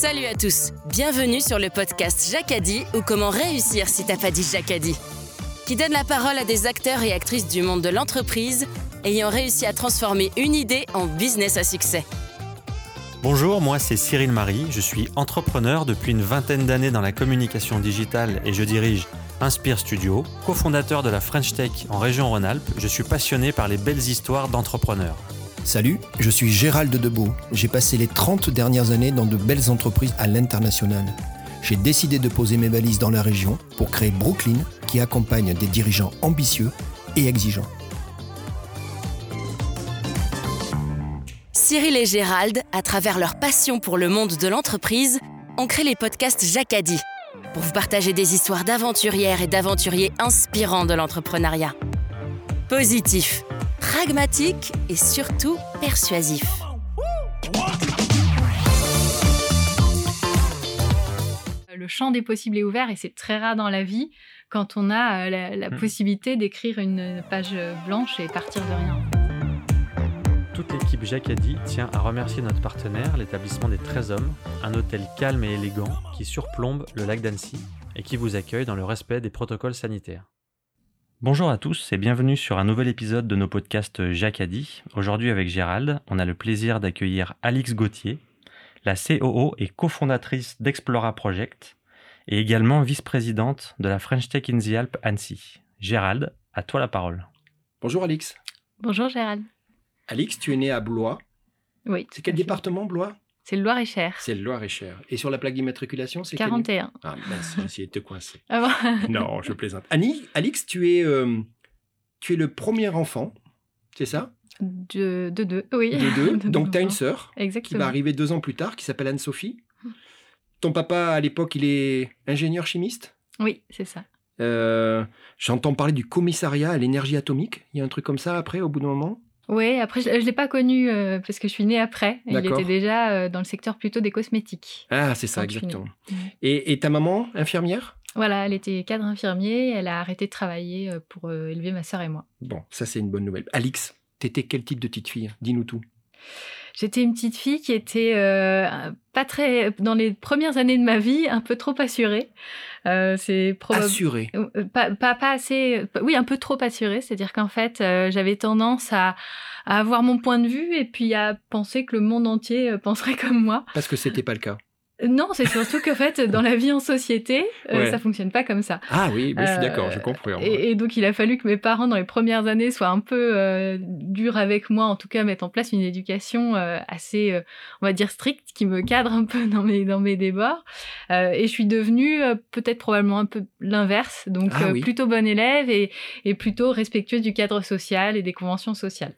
Salut à tous, bienvenue sur le podcast Jacadi ou comment réussir si t'as pas dit Jacadi, qui donne la parole à des acteurs et actrices du monde de l'entreprise ayant réussi à transformer une idée en business à succès. Bonjour, moi c'est Cyril Marie, je suis entrepreneur depuis une vingtaine d'années dans la communication digitale et je dirige Inspire Studio, cofondateur de la French Tech en région Rhône-Alpes, je suis passionné par les belles histoires d'entrepreneurs. Salut, je suis Gérald Debeau. J'ai passé les 30 dernières années dans de belles entreprises à l'international. J'ai décidé de poser mes valises dans la région pour créer Brooklyn qui accompagne des dirigeants ambitieux et exigeants. Cyril et Gérald, à travers leur passion pour le monde de l'entreprise, ont créé les podcasts Jacadi pour vous partager des histoires d'aventurières et d'aventuriers inspirants de l'entrepreneuriat. Positif, pragmatique et surtout persuasif. Le champ des possibles est ouvert et c'est très rare dans la vie quand on a euh, la, la Hmm. possibilité d'écrire une page blanche et partir de rien. Toute l'équipe Jacadi tient à remercier notre partenaire, l'établissement des 13 hommes, un hôtel calme et élégant qui surplombe le lac d'Annecy et qui vous accueille dans le respect des protocoles sanitaires. Bonjour à tous et bienvenue sur un nouvel épisode de nos podcasts Jacadi. Aujourd'hui avec Gérald, on a le plaisir d'accueillir Alix Gauthier, la COO et cofondatrice d'Explora Project et également vice-présidente de la French Tech in the Alpes Annecy. Gérald, à toi la parole. Bonjour Alix. Bonjour Gérald. Alix, tu es né à Blois. Oui. C'est quel département Blois? C'est le Loir-et-Cher. C'est le Loir-et-Cher. Et sur la plaque d'immatriculation, c'est quel- 41. Ah mince, j'ai essayé de te coincer. Ah bon? Non, je plaisante. Annie, Alix, tu es, euh, tu es le premier enfant, c'est ça? De, de deux. Oui. De deux. De Donc tu as une sœur qui va arriver deux ans plus tard, qui s'appelle Anne-Sophie. Ton papa, à l'époque, il est ingénieur chimiste? Oui, c'est ça. Euh, J'entends parler du commissariat à l'énergie atomique. Il y a un truc comme ça après, au bout d'un moment? Oui, après, je ne l'ai pas connu euh, parce que je suis née après. Il était déjà euh, dans le secteur plutôt des cosmétiques. Ah, c'est ça, exactement. Et, et ta maman, infirmière? Voilà, elle était cadre infirmier. Elle a arrêté de travailler euh, pour euh, élever ma sœur et moi. Bon, ça c'est une bonne nouvelle. Alix, t'étais quel type de petite fille? Dis-nous tout. J'étais une petite fille qui était euh, pas très dans les premières années de ma vie un peu trop assurée. Euh, c'est probable- Assurée. Euh, pas, pas, pas assez, oui, un peu trop assurée. C'est-à-dire qu'en fait, euh, j'avais tendance à, à avoir mon point de vue et puis à penser que le monde entier penserait comme moi. Parce que c'était pas le cas. Euh, Non, c'est surtout qu'en fait, dans la vie en société, euh, Ouais. ça fonctionne pas comme ça. Ah oui, mais je suis Euh, d'accord, je comprends. Et, et donc, il a fallu que mes parents, dans les premières années, soient un peu euh, durs avec moi, en tout cas, mettre en place une éducation euh, assez, euh, on va dire, stricte, qui me cadre un peu dans mes, dans mes débords. Euh, et je suis devenue euh, peut-être probablement un peu l'inverse, donc Ah euh, oui. plutôt bonne élève et, et plutôt respectueuse du cadre social et des conventions sociales.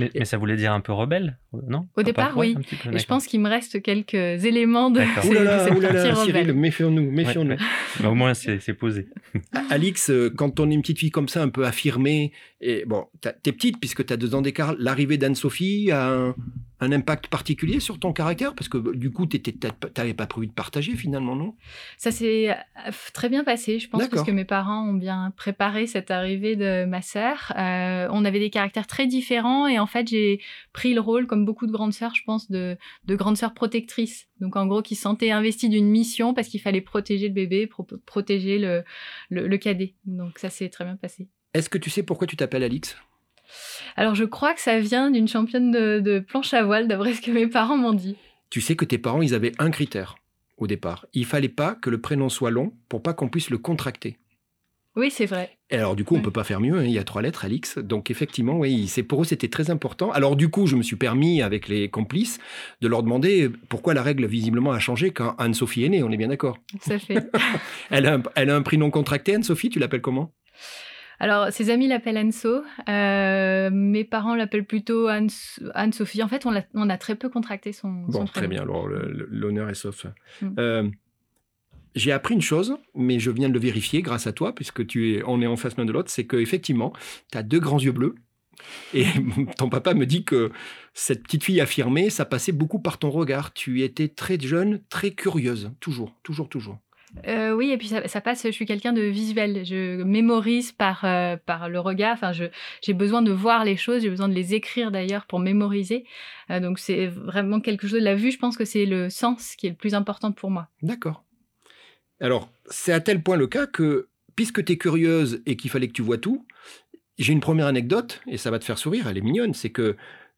Mais, mais ça voulait dire un peu rebelle, non Au Pas- départ, oui. peu, Et je pense qu'il me reste quelques éléments de, ces- là de là, cette. Cyril, méfions-nous, méfions-nous. Ouais, ouais. Bah, au moins, c'est posé. Alix, euh, quand on est une petite fille comme ça, un peu affirmée, et bon, t'es petite puisque t'as deux ans d'écart, l'arrivée d'Anne-Sophie a un, un impact particulier sur ton caractère? Parce que du coup, t'étais peut-être pas- prévu de partager finalement, non? Ça s'est euh, très bien passé, je pense, parce que mes parents ont bien préparé cette arrivée de ma sœur. Euh, on avait des caractères très différents et en fait, j'ai pris le rôle, comme beaucoup de grandes sœurs, je pense, de, de grande sœur protectrice. Donc, en gros, qui se sentait investie d'une mission parce qu'il fallait protéger le bébé, pro- protéger le, le, le cadet. Donc, ça s'est très bien passé. Est-ce que tu sais pourquoi tu t'appelles Alix? Alors, je crois que ça vient d'une championne de, de planche à voile, d'après ce que mes parents m'ont dit. Tu sais que tes parents, ils avaient un critère au départ. Il fallait pas que le prénom soit long pour pas qu'on puisse le contracter. Oui, c'est vrai. Et alors du coup, on Ouais. peut pas faire mieux. hein, Il y a trois lettres, Alix. Donc effectivement, oui, c'est pour eux, c'était très important. Alors du coup, je me suis permis avec les complices de leur demander pourquoi la règle visiblement a changé quand Anne-Sophie est née. On est bien d'accord. Ça fait. Elle a un, elle a un prénom contracté. Anne-Sophie, tu l'appelles comment? Alors, ses amis l'appellent Anso. Euh, mes parents l'appellent plutôt Anne- Anne-Sophie. en fait, on, a très peu contracté son, Bon, son très bien. Alors l'honneur est sauf. Mm. Euh, j'ai appris une chose, mais je viens de le vérifier grâce à toi, puisque tu es, on est en face l'un de l'autre, c'est qu'effectivement, tu as deux grands yeux bleus. Et ton papa me dit que cette petite fille affirmée, ça passait beaucoup par ton regard. Tu étais très jeune, très curieuse, toujours, toujours, toujours. Euh, Oui, et puis ça, passe, je suis quelqu'un de visuel. Je mémorise par, euh, par le regard. Enfin, j'ai besoin de voir les choses, j'ai besoin de les écrire d'ailleurs pour mémoriser. Euh, donc c'est vraiment quelque chose. La vue, je pense que c'est le sens qui est le plus important pour moi. D'accord. Alors, c'est à tel point le cas que, puisque tu es curieuse et qu'il fallait que tu vois tout, j'ai une première anecdote, et ça va te faire sourire, elle est mignonne, c'est que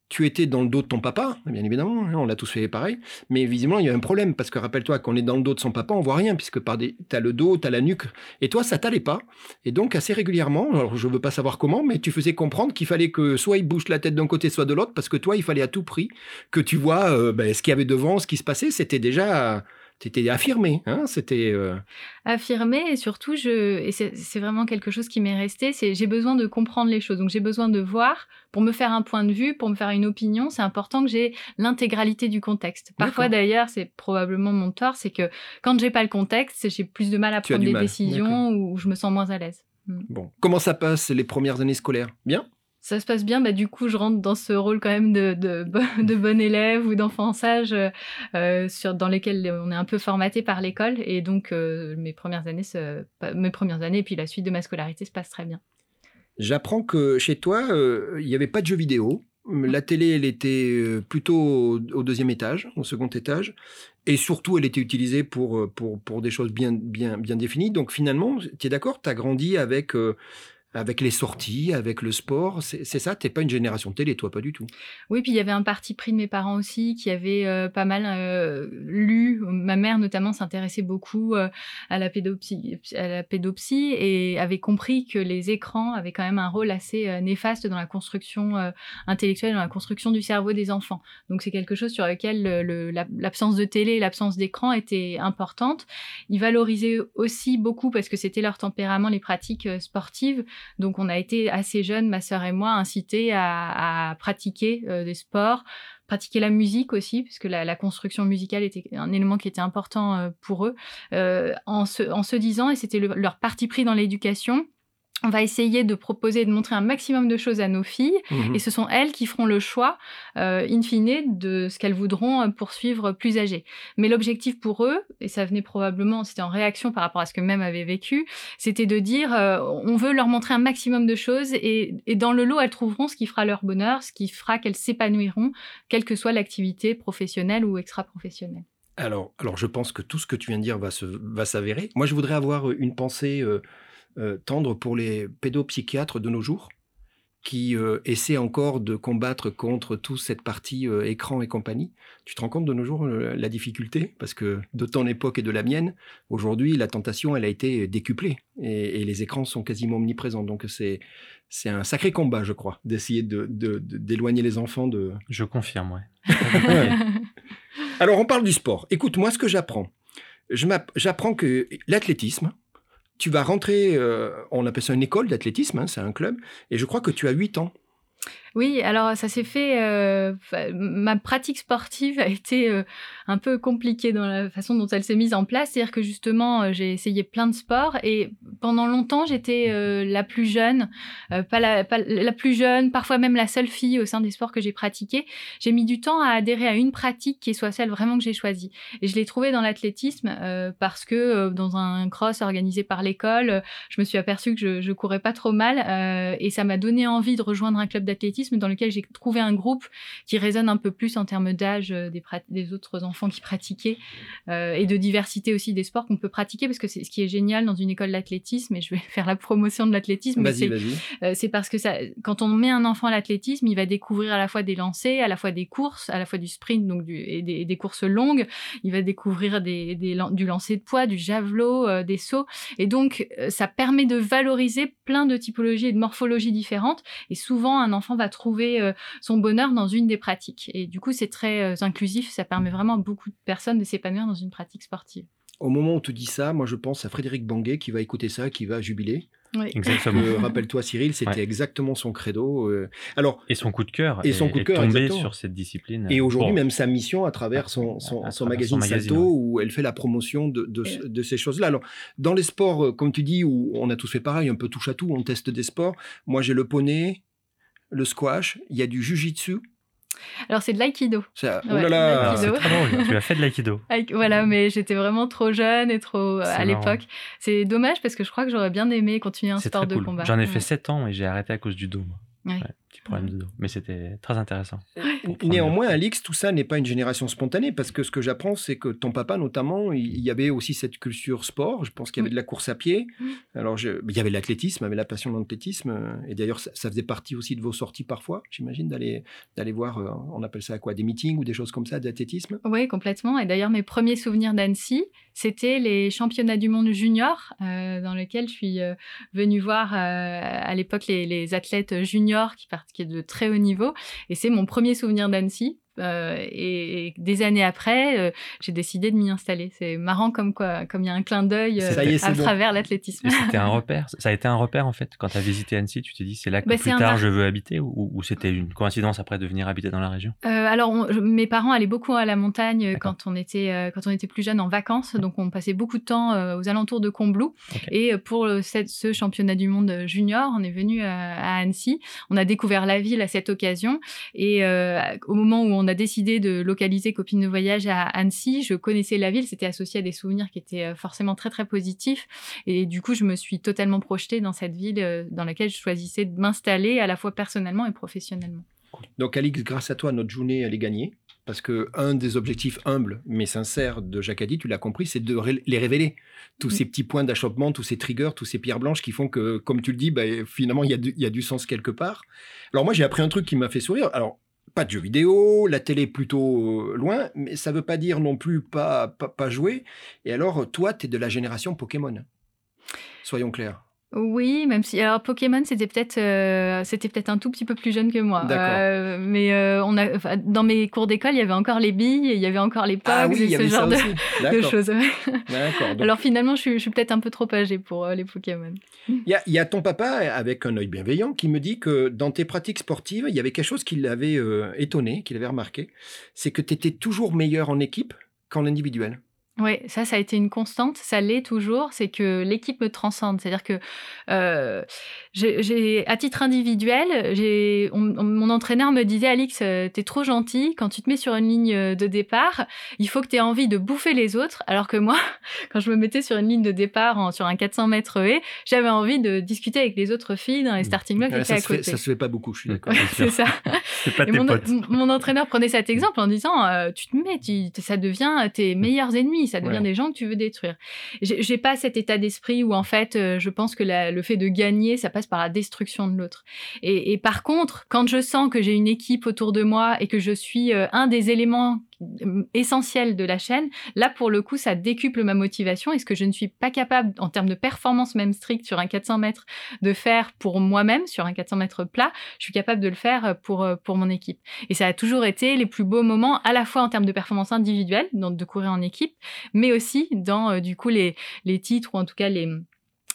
tu étais dans le dos de ton papa, bien évidemment, hein, on l'a tous fait pareil, mais visiblement il y a un problème, parce que rappelle-toi qu'on est dans le dos de son papa, on voit rien, puisque par des... tu as le dos, tu as la nuque, et toi ça t'allait pas, et donc assez régulièrement, alors je veux pas savoir comment, mais tu faisais comprendre qu'il fallait que soit il bouge la tête d'un côté, soit de l'autre, parce que toi il fallait à tout prix que tu vois euh, ben, ce qu'il y avait devant, ce qui se passait, c'était déjà c'était affirmé, hein c'était euh, affirmé et surtout je et c'est vraiment quelque chose qui m'est resté, c'est j'ai besoin de comprendre les choses, donc j'ai besoin de voir pour me faire un point de vue, pour me faire une opinion, c'est important que j'ai l'intégralité du contexte. Parfois d'ailleurs, c'est probablement mon tort, c'est que quand j'ai pas le contexte, j'ai plus de mal à prendre des décisions ou je me sens moins à l'aise. Mm. Bon, comment ça passe les premières années scolaires? Bien? Ça se passe bien, bah, du coup, je rentre dans ce rôle quand même de, de, de bon élève ou d'enfant sage euh, sur, dans lesquels on est un peu formaté par l'école. Et donc, euh, mes, premières années mes premières années et puis la suite de ma scolarité se passe très bien. J'apprends que chez toi, euh, il n'y avait pas de jeux vidéo. La télé, elle était plutôt au deuxième étage, au second étage. Et surtout, elle était utilisée pour, pour, pour des choses bien, bien, bien définies. Donc finalement, tu es d'accord Tu as grandi avec avec les sorties, avec le sport. C'est ça, t'es pas une génération télé, toi, pas du tout. Oui, puis il y avait un parti pris de mes parents aussi qui avaient euh, pas mal euh, lu. Ma mère notamment s'intéressait beaucoup euh, à la pédopsie, à la pédopsie et avait compris que les écrans avaient quand même un rôle assez néfaste dans la construction intellectuelle, dans la construction du cerveau des enfants. Donc c'est quelque chose sur lequel l'absence de télé, l'absence d'écran était importante. Ils valorisaient aussi beaucoup parce que c'était leur tempérament les pratiques sportives. Donc on a été assez jeunes, ma sœur et moi, incités à, pratiquer euh, des sports, pratiquer la musique aussi, puisque la, la, construction musicale était un élément qui était important euh, pour eux, euh, en, se, disant, et c'était leur parti pris dans l'éducation, on va essayer de proposer de montrer un maximum de choses à nos filles mhm. et ce sont elles qui feront le choix euh, in fine de ce qu'elles voudront euh, poursuivre plus âgées. Mais l'objectif pour eux, et ça venait probablement, c'était en réaction par rapport à ce que même avait vécu, c'était de dire euh, on veut leur montrer un maximum de choses et, dans le lot elles trouveront ce qui fera leur bonheur, ce qui fera qu'elles s'épanouiront, quelle que soit l'activité professionnelle ou extra-professionnelle. Alors, alors je pense que tout ce que tu viens de dire va s'avérer. Moi je voudrais avoir une pensée euh, tendre pour les pédopsychiatres de nos jours qui euh, essaient encore de combattre contre toute cette partie euh, écran et compagnie. Tu te rends compte de nos jours la difficulté? Parce que de ton époque et de la mienne, aujourd'hui, la tentation, elle a été décuplée. Et, les écrans sont quasiment omniprésents. Donc c'est, c'est un sacré combat, je crois, d'essayer de, d'éloigner les enfants de... Je confirme, ouais. Alors on parle du sport. Écoute, moi ce que j'apprends, j'apprends que l'athlétisme, tu vas rentrer, euh, on appelle ça une école d'athlétisme, hein, c'est un club, et je crois que tu as 8 ans. Oui, alors ça s'est fait. Euh, ma pratique sportive a été euh, un peu compliquée dans la façon dont elle s'est mise en place. C'est-à-dire que justement, euh, j'ai essayé plein de sports et pendant longtemps, j'étais la plus jeune, pas la, plus jeune, parfois même la seule fille au sein des sports que j'ai pratiqués. J'ai mis du temps à adhérer à une pratique qui soit celle vraiment que j'ai choisie. Et je l'ai trouvée dans l'athlétisme parce que dans un cross organisé par l'école, je me suis aperçue que je, je courais pas trop mal et ça m'a donné envie de rejoindre un club d'athlétisme dans lequel j'ai trouvé un groupe qui résonne un peu plus en termes d'âge euh, des, des, autres enfants qui pratiquaient euh, et de diversité aussi des sports qu'on peut pratiquer parce que c'est ce qui est génial dans une école d'athlétisme et je vais faire la promotion de l'athlétisme. Euh, c'est parce que ça, quand on met un enfant à l'athlétisme, il va découvrir à la fois des lancers, à la fois des courses, à la fois du sprint donc du, et des, courses longues. Il va découvrir des, des, du lancer de poids, du javelot, des sauts et donc ça permet de valoriser plein de typologies et de morphologies différentes et souvent un enfant va trouver euh, son bonheur dans une des pratiques. Et du coup, c'est très euh, inclusif, ça permet vraiment à beaucoup de personnes de s'épanouir dans une pratique sportive. Au moment où tu dis ça, moi je pense à Frédéric Banguet qui va écouter ça, qui va jubiler. Oui. Exactement. Rappelle-toi, Cyril, c'était exactement son credo. Euh. alors, et son coup de cœur. Et son coup de cœur. Tombé sur cette discipline. Et aujourd'hui, même sa mission à travers son, son, magazine, Salto, où elle fait la promotion de, de, ces choses-là. Alors, dans les sports, comme tu dis, où on a tous fait pareil, un peu touche à tout, on teste des sports. Moi, j'ai le poney, le squash, il y a du jujitsu. Alors, c'est de l'aïkido. Oh Ouais, là Ah, l'aïkido. c'est très drôle. tu as fait de l'aïkido. Voilà, mais j'étais vraiment trop jeune et trop C'est à l'époque. C'est dommage parce que je crois que j'aurais bien aimé continuer un sport de cool. combat. J'en ai Ouais. fait 7 ans et j'ai arrêté à cause du dos. Ouais. Problème de dos. Mais c'était très intéressant. Néanmoins, Alix, tout ça n'est pas une génération spontanée parce que ce que j'apprends, c'est que ton papa, notamment, il y avait aussi cette culture sport. Je pense qu'il y avait de la course à pied. Alors, je- il y avait l'athlétisme, il y avait la passion de l'athlétisme. euh, Et d'ailleurs, ça, ça faisait partie aussi de vos sorties parfois, j'imagine, d'aller d'aller voir, euh, on appelle ça quoi, des meetings ou des choses comme ça d'athlétisme. Oui, complètement. Et d'ailleurs, mes premiers souvenirs d'Annecy, c'était les championnats du monde junior, euh, dans lesquels je suis euh, venue voir euh, à l'époque les, les athlètes juniors qui partaient de très haut niveau. Et c'est mon premier souvenir d'Annecy. Euh, et, et des années après, euh, j'ai décidé de m'y installer. C'est marrant comme quoi, comme il y a un clin d'œil euh, à bon. travers l'athlétisme. C'était un repère. Ça a été un repère en fait. Quand tu as visité Annecy, tu t'es dit c'est là que Bah, plus tard je veux habiter ou, ou c'était une coïncidence après de venir habiter dans la région? Alors, on- je- mes parents allaient beaucoup à la montagne quand on était quand on était plus jeune en vacances, donc on passait beaucoup de temps aux alentours de Combloux. Et pour cette- ce championnat du monde junior, on est venu à, à Annecy. On a découvert la ville à cette occasion. Et au moment où on a décidé de localiser Copine de voyage à Annecy, je connaissais la ville. C'était associé à des souvenirs qui étaient euh, forcément très très positifs. Et du coup, je me suis totalement projetée dans cette ville euh, dans laquelle je choisissais de m'installer à la fois personnellement et professionnellement. Donc, Alix, grâce à toi, notre journée, elle est gagnée. Parce que un des objectifs humbles mais sincères de Jacques Addy, tu l'as compris, c'est de ré- les révéler. Tous Mm. ces petits points d'achoppement, tous ces triggers, tous ces pierres blanches qui font que, comme tu le dis, bah, finalement, il y, a du- il y a du sens quelque part. Alors moi, j'ai appris un truc qui m'a fait sourire. Alors, pas de jeux vidéo, la télé plutôt euh, loin, mais ça veut pas dire non plus pas, pas, pas jouer. Et alors, toi, tu es de la génération Pokémon. Soyons clairs. Oui, même si alors Pokémon c'était peut-être euh, c'était peut-être un tout petit peu plus jeune que moi. D'accord. Euh, mais euh, on a dans mes cours d'école il y avait encore les billes, il y avait encore les pogs Ah oui, et ce genre de, choses. Donc, Alors finalement je suis, peut-être un peu trop âgée pour les Pokémon. Il y, a, il y a ton papa, avec un œil bienveillant, qui me dit que dans tes pratiques sportives, il y avait quelque chose qui l'avait étonné, qu'il avait remarqué, c'est que tu étais toujours meilleur en équipe qu'en individuel. Oui, ça, ça a été une constante, ça l'est toujours, c'est que l'équipe me transcende. C'est-à-dire que, euh, j'ai- à titre individuel, j'ai- mon entraîneur me disait, Alix, euh, t'es trop gentil, quand tu te mets sur une ligne euh, de départ, il faut que tu aies envie de bouffer les autres, alors que moi, quand je me mettais sur une ligne de départ, en- sur un 400 mètres haie, j'avais envie de discuter avec les autres filles dans les starting blocks ça, à se fait, côté. ça se fait pas beaucoup, je suis d'accord. C'est ça. Pas tes mon, potes. mon- mon entraîneur prenait cet exemple en disant euh, tu te mets, tu- ça devient tes meilleurs ennemis, ça devient Ouais. des gens que tu veux détruire. J'ai j'ai pas cet état d'esprit où en fait euh, je pense que la- le fait de gagner ça passe par la destruction de l'autre. Et, et par contre, quand je sens que j'ai une équipe autour de moi et que je suis euh, un des éléments euh, essentiels de la chaîne, là pour le coup ça décuple ma motivation et ce que je ne suis pas capable en termes de performance même stricte sur un 400 mètres de faire pour moi-même sur un 400 mètres plat, je suis capable de le faire pour, euh, pour mon équipe. Et ça a toujours été les plus beaux moments, à la fois en termes de performance individuelle, donc de courir en équipe, mais aussi dans euh, du coup les, les titres ou en tout cas les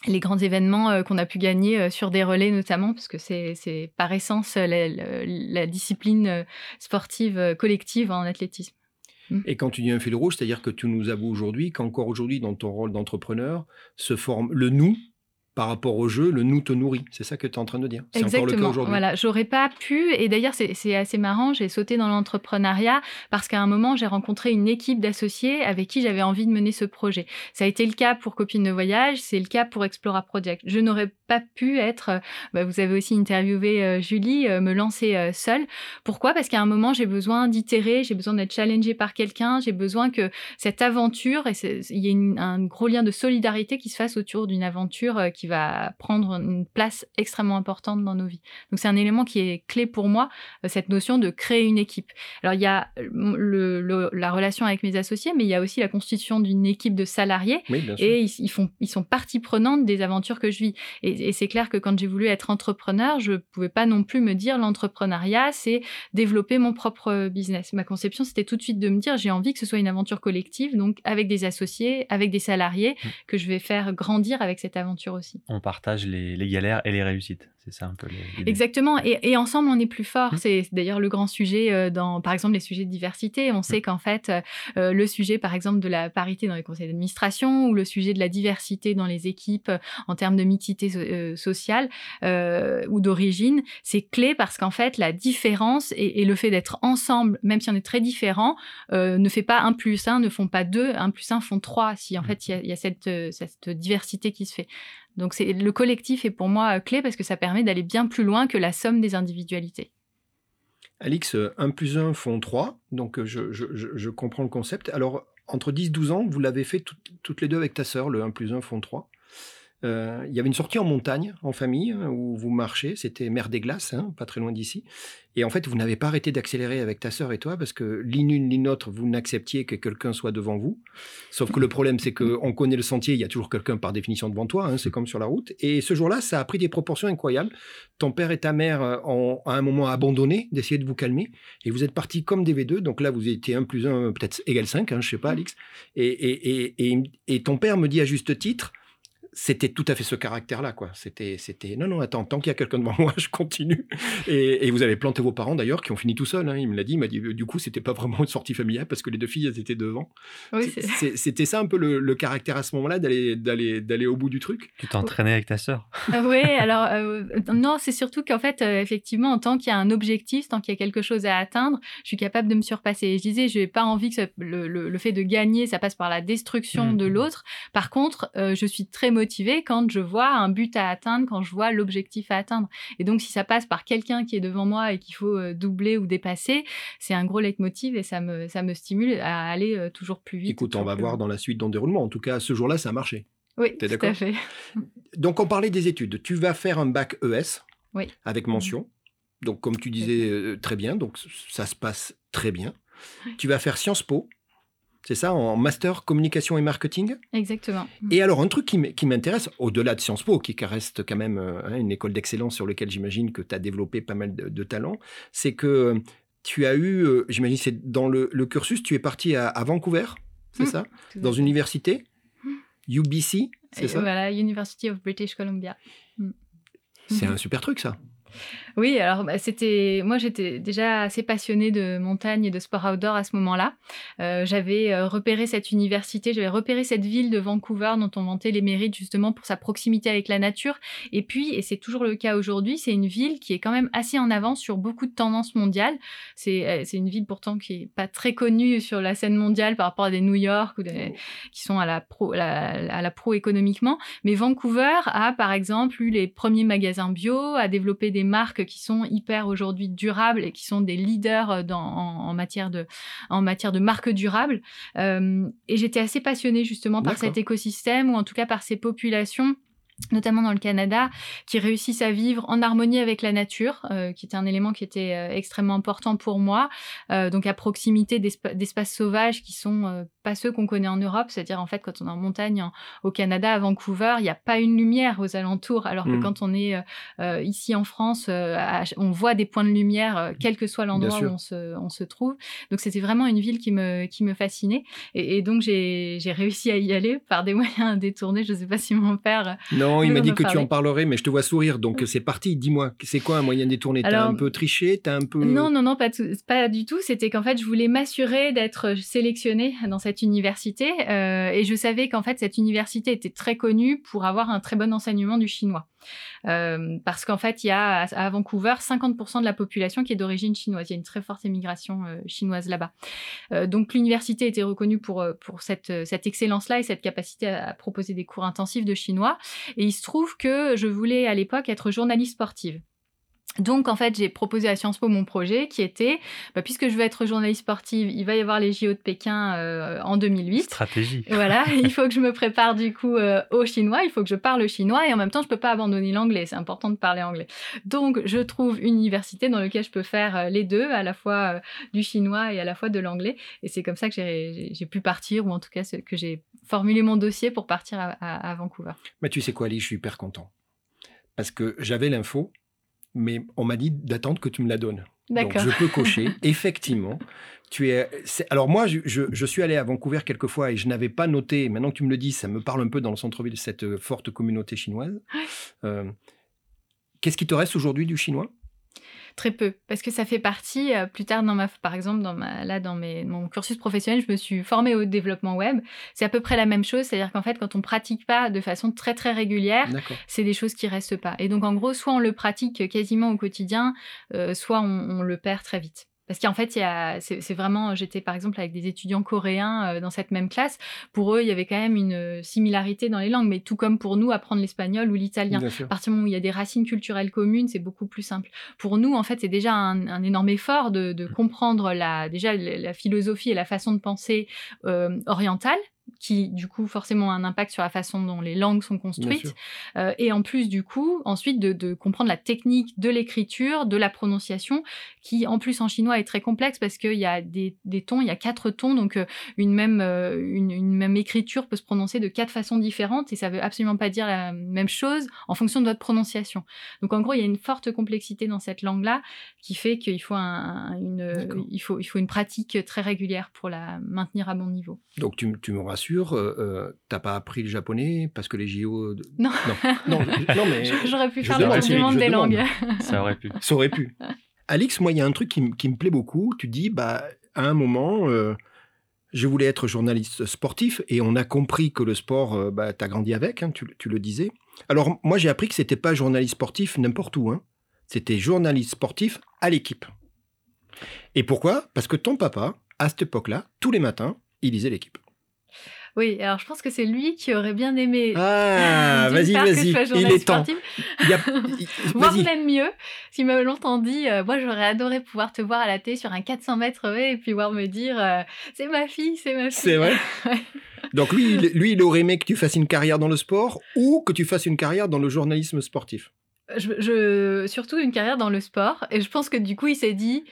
les grands événements euh, qu'on a pu gagner euh, sur des relais notamment, parce que c'est par essence euh, la, discipline sportive collective en athlétisme. Et quand tu dis un fil rouge, c'est-à-dire que tu nous avoues aujourd'hui qu'encore aujourd'hui, dans ton rôle d'entrepreneur, se forme le nous par rapport au jeu, le nous te nourrit. C'est ça que tu es en train de dire. C'est encore le cas aujourd'hui. Voilà, j'aurais pas pu. Et d'ailleurs, c'est c'est assez marrant. J'ai sauté dans l'entrepreneuriat parce qu'à un moment, j'ai rencontré une équipe d'associés avec qui j'avais envie de mener ce projet. Ça a été le cas pour Copines de voyage, c'est le cas pour Explora Project. Je n'aurais pas pu être. euh, bah, vous avez aussi interviewé euh, Julie, euh, me lancer seule. Pourquoi? Parce qu'à un moment, j'ai besoin d'itérer, j'ai besoin d'être challengée par quelqu'un, j'ai besoin que cette aventure, et il y ait une- un gros lien de solidarité qui se fasse autour d'une aventure qui va prendre une place extrêmement importante dans nos vies. Donc c'est un élément qui est clé pour moi, cette notion de créer une équipe. Alors il y a le- le- la relation avec mes associés, mais il y a aussi la constitution d'une équipe de salariés Oui, et ils, ils font, ils sont partie prenante des aventures que je vis. Et, et c'est clair que quand j'ai voulu être entrepreneur, je pouvais pas non plus me dire l'entrepreneuriat, c'est développer mon propre business. Ma conception, c'était tout de suite de me dire, j'ai envie que ce soit une aventure collective, donc avec des associés, avec des salariés, Mm. que je vais faire grandir avec cette aventure aussi. On partage les, les galères et les réussites. C'est ça un peu. Exactement. Et, ensemble, on est plus fort. Mmh. C'est d'ailleurs le grand sujet euh, dans, par exemple, les sujets de diversité. On mmh. sait qu'en fait, euh, euh, le sujet, par exemple, de la parité dans les conseils d'administration ou le sujet de la diversité dans les équipes en termes de mixité sociale ou d'origine, c'est clé parce qu'en fait, la différence et, le fait d'être ensemble, même si on est très différents, ne fait pas un plus un, ne font pas deux, un plus un font trois. Si en mmh. fait, il y a, cette, cette diversité qui se fait. Donc le collectif est pour moi clé parce que ça permet d'aller bien plus loin que la somme des individualités. Alix, 1 plus 1 font 3, donc euh, je, comprends le concept. Alors, entre 10-12 ans, vous l'avez fait toutes les deux avec ta sœur, le 1 plus 1 font 3. Euh, il y avait une sortie en montagne, en famille, hein, où vous marchez. C'était Mer des Glaces, hein, pas très loin d'ici. Et en fait, vous n'avez pas arrêté d'accélérer avec ta sœur et toi, parce que l'une ni l'autre, vous n'acceptiez que quelqu'un soit devant vous. Sauf que le problème, c'est qu'on connaît le sentier, il y a toujours quelqu'un par définition devant toi, hein, c'est comme sur la route. Et ce jour-là, ça a pris des proportions incroyables. Ton père et ta mère euh, ont à un moment abandonné d'essayer de vous calmer, et vous êtes partis comme des V2. Donc là, vous étiez 1 plus 1, peut-être égal 5, hein, je sais pas, Alix. Et, et, et, et ton père me dit à juste titre, c'était tout à fait ce caractère-là, quoi. C'était, c'était, non, non, attends, tant qu'il y a quelqu'un devant moi, je continue. Et, vous avez planté vos parents d'ailleurs, qui ont fini tout seuls. Hein. Il me l'a dit, il m'a dit, du coup, c'était pas vraiment une sortie familiale parce que les deux filles, elles étaient devant. c'était ça un peu le, caractère à ce moment-là, d'aller, d'aller, d'aller au bout du truc? Tu t'entraînais avec ta sœur. Ah oui, alors euh, non, c'est surtout qu'en fait, euh, effectivement, tant qu'il y a un objectif, tant qu'il y a quelque chose à atteindre, je suis capable de me surpasser. Je disais, je n'ai pas envie que le, fait de gagner, ça passe par la destruction mmh. de l'autre. Par contre, euh, je suis très motivée quand je vois un but à atteindre, quand je vois l'objectif à atteindre. Et donc, si ça passe par quelqu'un qui est devant moi et qu'il faut euh, doubler ou dépasser, c'est un gros leitmotiv et ça me, ça me stimule à aller euh, toujours plus vite. Écoute, on va voir dans la suite ton déroulement. En tout cas, ce jour-là, ça a marché. Oui, tout à fait. Donc, on parlait des études. Tu vas faire un bac ES oui. avec mention. Donc, comme tu disais euh, très bien, donc ça se passe très bien. Tu vas faire Sciences Po c'est ça, en master communication et marketing Exactement. Et alors, un truc qui m'intéresse, au-delà de Sciences Po, qui reste quand même euh, hein, une école d'excellence sur laquelle j'imagine que tu as développé pas mal de, talents, c'est que euh, tu as eu, euh, j'imagine, c'est dans le, cursus, tu es parti à, Vancouver, c'est mmh, ça Dans une université UBC, c'est ça Voilà, University of British Columbia. Mmh. C'est un super truc, ça. Oui, alors bah, c'était moi j'étais déjà assez passionnée de montagne et de sport outdoor à ce moment-là. Euh, j'avais euh, repéré cette université, j'avais repéré cette ville de Vancouver dont on vantait les mérites justement pour sa proximité avec la nature. Et puis, et c'est toujours le cas aujourd'hui, c'est une ville qui est quand même assez en avance sur beaucoup de tendances mondiales. C'est euh, une ville pourtant qui est pas très connue sur la scène mondiale par rapport à des New York ou qui sont à la pro à la pro économiquement. Mais Vancouver a par exemple eu les premiers magasins bio, a développé des marques qui sont hyper aujourd'hui durables et qui sont des leaders euh, en, matière de, en matière de marques durables. Euh, et j'étais assez passionnée justement par cet écosystème ou en tout cas par ces populations notamment dans le Canada, qui réussissent à vivre en harmonie avec la nature, euh, qui était un élément qui était euh, extrêmement important pour moi. Euh, donc à proximité d'espaces sauvages qui sont pas ceux qu'on connaît en Europe, c'est-à-dire en fait quand on est en montagne au Canada, à Vancouver, il n'y a pas une lumière aux alentours, alors que mmh. quand on est ici en France, on voit des points de lumière, quel que soit l'endroit où on se, on se, trouve. Donc c'était vraiment une ville qui me, qui me fascinait. Et, et donc j'ai réussi à y aller par des moyens détournés. Je ne sais pas si mon père... Non, il m'a dit que tu en parlerais, mais je te vois sourire, donc c'est parti. Dis-moi, c'est quoi un moyen détourné? T'as un peu triché? T'as un peu Non, non, non, pas, pas du tout. C'était qu'en fait, je voulais m'assurer d'être sélectionnée dans cette université, euh, et je savais qu'en fait, cette université était très connue pour avoir un très bon enseignement du chinois. Euh, parce qu'en fait, il y a à Vancouver 50% de la population qui est d'origine chinoise. Il y a une très forte émigration euh, chinoise là-bas. Donc l'université était reconnue pour, pour cette, cette excellence-là et cette capacité à, proposer des cours intensifs de chinois. Et il se trouve que je voulais à l'époque être journaliste sportive. Donc, en fait, j'ai proposé à Sciences Po mon projet qui était, bah, puisque je veux être journaliste sportive, il va y avoir les JO de Pékin euh, en 2008. Stratégie. Voilà, il faut que je me prépare du coup euh, au chinois, il faut que je parle chinois et en même temps, je peux pas abandonner l'anglais, c'est important de parler anglais. Donc, je trouve une université dans laquelle je peux faire euh, les deux, à la fois du chinois et à la fois de l'anglais. Et c'est comme ça que j'ai pu partir, ou en tout cas que j'ai formulé mon dossier pour partir à, à Vancouver. Mais tu sais quoi, Ali, je suis hyper content. Parce que j'avais l'info, mais on m'a dit d'attendre que tu me la donnes. Donc je peux cocher. Effectivement, tu es. Alors moi, je, suis allé à Vancouver quelques fois et je n'avais pas noté. Maintenant que tu me le dis, ça me parle un peu dans le centre-ville cette euh, forte communauté chinoise. Euh, Qu'est-ce qui te reste aujourd'hui du chinois? Très peu, parce que ça fait partie, euh, plus tard dans ma, par exemple, dans ma, là dans mes, mon cursus professionnel, je me suis formée au développement web. C'est à peu près la même chose, c'est-à-dire qu'en fait, quand on pratique pas de façon très très régulière, c'est des choses qui restent pas. Et donc en gros, soit on le pratique quasiment au quotidien, euh, soit on le perd très vite. Parce qu'en fait, c'est vraiment, j'étais par exemple avec des étudiants coréens euh, dans cette même classe. Pour eux, il y avait quand même une euh, similarité dans les langues, mais tout comme pour nous, apprendre l'espagnol ou l'italien. À partir du moment où il y a des racines culturelles communes, c'est beaucoup plus simple. Pour nous, en fait, c'est déjà un, énorme effort de, mmh. comprendre la, déjà la philosophie et la façon de penser euh, orientale qui du coup forcément a un impact sur la façon dont les langues sont construites, euh, et en plus du coup ensuite de, comprendre la technique de l'écriture, de la prononciation, qui en plus en chinois est très complexe parce qu'il y a des, tons, il y a quatre tons, donc euh, une, même, euh, une, même écriture peut se prononcer de quatre façons différentes, et ça veut absolument pas dire la même chose en fonction de votre prononciation. Donc en gros, il y a une forte complexité dans cette langue-là qui fait qu'il faut, une, il faut, il faut une pratique très régulière pour la maintenir à bon niveau. Donc tu, tu me rassure, euh, euh, t'as pas appris le japonais parce que les JO. Non. Non, non, mais. J'aurais pu faire le tour du monde des langues. Ça aurait pu. Ça aurait pu. Alix, moi, il y a un truc qui, me plaît beaucoup. Tu dis, bah, à un moment, euh, je voulais être journaliste sportif et on a compris que le sport, bah, tu as grandi avec, hein, tu, tu, le disais. Alors, moi, j'ai appris que c'était pas journaliste sportif n'importe où. Hein. C'était journaliste sportif à l'équipe. Et pourquoi? Parce que ton papa, à cette époque-là, tous les matins, il lisait l'équipe. Oui, alors je pense que c'est lui qui aurait bien aimé. Ah, vas-y, vas-y, il est temps. Il a... Voire même mieux, s'il m'a longtemps dit, euh, moi j'aurais adoré pouvoir te voir à la télé sur un 400 mètres et puis voir me dire, euh, c'est ma fille, c'est ma fille. C'est vrai. Donc lui, lui, il aurait aimé que tu fasses une carrière dans le sport ou que tu fasses une carrière dans le journalisme sportif. je, surtout une carrière dans le sport. Et je pense que du coup, il s'est dit,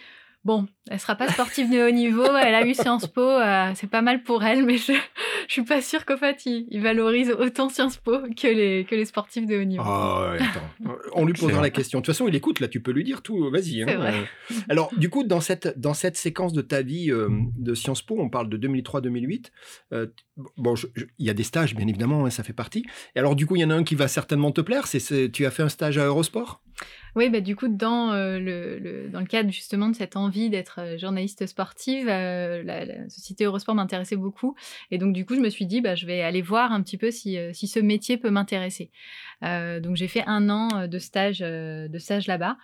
Bon, elle sera pas sportive de haut niveau, elle a eu Sciences Po, euh, c'est pas mal pour elle, mais je, je suis pas sûre qu'en fait, il, valorise autant Sciences Po que les, que les sportifs de haut niveau. Ah, attends. On lui posera la question. De toute façon, il écoute, là, tu peux lui dire tout, vas-y. Hein. Vrai. Alors, du coup, dans cette, dans cette séquence de ta vie euh, de Sciences Po, on parle de 2003-2008. Euh, bon, il y a des stages, bien évidemment, hein, ça fait partie. Et alors, du coup, il y en a un qui va certainement te plaire, c'est tu as fait un stage à Eurosport? Oui, bah, du coup, dans, euh, le, dans le cadre justement de cette envie d'être euh, journaliste sportive, euh, la, société Eurosport m'intéressait beaucoup. Et donc, du coup, je me suis dit, bah, je vais aller voir un petit peu si, si ce métier peut m'intéresser. donc, j'ai fait un an de stage, de stage là-bas.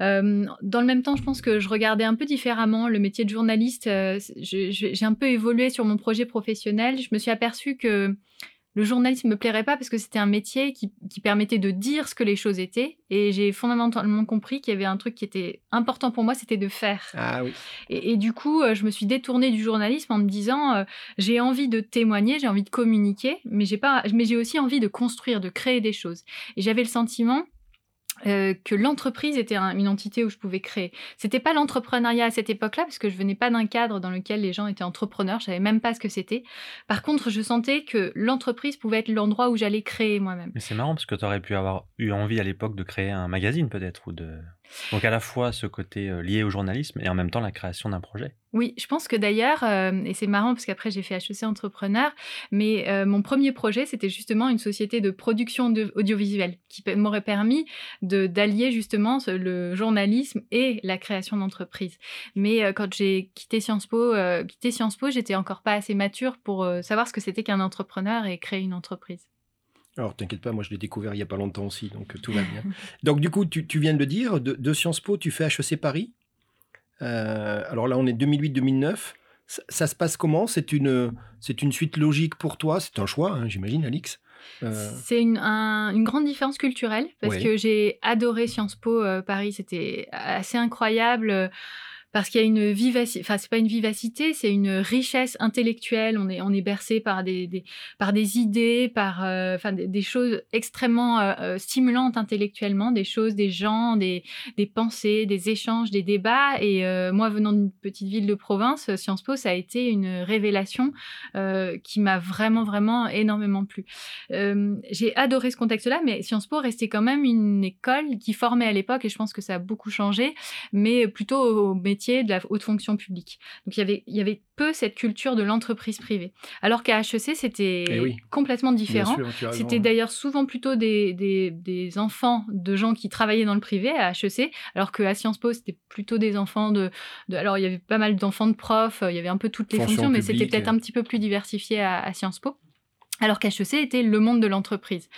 Dans le même temps, je pense que je regardais un peu différemment le métier de journaliste. j'ai un peu évolué sur mon projet professionnel. Je me suis aperçue que le journalisme me plairait pas parce que c'était un métier qui, permettait de dire ce que les choses étaient. Et j'ai fondamentalement compris qu'il y avait un truc qui était important pour moi, c'était de faire. Ah oui. Et, du coup, euh, je me suis détournée du journalisme en me disant, euh, j'ai envie de témoigner, j'ai envie de communiquer, mais j'ai pas, mais j'ai aussi envie de construire, de créer des choses. Et j'avais le sentiment euh, que l'entreprise était une entité où je pouvais créer. C'était pas l'entrepreneuriat à cette époque-là parce que je venais pas d'un cadre dans lequel les gens étaient entrepreneurs, je savais même pas ce que c'était. Par contre, je sentais que l'entreprise pouvait être l'endroit où j'allais créer moi-même. Mais c'est marrant parce que tu aurais pu avoir eu envie à l'époque de créer un magazine peut-être ou de donc à la fois ce côté euh, lié au journalisme et en même temps la création d'un projet. Oui, je pense que d'ailleurs, euh, et c'est marrant parce qu'après j'ai fait HEC entrepreneur, mais euh, mon premier projet c'était justement une société de production audiovisuelle qui m'aurait permis d'allier justement le journalisme et la création d'entreprise. Mais quand j'ai quitté Sciences Po, quitté Sciences Po, j'étais encore pas assez mature pour savoir ce que c'était qu'un entrepreneur et créer une entreprise. Alors, t'inquiète pas, moi je l'ai découvert il y a pas longtemps aussi, donc euh, tout va bien. donc, du coup, tu, viens de le dire, de, Sciences Po, tu fais HEC Paris? Euh, alors là, on est 2008-2009. Ça, se passe comment? C'est une, c'est une suite logique pour toi? C'est un choix, hein, j'imagine, Alix. Euh, C'est une, une, grande différence culturelle parce que j'ai adoré Sciences Po Paris, c'était assez incroyable parce qu'il y a une vivacité, enfin c'est pas une vivacité, c'est une richesse intellectuelle. On est on est bercé par des, par des idées, par euh, des, choses extrêmement euh, euh, stimulantes intellectuellement, des choses, des gens, des, des pensées, des échanges, des débats. Et moi venant d'une petite ville de province, Sciences Po ça a été une révélation qui m'a vraiment vraiment énormément plu. J'ai adoré ce contexte-là, mais Sciences Po restait quand même une école qui formait à l'époque et je pense que ça a beaucoup changé, mais plutôt au métier métiers, de la haute fonction publique. Donc il y avait, il y avait peu cette culture de l'entreprise privée. Alors qu'à HEC, c'était Eh complètement différent. C'était d'ailleurs souvent plutôt des, des, des, enfants de gens qui travaillaient dans le privé à HEC, alors qu'à Sciences Po, c'était plutôt des enfants de, Alors, il y avait pas mal d'enfants de profs, il y avait un peu toutes les fonctions, mais c'était peut-être un petit peu plus diversifié à, à Sciences Po alors qu'HEC était le monde de l'entreprise.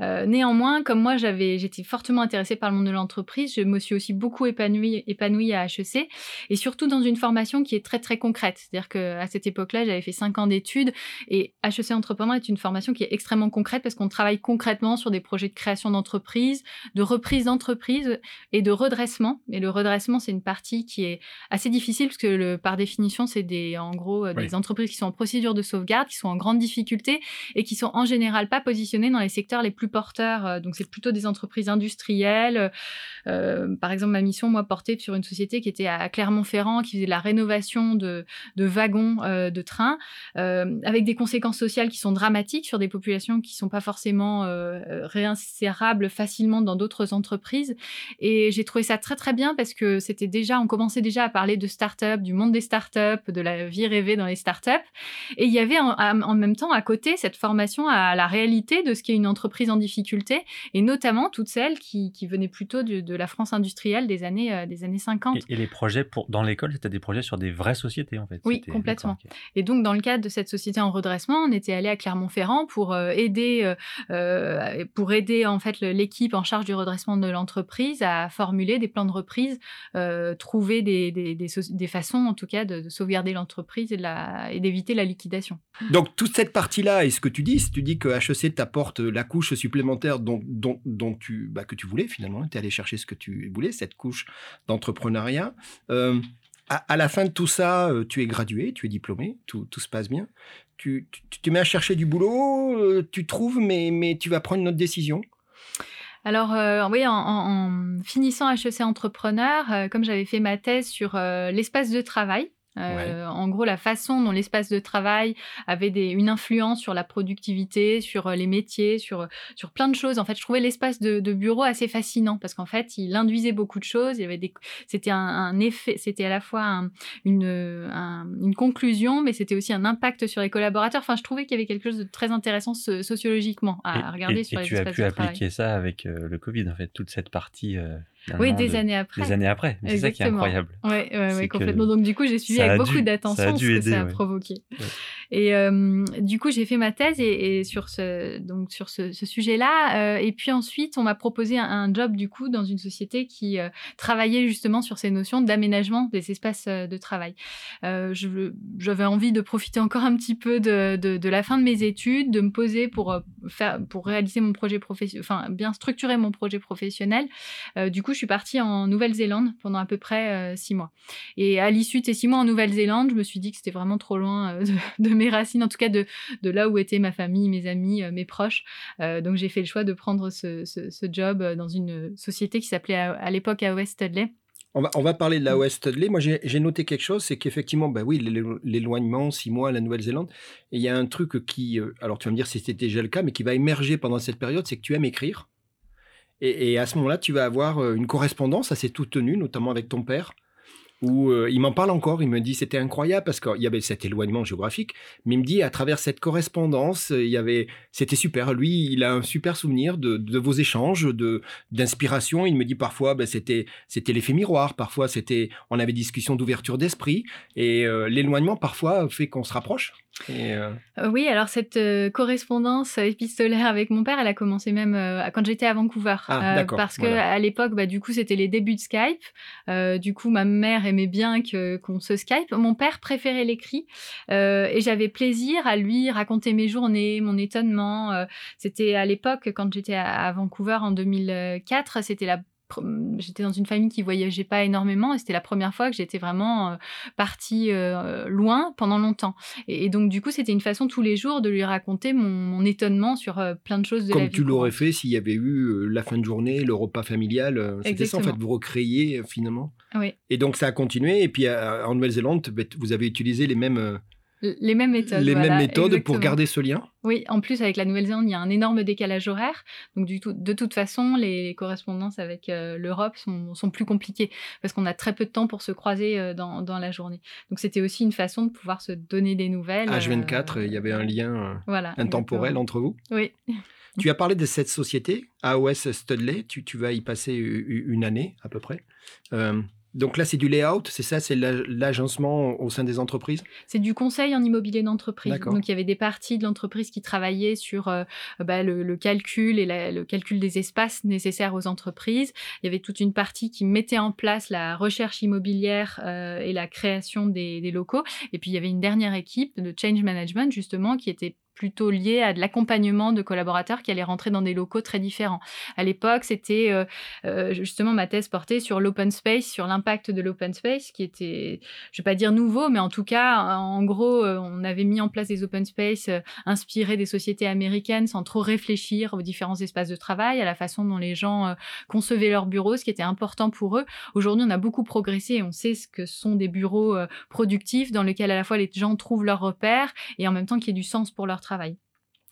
Euh, néanmoins, comme moi, j'avais, j'étais fortement intéressée par le monde de l'entreprise, je me suis aussi beaucoup épanouie, épanouie à HEC, et surtout dans une formation qui est très très concrète. C'est-à-dire qu'à cette époque-là, j'avais fait cinq ans d'études, et HEC Entrepreneur est une formation qui est extrêmement concrète parce qu'on travaille concrètement sur des projets de création d'entreprise, de reprise d'entreprise et de redressement. Et le redressement, c'est une partie qui est assez difficile parce que le, par définition, c'est des, en gros, euh, des entreprises qui sont en procédure de sauvegarde, qui sont en grande difficulté et qui sont en général pas positionnés dans les secteurs les plus porteurs. Euh, donc, c'est plutôt des entreprises industrielles. Euh, par exemple, ma mission, moi, portait sur une société qui était à Clermont-Ferrand, qui faisait de la rénovation de, wagons euh, de train, avec des conséquences sociales qui sont dramatiques sur des populations qui sont pas forcément réinsérables facilement dans d'autres entreprises. Et j'ai trouvé ça très, très bien parce que c'était déjà, on commençait déjà à parler de start-up, du monde des start-up, de la vie rêvée dans les start-up. Et il y avait en, en même temps à côté cette formation à la réalité de ce qu'est une entreprise en difficulté, et notamment toutes celles qui, qui venaient plutôt de, de, la France industrielle des années, euh, des années 50. Et, les projets pour, dans l'école, c'était des projets sur des vraies sociétés, en fait Oui, complètement. Et donc, dans le cadre de cette société en redressement, on était allé à Clermont-Ferrand pour euh, aider, euh, pour aider en fait l'équipe en charge du redressement de l'entreprise à formuler des plans de reprise, trouver des, des, des, façons, en tout cas, de, de sauvegarder l'entreprise et d'éviter la, la liquidation. Donc, toute cette partie-là, est-ce que tu dis, tu dis que HEC t'apporte la couche supplémentaire dont, tu, bah, que tu voulais finalement, tu es allé chercher ce que tu voulais, cette couche d'entrepreneuriat. Euh, à, la fin de tout ça, euh, tu es gradué, tu es diplômé, tout, se passe bien. Tu, te mets à chercher du boulot, euh, tu trouves, mais, tu vas prendre une autre décision? Alors oui, en, finissant HEC Entrepreneur, comme j'avais fait ma thèse sur l'espace de travail, euh, en gros, la façon dont l'espace de travail avait des, une influence sur la productivité, sur euh, les métiers, sur, sur plein de choses. En fait, je trouvais l'espace de, bureau assez fascinant parce qu'en fait, il induisait beaucoup de choses. Il y avait des, c'était un, effet, c'était à la fois une, une conclusion, mais c'était aussi un impact sur les collaborateurs. Enfin, je trouvais qu'il y avait quelque chose de très intéressant sociologiquement à, regarder sur et les tu as pu appliquer ça avec euh, le Covid, en fait, toute cette partie oui, des années après. Des années après. C'est ça qui est incroyable. Oui, ouais, ouais, complètement. Donc, du coup, j'ai suivi avec beaucoup d'attention ce que ça a provoqué. Et euh, du coup, j'ai fait ma thèse et, sur ce, donc, sur ce, sujet-là. Euh, et puis ensuite, on m'a proposé un, job, du coup, dans une société qui euh, travaillait justement sur ces notions d'aménagement des espaces de travail. J'avais envie de profiter encore un petit peu de, de, la fin de mes études, de me poser pour, faire, pour réaliser mon projet professionnel, enfin, bien structurer mon projet professionnel. du coup, je suis partie en Nouvelle-Zélande pendant à peu près six mois. Et à l'issue de ces six mois en Nouvelle-Zélande, je me suis dit que c'était vraiment trop loin de, de mes racines, en tout cas de, là où était ma famille, mes amis, euh, mes proches. Euh, donc j'ai fait le choix de prendre ce, job euh, dans une société qui s'appelait à, l'époque AOS Studley. On va, parler de la OS Studley. Moi, j'ai noté quelque chose, c'est qu'effectivement, bah oui, l'éloignement, six mois à la Nouvelle-Zélande. Il y a un truc qui, alors tu vas me dire si c'était déjà le cas, mais qui va émerger pendant cette période, c'est que tu aimes écrire. Et, et à ce moment-là, tu vas avoir une correspondance assez toute tenue, notamment avec ton père où euh, il m'en parle encore, il me dit c'était incroyable parce qu'il y avait cet éloignement géographique, mais il me dit à travers cette correspondance, il y avait, c'était super. Lui, il a un super souvenir de, de vos échanges, de d'inspiration. Il me dit parfois, ben, c'était c'était l'effet miroir, parfois c'était, on avait discussion d'ouverture d'esprit, et euh, l'éloignement parfois fait qu'on se rapproche. Euh, oui, alors cette correspondance épistolaire avec mon père, elle a commencé même quand j'étais à Vancouver, ah, parce que à l'époque, bah, du coup, c'était les débuts de Skype. du coup, ma mère aimait bien que qu'on se Skype. Mon père préférait l'écrit euh, et j'avais plaisir à lui raconter mes journées, mon étonnement. Euh, c'était à l'époque quand j'étais à, Vancouver en 2004, c'était la j'étais dans une famille qui voyageait pas énormément et c'était la première fois que j'étais vraiment euh, partie euh, loin pendant longtemps. Et, donc du coup, c'était une façon tous les jours de lui raconter mon, étonnement sur euh, plein de choses de Comme la vie. tu l'aurais fait s'il y avait eu la fin de journée, le repas familial. C'était ça en fait, vous recréiez finalement. Oui. Et donc ça a continué. Et puis en Nouvelle-Zélande, vous avez utilisé les mêmes Les mêmes méthodes. Les voilà, mêmes méthodes pour garder ce lien Oui, en plus, avec la Nouvelle-Zélande, il y a un énorme décalage horaire. Donc, du tout, de toute façon, les correspondances avec euh, l'Europe sont, sont plus compliquées parce qu'on a très peu de temps pour se croiser euh, dans, dans la journée. Donc, c'était aussi une façon de pouvoir se donner des nouvelles. H24, euh, il y avait un lien voilà, intemporel exactement. entre vous. Oui. Tu as parlé de cette société, AOS Studley, tu, tu vas y passer une année à peu près. Donc là, c'est du layout, c'est ça, c'est l'ag- l'agencement au sein des entreprises? C'est du conseil en immobilier d'entreprise. Donc, il y avait des parties de l'entreprise qui travaillaient sur euh, bah, le, le calcul et la- le calcul des espaces nécessaires aux entreprises. Il y avait toute une partie qui mettait en place la recherche immobilière euh, et la création des, des locaux. Et puis, il y avait une dernière équipe de change management, justement, qui était plutôt liée à de l'accompagnement de collaborateurs qui allaient rentrer dans des locaux très différents. À l'époque, c'était euh, euh, justement ma thèse portée sur l'open space, sur l'impact de l'open space, qui était je vais pas dire nouveau, mais en tout cas, en gros, euh, on avait mis en place des open space inspirés des sociétés américaines sans trop réfléchir aux différents espaces de travail, à la façon dont les gens concevaient leurs bureaux, ce qui était important pour eux. Aujourd'hui, on a beaucoup progressé et on sait ce que sont des bureaux productifs dans lesquels à la fois les gens trouvent leurs repères et en même temps qu'il y ait du sens pour leur travail.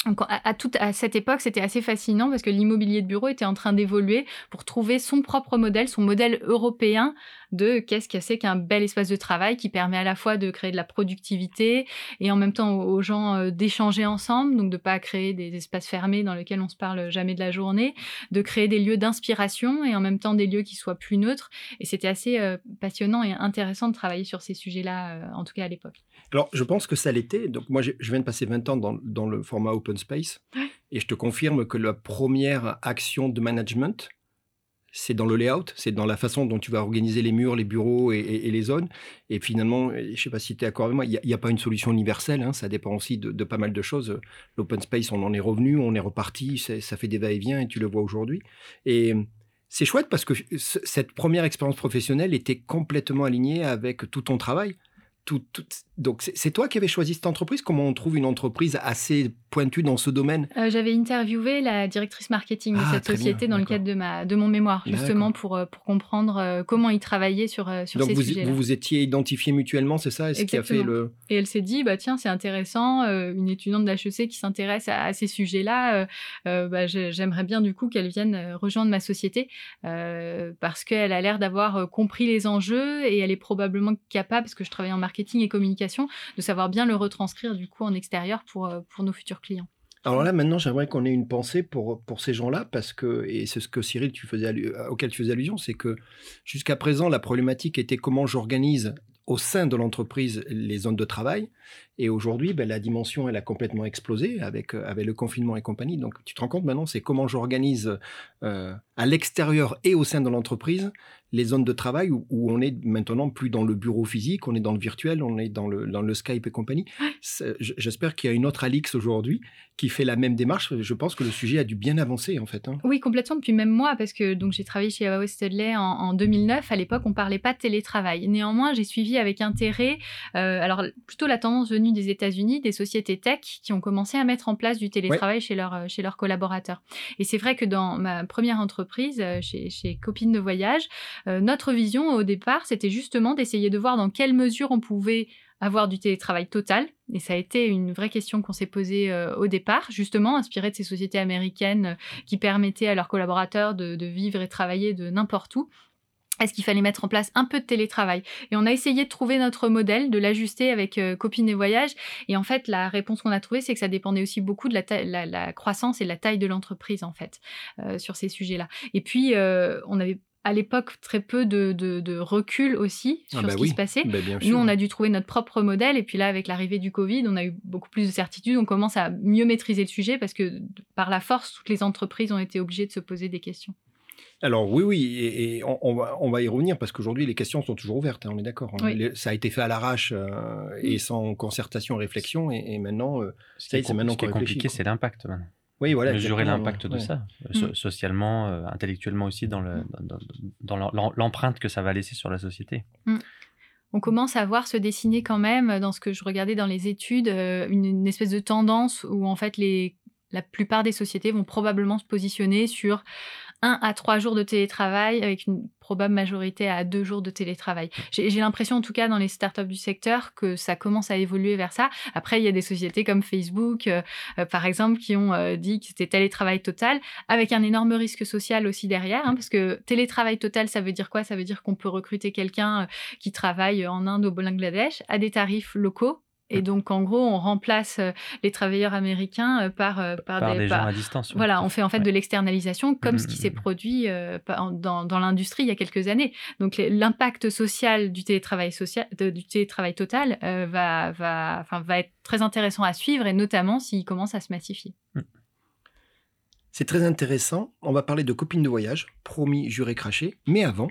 Donc, à, toute, à cette époque, c'était assez fascinant parce que l'immobilier de bureau était en train d'évoluer pour trouver son propre modèle, son modèle européen de qu'est-ce que c'est qu'un bel espace de travail qui permet à la fois de créer de la productivité et en même temps aux, gens euh, d'échanger ensemble, donc de pas créer des espaces fermés dans lesquels on se parle jamais de la journée, de créer des lieux d'inspiration et en même temps des lieux qui soient plus neutres. Et c'était assez euh, passionnant et intéressant de travailler sur ces sujets-là, euh, en tout cas à l'époque. Alors, je pense que ça l'était. Donc, moi, je viens de passer 20 ans dans, dans le format open space. Ouais. Et je te confirme que la première action de management, c'est dans le layout, c'est dans la façon dont tu vas organiser les murs, les bureaux et, et- et les zones. Et finalement, je ne sais pas si tu es d'accord avec moi, il n'y a, pas une solution universelle, hein, ça dépend aussi de, de pas mal de choses. L'open space, on en est revenu, on est reparti, ça fait des va-et-vient et tu le vois aujourd'hui. Et c'est chouette parce que ce- cette première expérience professionnelle était complètement alignée avec tout ton travail. Tout, tout- donc, c'est toi qui avais choisi cette entreprise? Comment on trouve une entreprise assez pointue dans ce domaine? Euh, J'avais interviewé la directrice marketing de Ah, cette bien, société dans le cadre de, ma, de mon mémoire, justement pour, euh, pour comprendre euh, comment ils travaillaient sur, sur Donc, ces vous, sujets-là. vous vous étiez identifiés mutuellement, c'est ça? Et ce qui a fait Exactement. le. Et elle s'est dit, bah tiens, c'est intéressant, euh, une étudiante d'HEC qui s'intéresse à, à ces sujets-là, euh, bah, j'aimerais bien du coup qu'elle vienne rejoindre ma société parce qu'elle a l'air d'avoir compris les enjeux et elle est probablement capable, parce que je travaille en marketing et communication, de savoir bien le retranscrire du coup en extérieur pour, euh, pour nos futurs clients. Alors là, maintenant, j'aimerais qu'on ait une pensée pour, pour ces gens-là, parce que, et c'est ce que Cyril, tu faisais allu- auquel tu faisais allusion, c'est que jusqu'à présent, la problématique était comment j'organise au sein de l'entreprise les zones de travail. Et aujourd'hui, ben, la dimension, elle a complètement explosé avec, euh, avec le confinement et compagnie. Donc, tu te rends compte maintenant, c'est comment j'organise euh, à l'extérieur et au sein de l'entreprise les zones de travail où, où on est maintenant plus dans le bureau physique, on est dans le virtuel, on est dans le, dans le Skype et compagnie. J'espère qu'il y a une autre Alix aujourd'hui qui fait la même démarche. Je pense que le sujet a dû bien avancer, en fait. hein. Oui, complètement. Puis même moi, parce que donc j'ai travaillé chez Huawei Studley en, en 2009. À l'époque, on parlait pas de télétravail. Néanmoins, j'ai suivi avec intérêt, euh, alors plutôt la tendance venue des États-Unis, des sociétés tech qui ont commencé à mettre en place du télétravail chez, leurs, euh, chez leurs collaborateurs. Et c'est vrai que dans ma première entreprise, euh, chez, chez Copines de Voyage, euh, notre vision au départ, c'était justement d'essayer de voir dans quelle mesure on pouvait avoir du télétravail total. Et ça a été une vraie question qu'on s'est posée euh, au départ, justement, inspirée de ces sociétés américaines euh, qui permettaient à leurs collaborateurs de, vivre et travailler de n'importe où. Est-ce qu'il fallait mettre en place un peu de télétravail? Et on a essayé de trouver notre modèle, de l'ajuster avec Copines et Voyages. Et en fait, la réponse qu'on a trouvée, c'est que ça dépendait aussi beaucoup de la, croissance et de la taille de l'entreprise, en fait, sur ces sujets-là. Et puis, euh, on avait à l'époque très peu de, de- de recul aussi sur Ah bah ce qui oui. se passait. Bien Nous, on a dû trouver notre propre modèle. Et puis là, avec l'arrivée du Covid, on a eu beaucoup plus de certitude. On commence à mieux maîtriser le sujet parce que par la force, toutes les entreprises ont été obligées de se poser des questions. Alors oui, oui, et, et on, on va, on va y revenir parce qu'aujourd'hui, les questions sont toujours ouvertes, hein, on est d'accord. hein. Oui. Ça a été fait à l'arrache euh, et sans concertation, réflexion, et, et maintenant... euh, Ce qui Ça y est, est, c'est maintenant ce qui est compliqué, c'est l'impact maintenant. Oui, voilà. Mesurer l'impact de ouais. ça, euh, so- Mm. socialement, euh, intellectuellement aussi, dans le- dans, dans- dans l'em- l'empreinte que ça va laisser sur la société. on commence à voir se dessiner quand même, dans ce que je regardais dans les études, euh, une, une espèce de tendance où en fait les, la plupart des sociétés vont probablement se positionner sur un à trois jours de télétravail avec une probable majorité à deux jours de télétravail. J'ai l'impression, en tout cas, dans les startups du secteur, que ça commence à évoluer vers ça. Après, il y a des sociétés comme Facebook, euh, euh, par exemple, qui ont euh, dit que c'était télétravail total, avec un énorme risque social aussi derrière, hein, parce que télétravail total, ça veut dire quoi? Ça veut dire qu'on peut recruter quelqu'un qui travaille en Inde ou au Bangladesh à des tarifs locaux et donc, en gros, on remplace euh, les travailleurs américains euh, par, euh, par, des, gens à distance. Voilà, on fait en fait de l'externalisation comme ce qui s'est Mmh, mmh, mmh. produit dans, dans l'industrie il y a quelques années. Donc, l'impact social du télétravail, social, de, du télétravail total va, va, enfin, va être très intéressant à suivre et notamment s'il commence à se massifier. Mmh. C'est très intéressant. On va parler de copines de voyage, promis, juré, craché. Mais avant,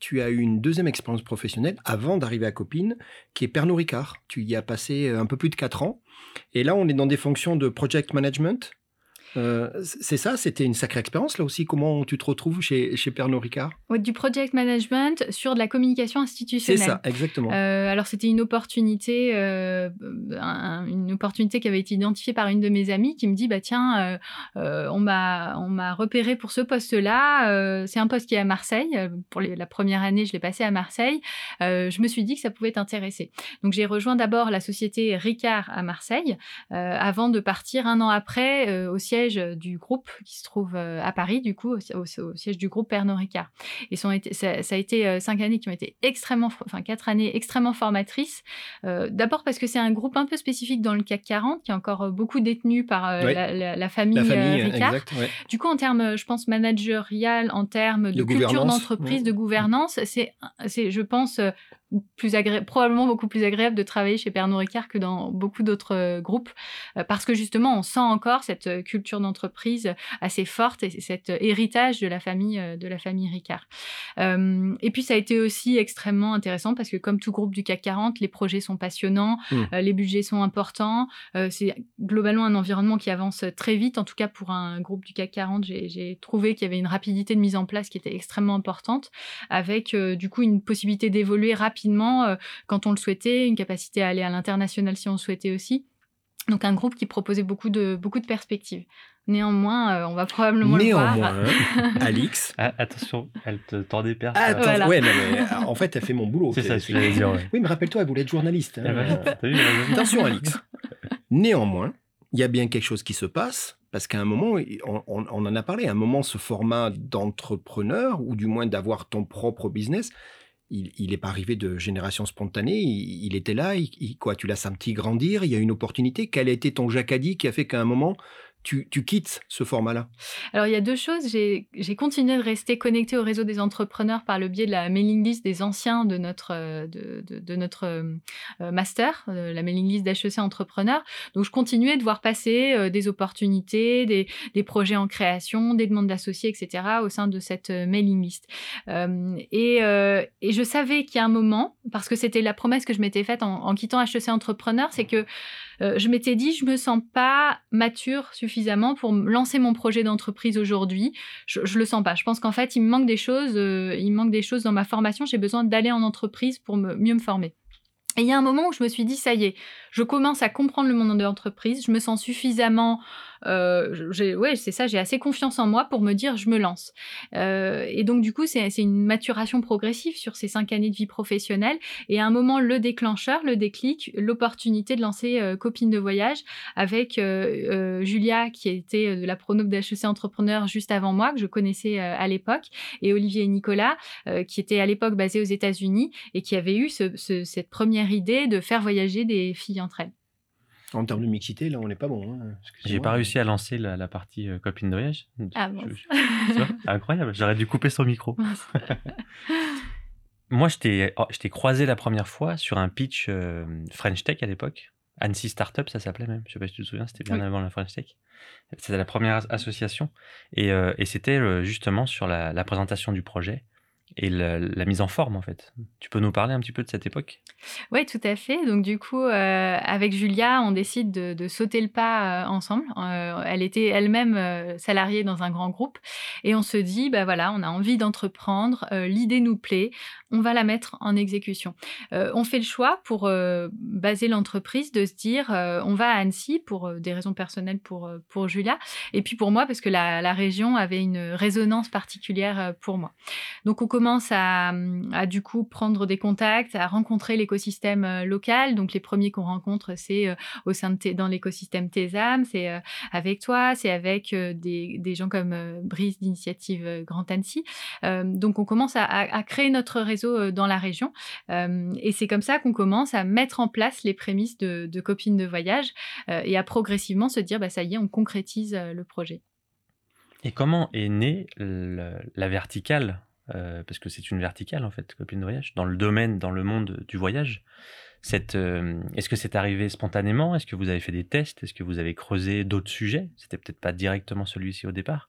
tu as eu une deuxième expérience professionnelle avant d'arriver à Copine, qui est Pernod Ricard. Tu y as passé un peu plus de 4 ans. Et là, on est dans des fonctions de project management. Euh, c'est ça, c'était une sacrée expérience là aussi. Comment tu te retrouves chez, chez Pernod Ricard? Du project management sur de la communication institutionnelle. C'est ça, exactement. Euh, alors c'était une opportunité, euh, un, une opportunité qui avait été identifiée par une de mes amies qui me dit bah tiens, on m'a on m'a repéré pour ce poste-là. c'est un poste qui est à Marseille. Pour les, la première année, je l'ai passé à Marseille. je me suis dit que ça pouvait t'intéresser. Donc j'ai rejoint d'abord la société Ricard à Marseille avant de partir un an après au siège du groupe qui se trouve à Paris, du coup, au, au, au siège du groupe Pernod Ricard. Et ça, a été cinq années qui ont été extrêmement, enfin quatre années extrêmement formatrices. Euh, D'abord parce que c'est un groupe un peu spécifique dans le CAC 40, qui est encore beaucoup détenu par euh, Oui. la, la, la famille, La famille, euh, Ricard. exact. ouais. Du coup, en termes, je pense, managérial, en termes de, De culture d'entreprise, ouais. de gouvernance, c'est, c'est, je pense, euh, plus agré- probablement beaucoup plus agréable de travailler chez Pernod Ricard que dans beaucoup d'autres euh, groupes, euh, parce que justement, on sent encore cette euh, culture d'entreprise assez forte et cet héritage de la famille, euh, de la famille Ricard. Et puis, ça a été aussi extrêmement intéressant parce que, comme tout groupe du CAC 40, les projets sont passionnants, Mm. euh, les budgets sont importants. c'est globalement un environnement qui avance très vite. En tout cas, pour un groupe du CAC 40, j'ai trouvé qu'il y avait une rapidité de mise en place qui était extrêmement importante, avec du coup une possibilité d'évoluer rapidement euh, quand on le souhaitait, une capacité à aller à l'international si on le souhaitait aussi. Donc un groupe qui proposait beaucoup de, beaucoup de perspectives. Néanmoins, euh, on va probablement le voir. Néanmoins, Alix. Ah, attention, elle te tend des perches. Attends, Voilà. ouais, non, mais, euh, en fait, elle fait mon boulot. c'est ça ce que j'allais dire. Ouais. Oui, mais rappelle-toi, elle voulait être journaliste. hein. Eh ben, vu. Attention, Alix. Néanmoins, il y a bien quelque chose qui se passe, parce qu'à un moment, on, on- on en a parlé, à un moment, ce format d'entrepreneur, ou du moins d'avoir ton propre business, il n'est pas arrivé de génération spontanée, il, était là, il- quoi, tu l'as senti grandir, il y a une opportunité. Quel a été ton jacadi qui a fait qu'à un moment, tu, quittes ce format-là? Alors, il y a deux choses. J'ai continué de rester connectée au réseau des entrepreneurs par le biais de la mailing list des anciens de notre, euh, de, de- notre euh, euh, master, la mailing list d'HEC Entrepreneurs. Donc, je continuais de voir passer des opportunités, des, projets en création, des demandes d'associés, etc. au sein de cette mailing list. Et, et je savais qu'il y a un moment, parce que c'était la promesse que je m'étais faite en, en quittant HEC Entrepreneurs, c'est que euh, je m'étais dit, je me sens pas mature suffisamment pour lancer mon projet d'entreprise aujourd'hui. Je, je le sens pas. Je pense qu'en fait, il me manque des choses. euh, il me manque des choses dans ma formation. J'ai besoin d'aller en entreprise pour me, mieux me former. Et il y a un moment où je me suis dit, ça y est, je commence à comprendre le monde de l'entreprise. Je me sens suffisamment, ouais, c'est ça, j'ai assez confiance en moi pour me dire, je me lance. Euh, et donc du coup, c'est une maturation progressive sur ces cinq années de vie professionnelle. Et à un moment, le déclencheur, le déclic, l'opportunité de lancer euh, Copine de voyage avec euh, euh, Julia, qui était euh, de la prono d'HEC Entrepreneur juste avant moi, que je connaissais euh, à l'époque, et Olivier et Nicolas, euh, qui étaient à l'époque basés aux États-Unis et qui avaient eu ce- ce- cette première idée de faire voyager des filles entre elles. En termes de mixité, là, on n'est pas bon. hein. J'ai pas réussi à lancer la, la partie euh, copine de voyage. Ah bon. Incroyable, j'aurais dû couper son micro. Moi, je t'ai oh, croisé la première fois sur un pitch euh, French Tech à l'époque. Annecy Startup, ça s'appelait même. Je sais pas si tu te souviens, c'était bien Oui. avant la French Tech. C'était la première as- association. Et, euh, et c'était euh, justement sur la, la présentation du projet. Et la, mise en forme en fait. Tu peux nous parler un petit peu de cette époque? Oui, tout à fait. Donc du coup, euh, avec Julia, on décide de, sauter le pas euh, ensemble. Euh, elle était elle-même salariée dans un grand groupe et on se dit, bah voilà, on a envie d'entreprendre, l'idée nous plaît, on va la mettre en exécution. on fait le choix pour baser l'entreprise de se dire, on va à Annecy pour des raisons personnelles pour, pour Julia et puis pour moi parce que la, la région avait une résonance particulière pour moi. Donc on commence à, du coup prendre des contacts, à rencontrer l'écosystème euh, local. Donc les premiers qu'on rencontre, c'est euh, au sein de dans l'écosystème TESAM, c'est euh, avec toi, c'est avec des, gens comme Brise d'initiative Grand Annecy. donc on commence à, créer notre réseau dans la région. et c'est comme ça qu'on commence à mettre en place les prémices de, copines de voyage et à progressivement se dire, bah, ça y est, on concrétise le projet. Et comment est née la verticale parce que c'est une verticale en fait, copine de voyage, dans le domaine, dans le monde du voyage? Euh, est-ce que c'est arrivé spontanément? Est-ce que vous avez fait des tests? Est-ce que vous avez creusé d'autres sujets? C'était peut-être pas directement celui-ci au départ.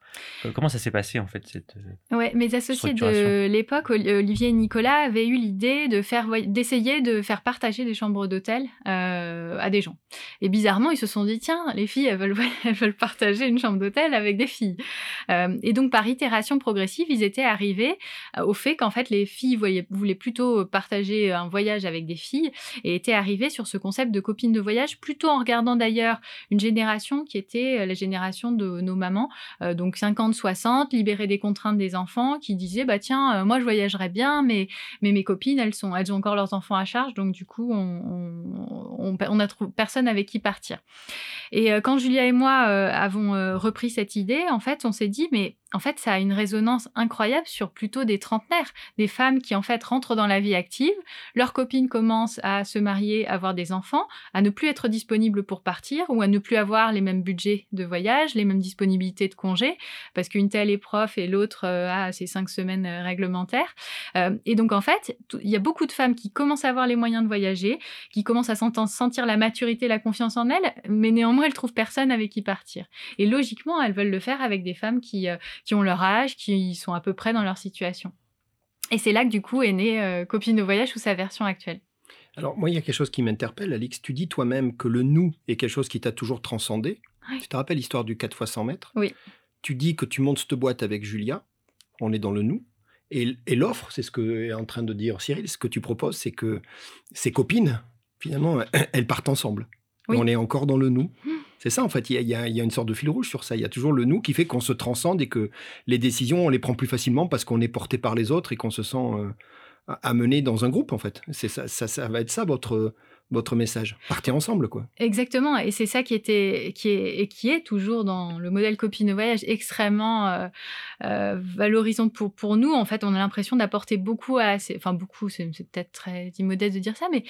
Comment ça s'est passé en fait cette euh, Ouais, mes associés de l'époque, Olivier et Nicolas, avaient eu l'idée de faire, d'essayer de faire partager des chambres d'hôtel euh, à des gens. Et bizarrement, ils se sont dit tiens, les filles, elles veulent, elles veulent partager une chambre d'hôtel avec des filles. et donc par itération progressive, ils étaient arrivés au fait qu'en fait les filles voyaient, voulaient plutôt partager un voyage avec des filles et était arrivé sur ce concept de copine de voyage, plutôt en regardant d'ailleurs une génération qui était euh, la génération de nos mamans, euh, donc 50-60, libérées des contraintes des enfants, qui disaient bah tiens, euh, moi je voyagerais bien, mais, mais mes copines, elles, sont, elles ont encore leurs enfants à charge, donc du coup, on, on, a personne avec qui partir. Et quand Julia et moi avons repris cette idée, en fait, on s'est dit, mais en fait, ça a une résonance incroyable sur plutôt des trentenaires, des femmes qui en fait rentrent dans la vie active, leurs copines commencent à se marier, avoir des enfants, à ne plus être disponibles pour partir ou à ne plus avoir les mêmes budgets de voyage, les mêmes disponibilités de congés, parce qu'une telle est prof et l'autre euh, a ses cinq semaines euh, réglementaires. Euh, et donc en fait, il y a beaucoup de femmes qui commencent à avoir les moyens de voyager, qui commencent à sentir la maturité, la confiance en elles, mais néanmoins elles trouvent personne avec qui partir. Et logiquement, elles veulent le faire avec des femmes qui qui ont leur âge, qui sont à peu près dans leur situation. Et c'est là que du coup est née euh, Copine de voyage sous sa version actuelle. Alors moi, il y a quelque chose qui m'interpelle, Alix. Tu dis toi-même que le nous est quelque chose qui t'a toujours transcendé. Tu te rappelles l'histoire du 4 x 100 mètres? Oui. Tu dis que tu montes cette boîte avec Julia. On est dans le nous. Et, l'offre, c'est ce que est en train de dire Cyril, ce que tu proposes, c'est que ces copines, finalement, elles partent ensemble. On est encore dans le nous. Mmh. C'est ça, en fait. Il y, a, une sorte de fil rouge sur ça. Il y a toujours le nous qui fait qu'on se transcende et que les décisions, on les prend plus facilement parce qu'on est porté par les autres et qu'on se sent euh, amené dans un groupe, en fait. C'est ça, ça, va être ça, votre, votre message. Partez ensemble, quoi. Exactement, et c'est ça qui était, qui est, et qui est toujours dans le modèle copine voyage extrêmement euh, euh, valorisant pour pour nous. En fait, on a l'impression d'apporter beaucoup à, enfin beaucoup, c'est peut-être très immodeste de dire ça, mais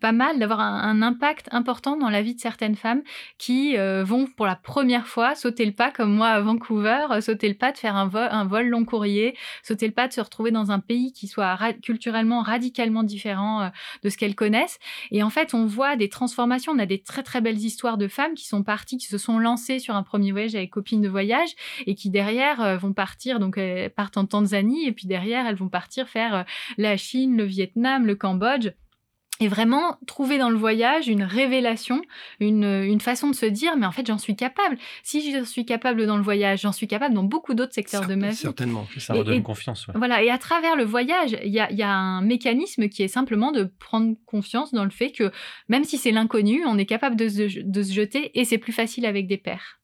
pas mal d'avoir un, impact important dans la vie de certaines femmes qui euh, vont pour la première fois sauter le pas, comme moi à Vancouver, sauter le pas de faire un vol, un vol long courrier, sauter le pas de se retrouver dans un pays qui soit culturellement radicalement différent de ce qu'elles connaissent, et en fait fait, on voit des transformations. On a des très très belles histoires de femmes qui sont parties, qui se sont lancées sur un premier voyage avec copines de voyage et qui derrière euh, vont partir. Donc, elles partent en Tanzanie et puis derrière, elles vont partir faire euh, la Chine, le Vietnam, le Cambodge et vraiment trouver dans le voyage une révélation, une, une façon de se dire, mais en fait, j'en suis capable. Si j'en suis capable dans le voyage, j'en suis capable dans beaucoup d'autres secteurs de ma vie. Certainement. Ça redonne confiance. Voilà, et à travers le voyage, il y a, y a, un mécanisme qui est simplement de prendre confiance dans le fait que même si c'est l'inconnu, on est capable de se, de se jeter et c'est plus facile avec des pairs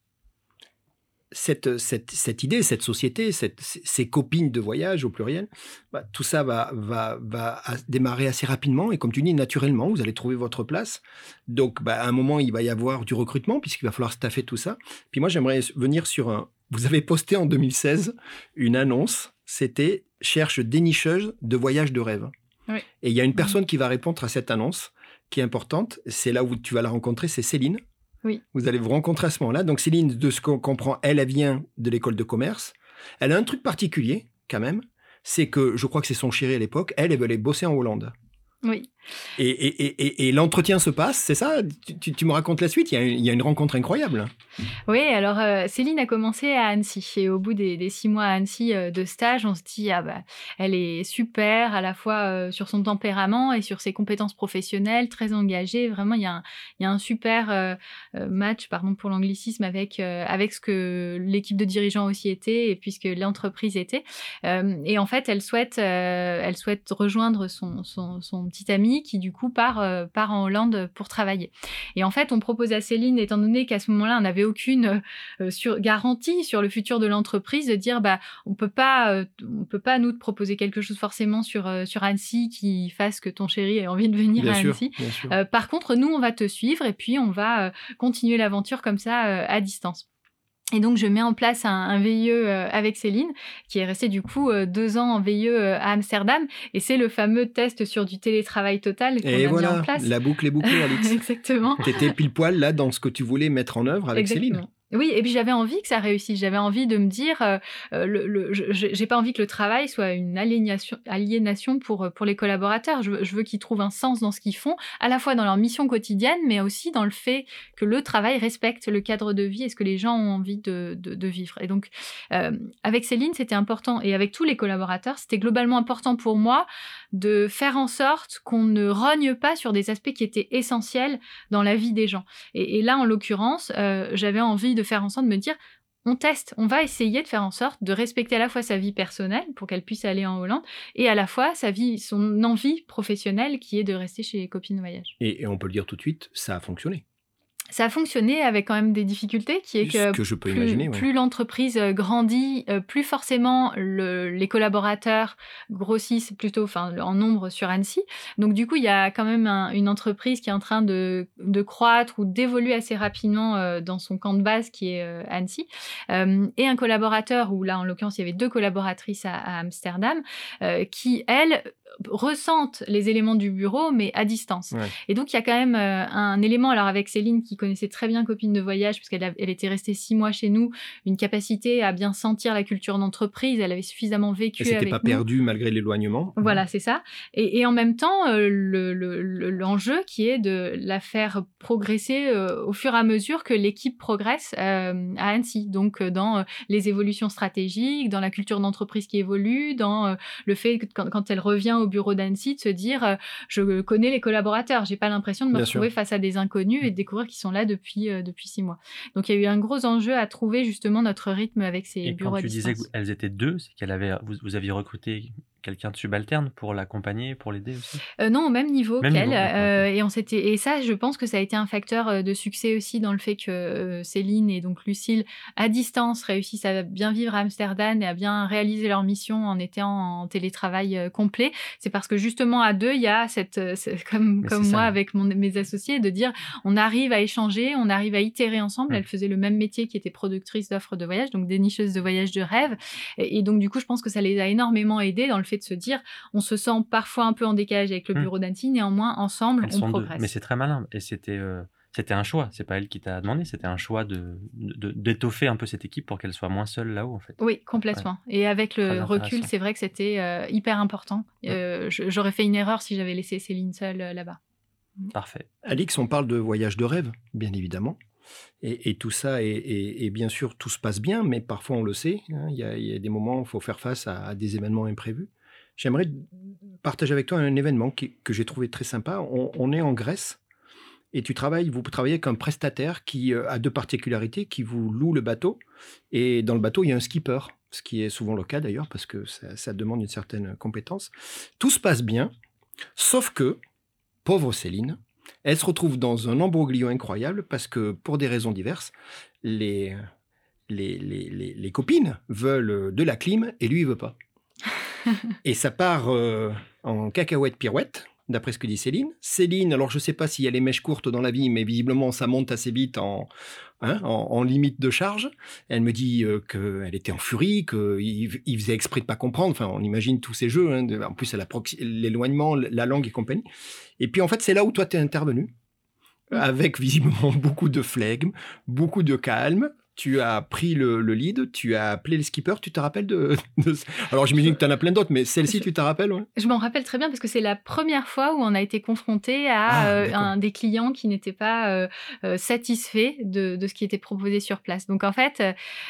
cette, cette, cette, idée, cette société, cette, ces copines de voyage au pluriel, bah, tout ça va, va, va démarrer assez rapidement et comme tu dis, naturellement, vous allez trouver votre place. Donc, bah, à un moment, il va y avoir du recrutement puisqu'il va falloir staffer tout ça. Puis moi, j'aimerais venir sur un... Vous avez posté en 2016 une annonce, c'était « Cherche dénicheuse de voyage de rêve Et il y a une mmh. personne qui va répondre à cette annonce qui est importante. C'est là où tu vas la rencontrer, c'est Céline. Vous allez vous rencontrer à ce moment-là. Donc Céline, de ce qu'on comprend, elle, elle vient de l'école de commerce. Elle a un truc particulier, quand même. C'est que, je crois que c'est son chéri à l'époque, elle, elle veut aller bosser en Hollande. Oui. Et, l'entretien se passe, c'est ça? Tu, me racontes la suite il y, a une, rencontre incroyable. Oui, alors euh, Céline a commencé à Annecy. Et au bout des, six mois à Annecy euh, de stage, on se dit, ah bah, elle est super, à la fois euh, sur son tempérament et sur ses compétences professionnelles, très engagée. Vraiment, il y a un, super match, pardon pour l'anglicisme, avec, avec ce que l'équipe de dirigeants aussi était et puisque l'entreprise était. et en fait, elle souhaite, elle souhaite rejoindre son, son, son qui du coup part, euh, part en Hollande pour travailler. Et en fait, on propose à Céline, étant donné qu'à ce moment-là, on n'avait aucune euh, sur, garantie sur le futur de l'entreprise, de dire bah on peut pas, euh, on peut pas nous te proposer quelque chose forcément sur sur Annecy qui fasse que ton chéri ait envie de venir à Annecy. par contre, nous, on va te suivre et puis on va continuer l'aventure comme ça à distance. Et donc, je mets en place un, VIE euh, avec Céline, qui est restée du coup euh, deux ans en VIE euh, à Amsterdam. Et c'est le fameux test sur du télétravail total qu'on a mis en place. La boucle est bouclée, Alix. Exactement. Tu étais pile poil là dans ce que tu voulais mettre en œuvre avec Exactement. Céline. Oui, et puis j'avais envie que ça réussisse. J'avais envie de me dire, euh, euh j'ai pas envie que le travail soit une aliénation, pour, euh, pour les collaborateurs. Je, veux qu'ils trouvent un sens dans ce qu'ils font, à la fois dans leur mission quotidienne, mais aussi dans le fait que le travail respecte le cadre de vie et ce que les gens ont envie de, vivre. Et donc, avec Céline, c'était important, et avec tous les collaborateurs, c'était globalement important pour moi de faire en sorte qu'on ne rogne pas sur des aspects qui étaient essentiels dans la vie des gens. Et, là, en l'occurrence, j'avais envie de faire en sorte de me dire on teste, on va essayer de faire en sorte de respecter à la fois sa vie personnelle pour qu'elle puisse aller en Hollande et à la fois sa vie, son envie professionnelle qui est de rester chez les copines de voyage. et on peut le dire tout de suite, ça a fonctionné ça a fonctionné avec quand même des difficultés, qui est que, je peux plus, l'entreprise euh, grandit, euh, plus forcément les collaborateurs grossissent plutôt enfin, en nombre sur Annecy. Donc du coup, il y a quand même une entreprise qui est en train de, de croître ou d'évoluer assez rapidement euh, dans son camp de base qui est Annecy. et un collaborateur, ou là en l'occurrence il y avait deux collaboratrices à, à Amsterdam, qui, elles, ressentent les éléments du bureau, mais à distance. Et donc, il y a quand même euh, un élément, alors avec Céline, qui connaissait très bien Copine de voyage, puisqu'elle elle était restée six mois chez nous, une capacité à bien sentir la culture d'entreprise, elle avait suffisamment vécu elle s'était pas perdue malgré l'éloignement. Voilà, c'est ça. Et, en même temps, euh, l'enjeu qui est de la faire progresser euh, au fur et à mesure que l'équipe progresse à Annecy. Donc, dans les évolutions stratégiques, dans la culture d'entreprise qui évolue, dans le fait que quand, quand elle revient au bureau d'Annecy de se dire euh, je connais les collaborateurs, j'ai pas l'impression de me retrouver face à des inconnus et de découvrir qu'ils sont là depuis euh, depuis six mois. Donc il y a eu un gros enjeu à trouver justement notre rythme avec ces bureaux quand tu disais qu'elles étaient deux, c'est qu'elle avait vous, vous aviez recruté quelqu'un de subalterne pour l'accompagner, pour l'aider aussi? Euh, Non, au même niveau qu'elle. Euh, et on s'était et ça, je pense que ça a été un facteur euh, de succès aussi dans le fait que Céline et donc Lucille à distance réussissent à bien vivre à Amsterdam et à bien réaliser leur mission en étant en télétravail complet. C'est parce que justement à deux, il y a cette, comme comme moi avec mon, mes associés de dire on arrive à échanger, on arrive à itérer ensemble. Mmh. Elle faisait le même métier qui était productrice d'offres de voyage, donc dénicheuse de voyage de rêve. Et, et donc du coup, je pense que ça les a énormément aidés dans le fait de se dire on se sent parfois un peu en décalage avec le hmm. bureau d'Annecy, néanmoins ensemble on progresse. Mais c'est très malin et c'était euh, c'était un choix, c'est pas elle qui t'a demandé, c'était un choix de d'étoffer un peu cette équipe pour qu'elle soit moins seule là-haut en fait. Oui, complètement. Et avec le recul, c'est vrai que c'était euh, hyper important. Euh, j'aurais fait une erreur si j'avais laissé Céline seule là-bas. Parfait. Alix, on parle de voyage de rêve, bien évidemment. Et, tout ça, et, bien sûr, tout se passe bien, mais parfois on le sait, hein, il y, a des moments où il faut faire face à des événements imprévus. J'aimerais partager avec toi un événement que j'ai trouvé très sympa. On, est en Grèce et tu travailles, vous travaillez un prestataire qui euh, a deux particularités, qui vous loue le bateau et dans le bateau il y a un skipper, ce qui est souvent le cas d'ailleurs parce que ça, demande une certaine compétence. Tout se passe bien, sauf que pauvre Céline, elle se retrouve dans un embroglio incroyable parce que pour des raisons diverses, les, les, les, les copines veulent de la clim et lui il veut pas et ça part euh, en cacahuète pirouette, d'après ce que dit Céline. Céline, alors je ne sais pas s'il y a les mèches courtes dans la vie, mais visiblement ça monte assez vite en, hein, en, limite de charge. Elle me dit euh, qu'elle était en furie, qu'il il faisait exprès de pas comprendre. Enfin, on imagine tous ces jeux. Hein, en plus, l'éloignement, la langue et compagnie. Et puis en fait, c'est là où toi tu es intervenu, avec visiblement beaucoup de flegme, beaucoup de calme, tu as pris le, lead, tu as appelé le skipper, tu te rappelles de... Alors j'imagine que tu en as plein d'autres, mais celle-ci, tu te rappelles Je m'en rappelle très bien parce que c'est la première fois où on a été confronté à ah, euh, un, des clients qui n'étaient pas euh, euh, satisfaits de, de, ce qui était proposé sur place. Donc en fait,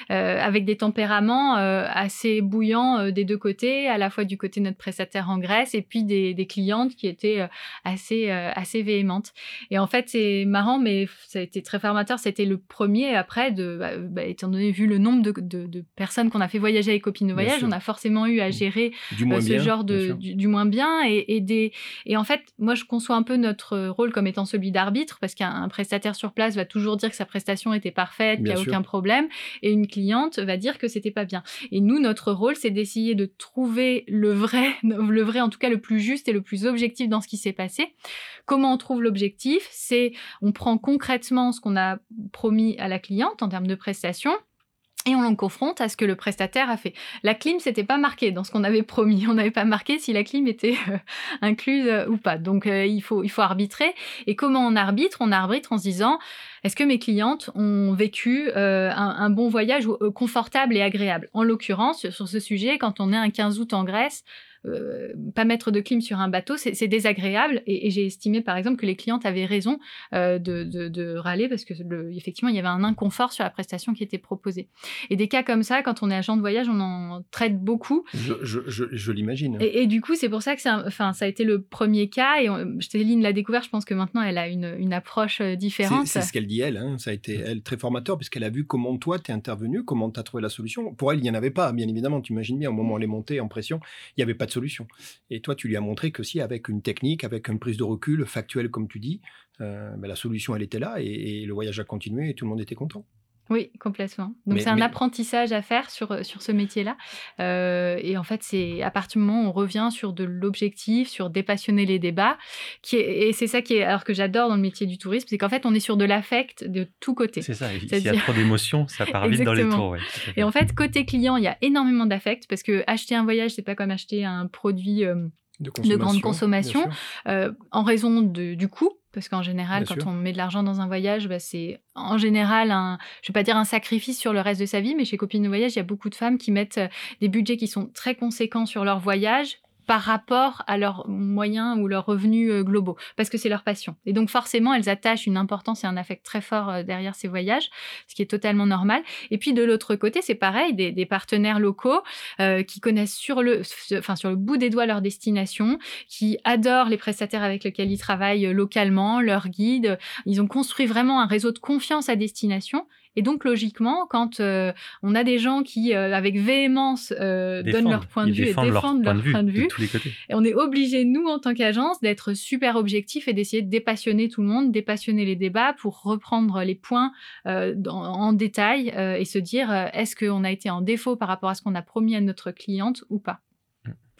avec des tempéraments assez bouillants des deux côtés, à la fois du côté de notre prestataire en Grèce et puis des, des clientes qui étaient assez, assez véhémentes. Et en fait, c'est marrant, mais ça a été très formateur. C'était le premier après de... Bah, bah, étant donné vu le nombre de, personnes qu'on a fait voyager avec copines de voyage, on a forcément eu à gérer euh, ce genre de du, moins bien et, des et en fait moi je conçois un peu notre rôle comme étant celui d'arbitre parce qu'un prestataire sur place va toujours dire que sa prestation était parfaite, qu'il n'y a aucun problème et une cliente va dire que c'était pas bien. Et nous notre rôle c'est d'essayer de trouver le vrai le vrai en tout cas le plus juste et le plus objectif dans ce qui s'est passé. Comment on trouve l'objectif? C'est on prend concrètement ce qu'on a promis à la cliente en termes de et on le confronte à ce que le prestataire a fait. La clim, c'était pas marqué dans ce qu'on avait promis. On n'avait pas marqué si la clim était euh, incluse euh, ou pas. Donc euh, il faut il faut arbitrer. Et comment on arbitre? On arbitre en se disant est-ce que mes clientes ont vécu un, un, bon voyage confortable et agréable? En l'occurrence, sur ce sujet, quand on est un 15 août en Grèce, euh, pas mettre de clim sur un bateau, c'est désagréable. Et, j'ai estimé, par exemple, que les clientes avaient raison euh, de, râler parce que, effectivement, il y avait un inconfort sur la prestation qui était proposée. Et des cas comme ça, quand on est agent de voyage, on en traite beaucoup. Je, l'imagine. Et, du coup, c'est pour ça que enfin, ça a été le premier cas. Et Céline l'a découvert. Je pense que maintenant, elle a une, approche euh, différente. C'est ce qu'elle dit, elle. Hein. Ça a été, elle, très formateur puisqu'elle a vu comment toi, tu es intervenu, comment tu as trouvé la solution. Pour elle, il n'y en avait pas, bien évidemment. Tu imagines bien, au moment où elle est montée en pression, il n'y avait pas de Et toi, tu lui as montré que si, avec une technique, avec une prise de recul factuelle, comme tu dis, euh, ben, la solution, elle était là et, le voyage a continué et tout le monde était content. Oui, complètement. Donc c'est un apprentissage à faire sur, euh, sur ce métier-là. Euh, et en fait, c'est à partir du moment où on revient sur de l'objectif, sur dépassionner les débats, qui et c'est ça qui est, alors que j'adore dans le métier du tourisme, c'est qu'en fait, on est sur de l'affect de tous côtés. C'est ça, s'il y a trop d'émotions, ça part vite dans les tours. et en fait, côté client, il y a énormément d'affect, parce que acheter un voyage, c'est pas comme acheter un produit... Euh, de, grande consommation, en raison de, du coût, parce qu'en général, quand on met de l'argent dans un voyage, bah, c'est en général un, je vais pas dire un sacrifice sur le reste de sa vie, mais chez Copines de Voyage, il y a beaucoup de femmes qui mettent euh, des budgets qui sont très conséquents sur leur voyage par rapport à leurs moyens ou leurs revenus euh, globaux, parce que c'est leur passion. Et donc forcément, elles attachent une importance et un affect très fort euh, derrière ces voyages, ce qui est totalement normal. Et puis de l'autre côté, c'est pareil, des, partenaires locaux euh, qui connaissent sur le, enfin, sur le bout des doigts leur destination, qui adorent les prestataires avec lesquels ils travaillent localement, leurs guides. Ils ont construit vraiment un réseau de confiance à destination et donc, logiquement, quand euh, on a des gens qui, euh, avec véhémence, euh, donnent leur point de vue et défendent leur, point, de vue, et on est obligé, nous, en tant qu'agence, d'être super objectifs et d'essayer de dépassionner tout le monde, dépassionner les débats pour reprendre les points en détail et se dire est-ce qu'on a été en défaut par rapport à ce qu'on a promis à notre cliente ou pas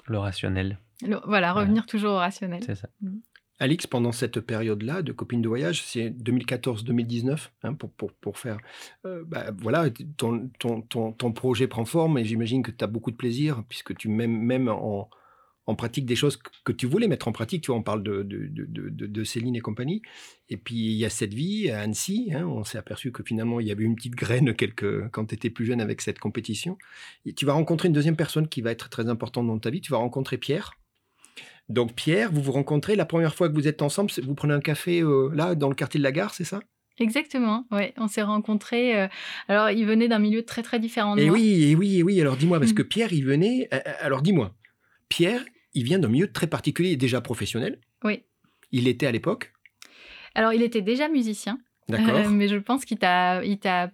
Le rationnel. voilà, revenir toujours au rationnel. C'est ça. Mmh. Alix, pendant cette période-là de copine de voyage, c'est 2014-2019, hein, pour, pour, pour, faire. Euh, bah, voilà, ton, ton, ton, ton, projet prend forme et j'imagine que tu as beaucoup de plaisir, puisque tu mets même en, en, pratique des choses que tu voulais mettre en pratique. Tu vois, on parle de, de, de, de, Céline et compagnie. Et puis, il y a cette vie à Annecy. Hein, on s'est aperçu que finalement, il y avait une petite graine quelques, quand tu étais plus jeune avec cette compétition. Et tu vas rencontrer une deuxième personne qui va être très importante dans ta vie. Tu vas rencontrer Pierre donc Pierre, vous vous rencontrez la première fois que vous êtes ensemble, vous prenez un café euh, là dans le quartier de la gare, c'est ça? Exactement, ouais, on s'est rencontrés. Euh, alors, il venait d'un milieu très très différent. et oui, et oui, et oui. Alors, dis-moi, parce que Pierre, il venait. Euh, alors, dis-moi, Pierre, il vient d'un milieu très particulier, déjà professionnel? Oui. Il était à l'époque? Alors, il était déjà musicien. D'accord. mais je pense qu'il t'a,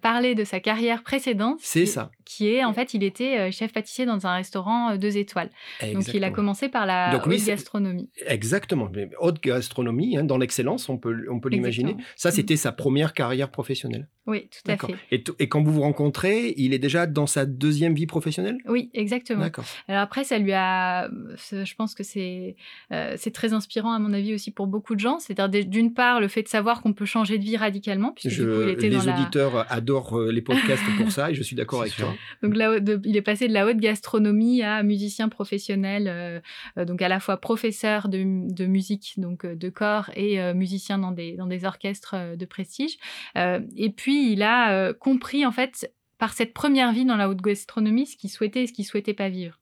parlé de sa carrière précédente. C'est ça qui est en fait, il était euh, chef pâtissier dans un restaurant euh, deux étoiles. Donc il a commencé par la haute gastronomie. Exactement, haute gastronomie, hein, dans l'excellence, on peut, on peut l'imaginer. Ça, mm. c'était sa première carrière professionnelle. Oui, tout à fait. Et, et, quand vous vous rencontrez, il est déjà dans sa deuxième vie professionnelle? Oui, exactement. D'accord. Alors après, ça lui a, je pense que c'est euh, c'est très inspirant à mon avis aussi pour beaucoup de gens. C'est-à-dire d'une part le fait de savoir qu'on peut changer de vie radicalement, puisque je, était les auditeurs adorent les podcasts pour ça, et je suis d'accord avec toi. Donc là, il est passé de la haute gastronomie à musicien professionnel, euh, euh, donc à la fois professeur de, musique, donc euh, de corps, et musicien dans des, dans des orchestres de prestige. et puis puis, il a compris, en fait, par cette première vie dans la haute gastronomie, ce qu'il souhaitait et ce qu'il souhaitait pas vivre.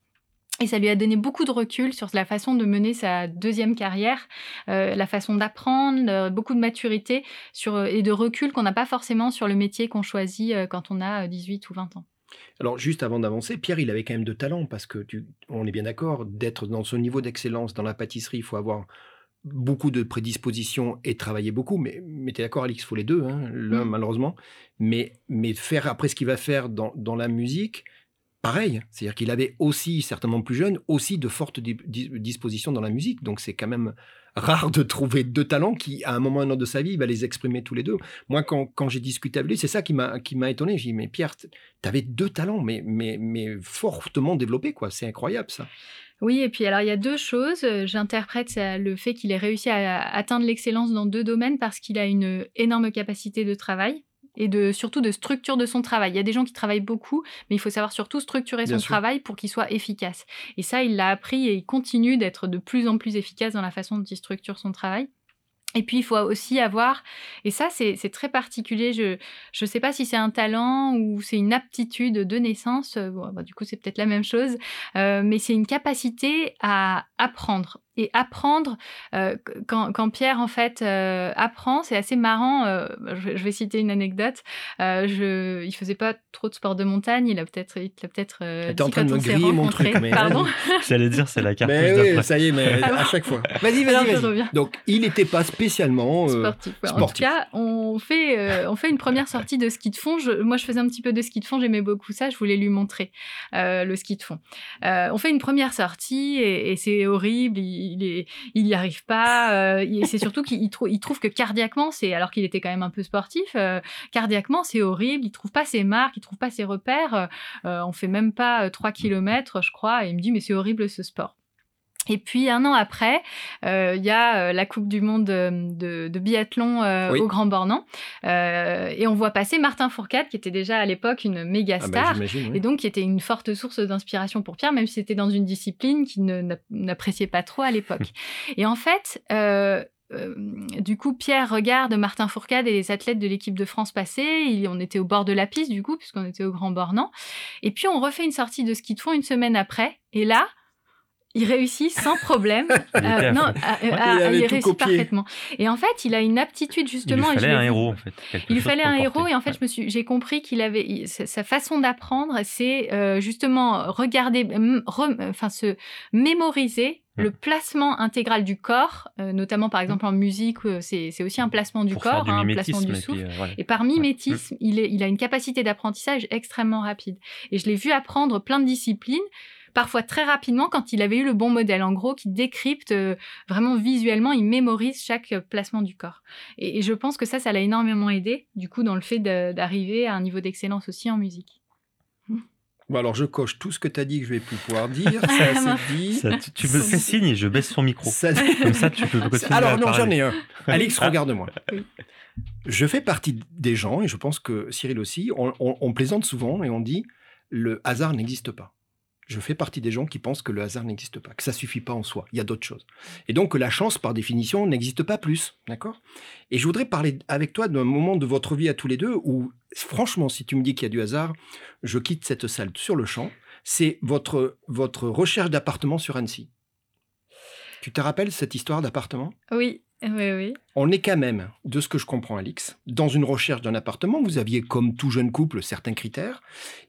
Et ça lui a donné beaucoup de recul sur la façon de mener sa deuxième carrière, euh, la façon d'apprendre, euh, beaucoup de maturité sur, euh, et de recul qu'on n'a pas forcément sur le métier qu'on choisit quand on a 18 ou 20 ans. Alors juste avant d'avancer, Pierre, il avait quand même de talent parce que tu, on est bien d'accord, d'être dans ce niveau d'excellence dans la pâtisserie, il faut avoir beaucoup de prédispositions et travailler beaucoup. Mais, mais tu es d'accord, Alix, il faut les deux, hein, l'un mmh. malheureusement. Mais, mais faire après ce qu'il va faire dans, dans la musique, pareil. C'est-à-dire qu'il avait aussi, certainement plus jeune, aussi de fortes dispositions dans la musique. Donc c'est quand même rare de trouver deux talents qui, à un moment ou un autre de sa vie, va les exprimer tous les deux. Moi, quand, quand j'ai discuté avec lui, c'est ça qui m'a, étonné. J'ai dit, mais Pierre, tu avais deux talents, mais, mais, mais fortement développés, quoi. C'est incroyable, ça. Oui, et puis alors il y a deux choses. J'interprète le fait qu'il ait réussi à atteindre l'excellence dans deux domaines parce qu'il a une énorme capacité de travail et de surtout de structure de son travail. Il y a des gens qui travaillent beaucoup, mais il faut savoir surtout structurer son travail pour qu'il soit efficace. Et ça, il l'a appris et il continue d'être de plus en plus efficace dans la façon dont il structure son travail. Et puis, il faut aussi avoir, et ça, c'est très particulier, je ne sais pas si c'est un talent ou c'est une aptitude de naissance, bah, du coup, c'est peut-être la même chose, euh, mais c'est une capacité à apprendre et apprendre euh, quand, quand, Pierre en fait euh, apprend c'est assez marrant euh, je, vais citer une anecdote je il faisait pas trop de sport de montagne il a peut-être il a peut-être en train de me griller mon truc mais pardon. j'allais dire c'est la carte mais oui, ça y est mais à chaque fois. Vas-y vas-y vas donc il n'était pas spécialement sportif, en tout cas on fait on fait une première sortie de ski de fond. Moi je faisais un petit peu de ski de fond j'aimais beaucoup ça je voulais lui montrer le ski de fond. On fait une première sortie et, et c'est horrible il, il y arrive pas. Euh, c'est surtout qu'il il trouve que cardiaquement, c'est alors qu'il était quand même un peu sportif, euh, cardiaquement c'est horrible. Il trouve pas ses marques, il trouve pas ses repères. Euh, on fait même pas 3 km, je crois. Et il me dit mais c'est horrible ce sport. Et puis un an après, euh, il y a euh, la Coupe du Monde de, biathlon euh, au Grand Bornand. et on voit passer Martin Fourcade, qui était déjà à l'époque une méga ah bah, star, et donc qui était une forte source d'inspiration pour Pierre, même si c'était dans une discipline qu'il n'appréciait pas trop à l'époque. et en fait, du coup, Pierre regarde Martin Fourcade et les athlètes de l'équipe de France passer. on était au bord de la piste, du coup, puisqu'on était au Grand Bornand. Et puis, on refait une sortie de ski de fond une semaine après. Et là, il réussit sans problème. euh, non, il, réussit parfaitement. Et en fait, il a une aptitude justement. Il lui fallait un héros en fait. Il lui fallait un héros et en fait, je me suis, j'ai compris qu'il avait sa façon d'apprendre, c'est euh, justement regarder, enfin se mémoriser le hum. placement intégral du corps, euh, notamment par exemple en musique, euh, c'est aussi un placement du corps, hein, un placement du souffle. Et, par mimétisme, il, est, il a une capacité d'apprentissage extrêmement rapide. Et je l'ai vu apprendre plein de disciplines parfois très rapidement quand il avait eu le bon modèle. En gros, qui décrypte euh, vraiment visuellement, il mémorise chaque euh, placement du corps. Et, je pense que ça, ça l'a énormément aidé, du coup, dans le fait d'arriver à un niveau d'excellence aussi en musique. Bon, alors je coche tout ce que tu as dit que je vais plus pouvoir dire. ça, c'est dit. tu, me fais signe et je baisse son micro. Comme ça, tu peux continuer Alors, non, j'en ai un. Alix, ah. regarde-moi. Je fais partie des gens, et je pense que Cyril aussi, on plaisante souvent et on dit le hasard n'existe pas je fais partie des gens qui pensent que le hasard n'existe pas, que ça suffit pas en soi, il y a d'autres choses. Et donc que la chance, par définition, n'existe pas plus, d'accord? Et je voudrais parler avec toi d'un moment de votre vie à tous les deux où, franchement, si tu me dis qu'il y a du hasard, je quitte cette salle sur le champ. C'est votre, votre recherche d'appartement sur Annecy. Tu te rappelles cette histoire d'appartement? Oui, oui, oui. On est quand même, de ce que je comprends, Alix, dans une recherche d'un appartement. Vous aviez, comme tout jeune couple, certains critères.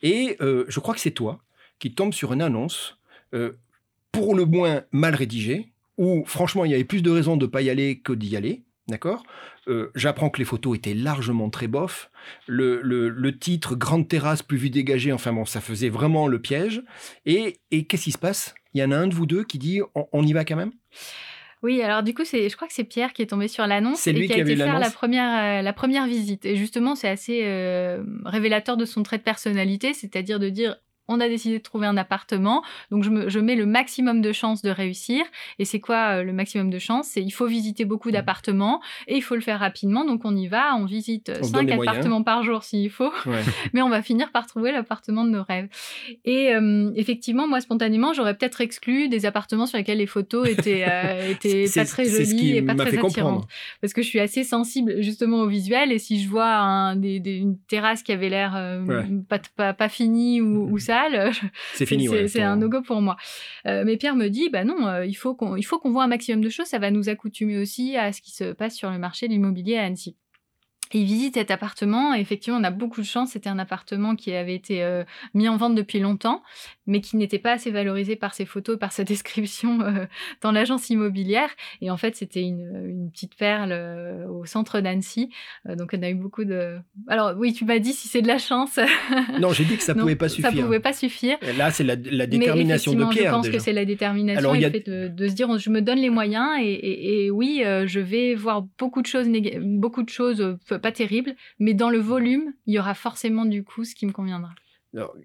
Et euh, je crois que c'est toi qui tombe sur une annonce euh, pour le moins mal rédigée, où franchement il y avait plus de raisons de ne pas y aller que d'y aller. D'accord? Euh, J'apprends que les photos étaient largement très bof. Le, titre Grande terrasse plus vue dégagée, enfin bon, ça faisait vraiment le piège. Et, qu'est-ce qui se passe? Il y en a un de vous deux qui dit on, y va quand même? Oui, alors du coup, c'est, je crois que c'est Pierre qui est tombé sur l'annonce et qui, a été faire la première, euh, la première visite. Et justement, c'est assez révélateur de son trait de personnalité, c'est-à-dire de dire on a décidé de trouver un appartement. Donc, je, mets le maximum de chances de réussir. Et c'est quoi euh, le maximum de chances? C'est il faut visiter beaucoup mmh. d'appartements et il faut le faire rapidement. Donc, on y va, on visite 5 appartements par jour s'il faut. Mais on va finir par trouver l'appartement de nos rêves. Et euh, effectivement, moi, spontanément, j'aurais peut-être exclu des appartements sur lesquels les photos étaient, euh, étaient pas très jolies et pas très attirantes. Parce que je suis assez sensible justement au visuel. Et si je vois un, des, une terrasse qui avait l'air pas, pas, pas, finie ou, ou sale, c'est fini. C'est un no-go pour moi. Euh, mais Pierre me dit, bah non, euh, il faut qu'on faut qu'on voit un maximum de choses. Ça va nous accoutumer aussi à ce qui se passe sur le marché de l'immobilier à Annecy. Il visite cet appartement. Et effectivement, on a beaucoup de chance. C'était un appartement qui avait été euh, mis en vente depuis longtemps, mais qui n'était pas assez valorisé par ses photos, par sa description euh, dans l'agence immobilière. Et en fait, c'était une, une, petite perle euh, au centre d'Annecy. donc, on a eu beaucoup de. Alors, oui, tu m'as dit si c'est de la chance. non, j'ai dit que ça ne pouvait pas suffire. Ça pouvait pas suffire. là, c'est la, la, détermination de Pierre. Je pense que c'est la détermination et le fait de, de, se dire je me donne les moyens et, et, oui, je vais voir beaucoup de choses, beaucoup de choses pas terrible, mais dans le volume, il y aura forcément du coup ce qui me conviendra.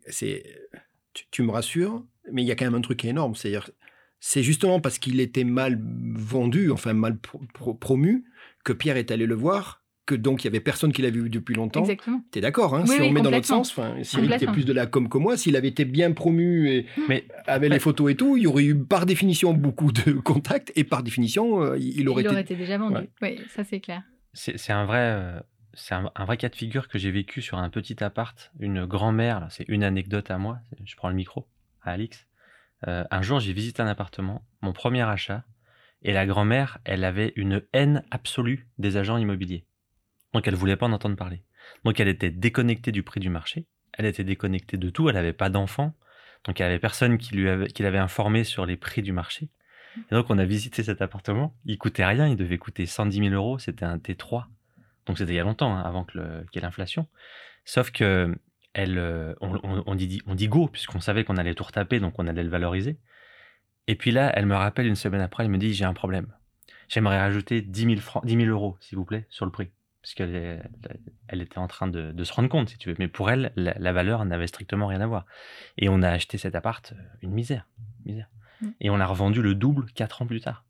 c'est, tu, me rassures, mais il y a quand même un truc énorme, c'est-à-dire, c'est justement parce qu'il était mal vendu, enfin mal promu, que Pierre est allé le voir que donc il y avait personne qui l'avait vu depuis longtemps. Exactement. es d'accord hein, Si on met dans l'autre sens, enfin, Cyril était plus de la com que moi, s'il avait été bien promu et mais, avec les photos et tout, il y aurait eu par définition beaucoup de contacts et par définition, euh, il aurait, il aurait été... déjà vendu. Oui, ça c'est clair. C'est un vrai. Euh, un, vrai cas de figure que j'ai vécu sur un petit appart. Une grand-mère, c'est une anecdote à moi, je prends le micro, à Alix. Euh, un jour, j'ai visité un appartement, mon premier achat, et la grand-mère, elle avait une haine absolue des agents immobiliers. Donc elle voulait pas en entendre parler. Donc elle était déconnectée du prix du marché, elle était déconnectée de tout, elle n'avait pas d'enfant, donc il n'y avait personne qui, qui l'avait informé sur les prix du marché. Et donc on a visité cet appartement, il coûtait rien, il devait coûter 110 000 euros, c'était un T3. Donc c'était il y a longtemps, hein, avant qu'il y ait l'inflation. Sauf que elle, euh, on, dit, go, puisqu'on savait qu'on allait tout retaper, donc on allait le valoriser. Et puis là, elle me rappelle une semaine après, elle me dit j'ai un problème. J'aimerais rajouter 10 000, francs, 10 000 euros, s'il vous plaît, sur le prix. Parce qu'elle elle était en train de, se rendre compte, si tu veux. Mais pour elle, la, valeur n'avait strictement rien à voir. Et on a acheté cet appart, euh, une misère. misère. Mmh. Et on l'a revendu le double quatre ans plus tard.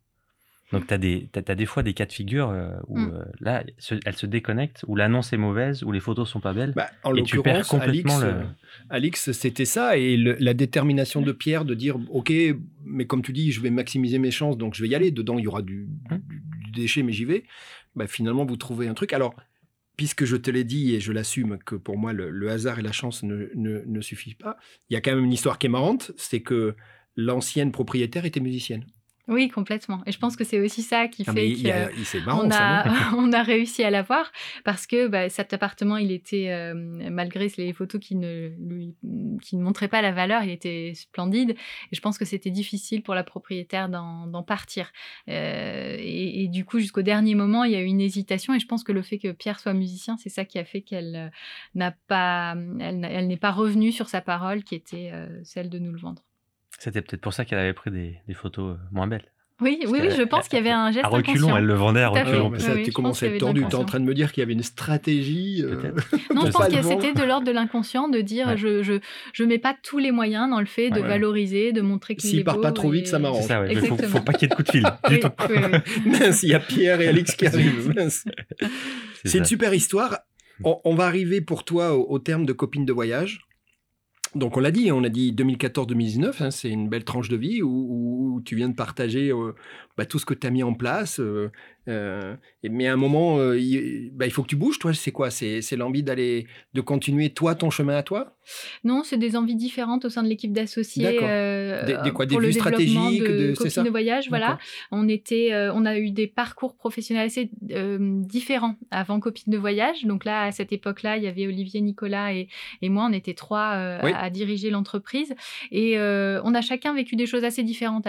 Donc, tu as, des, des fois des cas de figure euh, où mm. euh, là, elle se déconnecte, où l'annonce est mauvaise, où les photos sont pas belles. Bah, en et tu perds complètement Alix, le... Alix c'était ça. Et la détermination de Pierre de dire Ok, mais comme tu dis, je vais maximiser mes chances, donc je vais y aller. Dedans, il y aura du, mm. déchet, mais j'y vais. Bah, finalement, vous trouvez un truc. Alors, puisque je te l'ai dit et je l'assume que pour moi, le, hasard et la chance ne, ne, ne suffisent pas, il y a quand même une histoire qui est marrante c'est que l'ancienne propriétaire était musicienne. Oui, complètement. Et je pense que c'est aussi ça qui ah, fait qu'on a, on a réussi à l'avoir parce que bah, cet appartement, il était, euh, malgré les photos qui ne, lui, qui ne montraient pas la valeur, il était splendide. Et je pense que c'était difficile pour la propriétaire d'en partir. Euh, et, du coup, jusqu'au dernier moment, il y a eu une hésitation. Et je pense que le fait que Pierre soit musicien, c'est ça qui a fait qu'elle euh, n'a pas, elle, n'est pas revenue sur sa parole qui était celle de nous le vendre. C'était peut-être pour ça qu'elle avait pris des, photos euh, moins belles. Oui, oui, oui, je pense qu'il y avait un geste à reculons, elle le vendait à reculons. ça, tu commences à être tordu. Tu es en train de me dire qu'il y avait une stratégie. Euh, non, je pense que c'était de l'ordre de l'inconscient de dire je, je, je mets pas tous les moyens dans le fait de valoriser, de montrer qu'il est S'il part pas trop vite, ça m'arrange. Il faut, faut pas qu'il y ait de coup de fil. du tout. Mince, il y a Pierre et Alix qui arrivent. C'est une super histoire. On, va arriver pour toi au terme de copine de voyage. Donc on l'a dit, on a dit 2014-2019, hein, c'est une belle tranche de vie où, tu viens de partager euh, bah, tout ce que tu as mis en place. Euh, euh, mais à un moment, bah, il, faut que tu bouges, toi, c'est quoi? C'est l'envie d'aller, de continuer, toi, ton chemin à toi? Non, c'est des envies différentes au sein de l'équipe d'associés. des, quoi, des vues stratégiques, de, c'est ça? De voyage, voilà. On, était, on a eu des parcours professionnels assez différents avant Copine de voyage. Donc là, à cette époque-là, il y avait Olivier, Nicolas et, moi, on était trois à, diriger l'entreprise. Et on a chacun vécu des choses assez différentes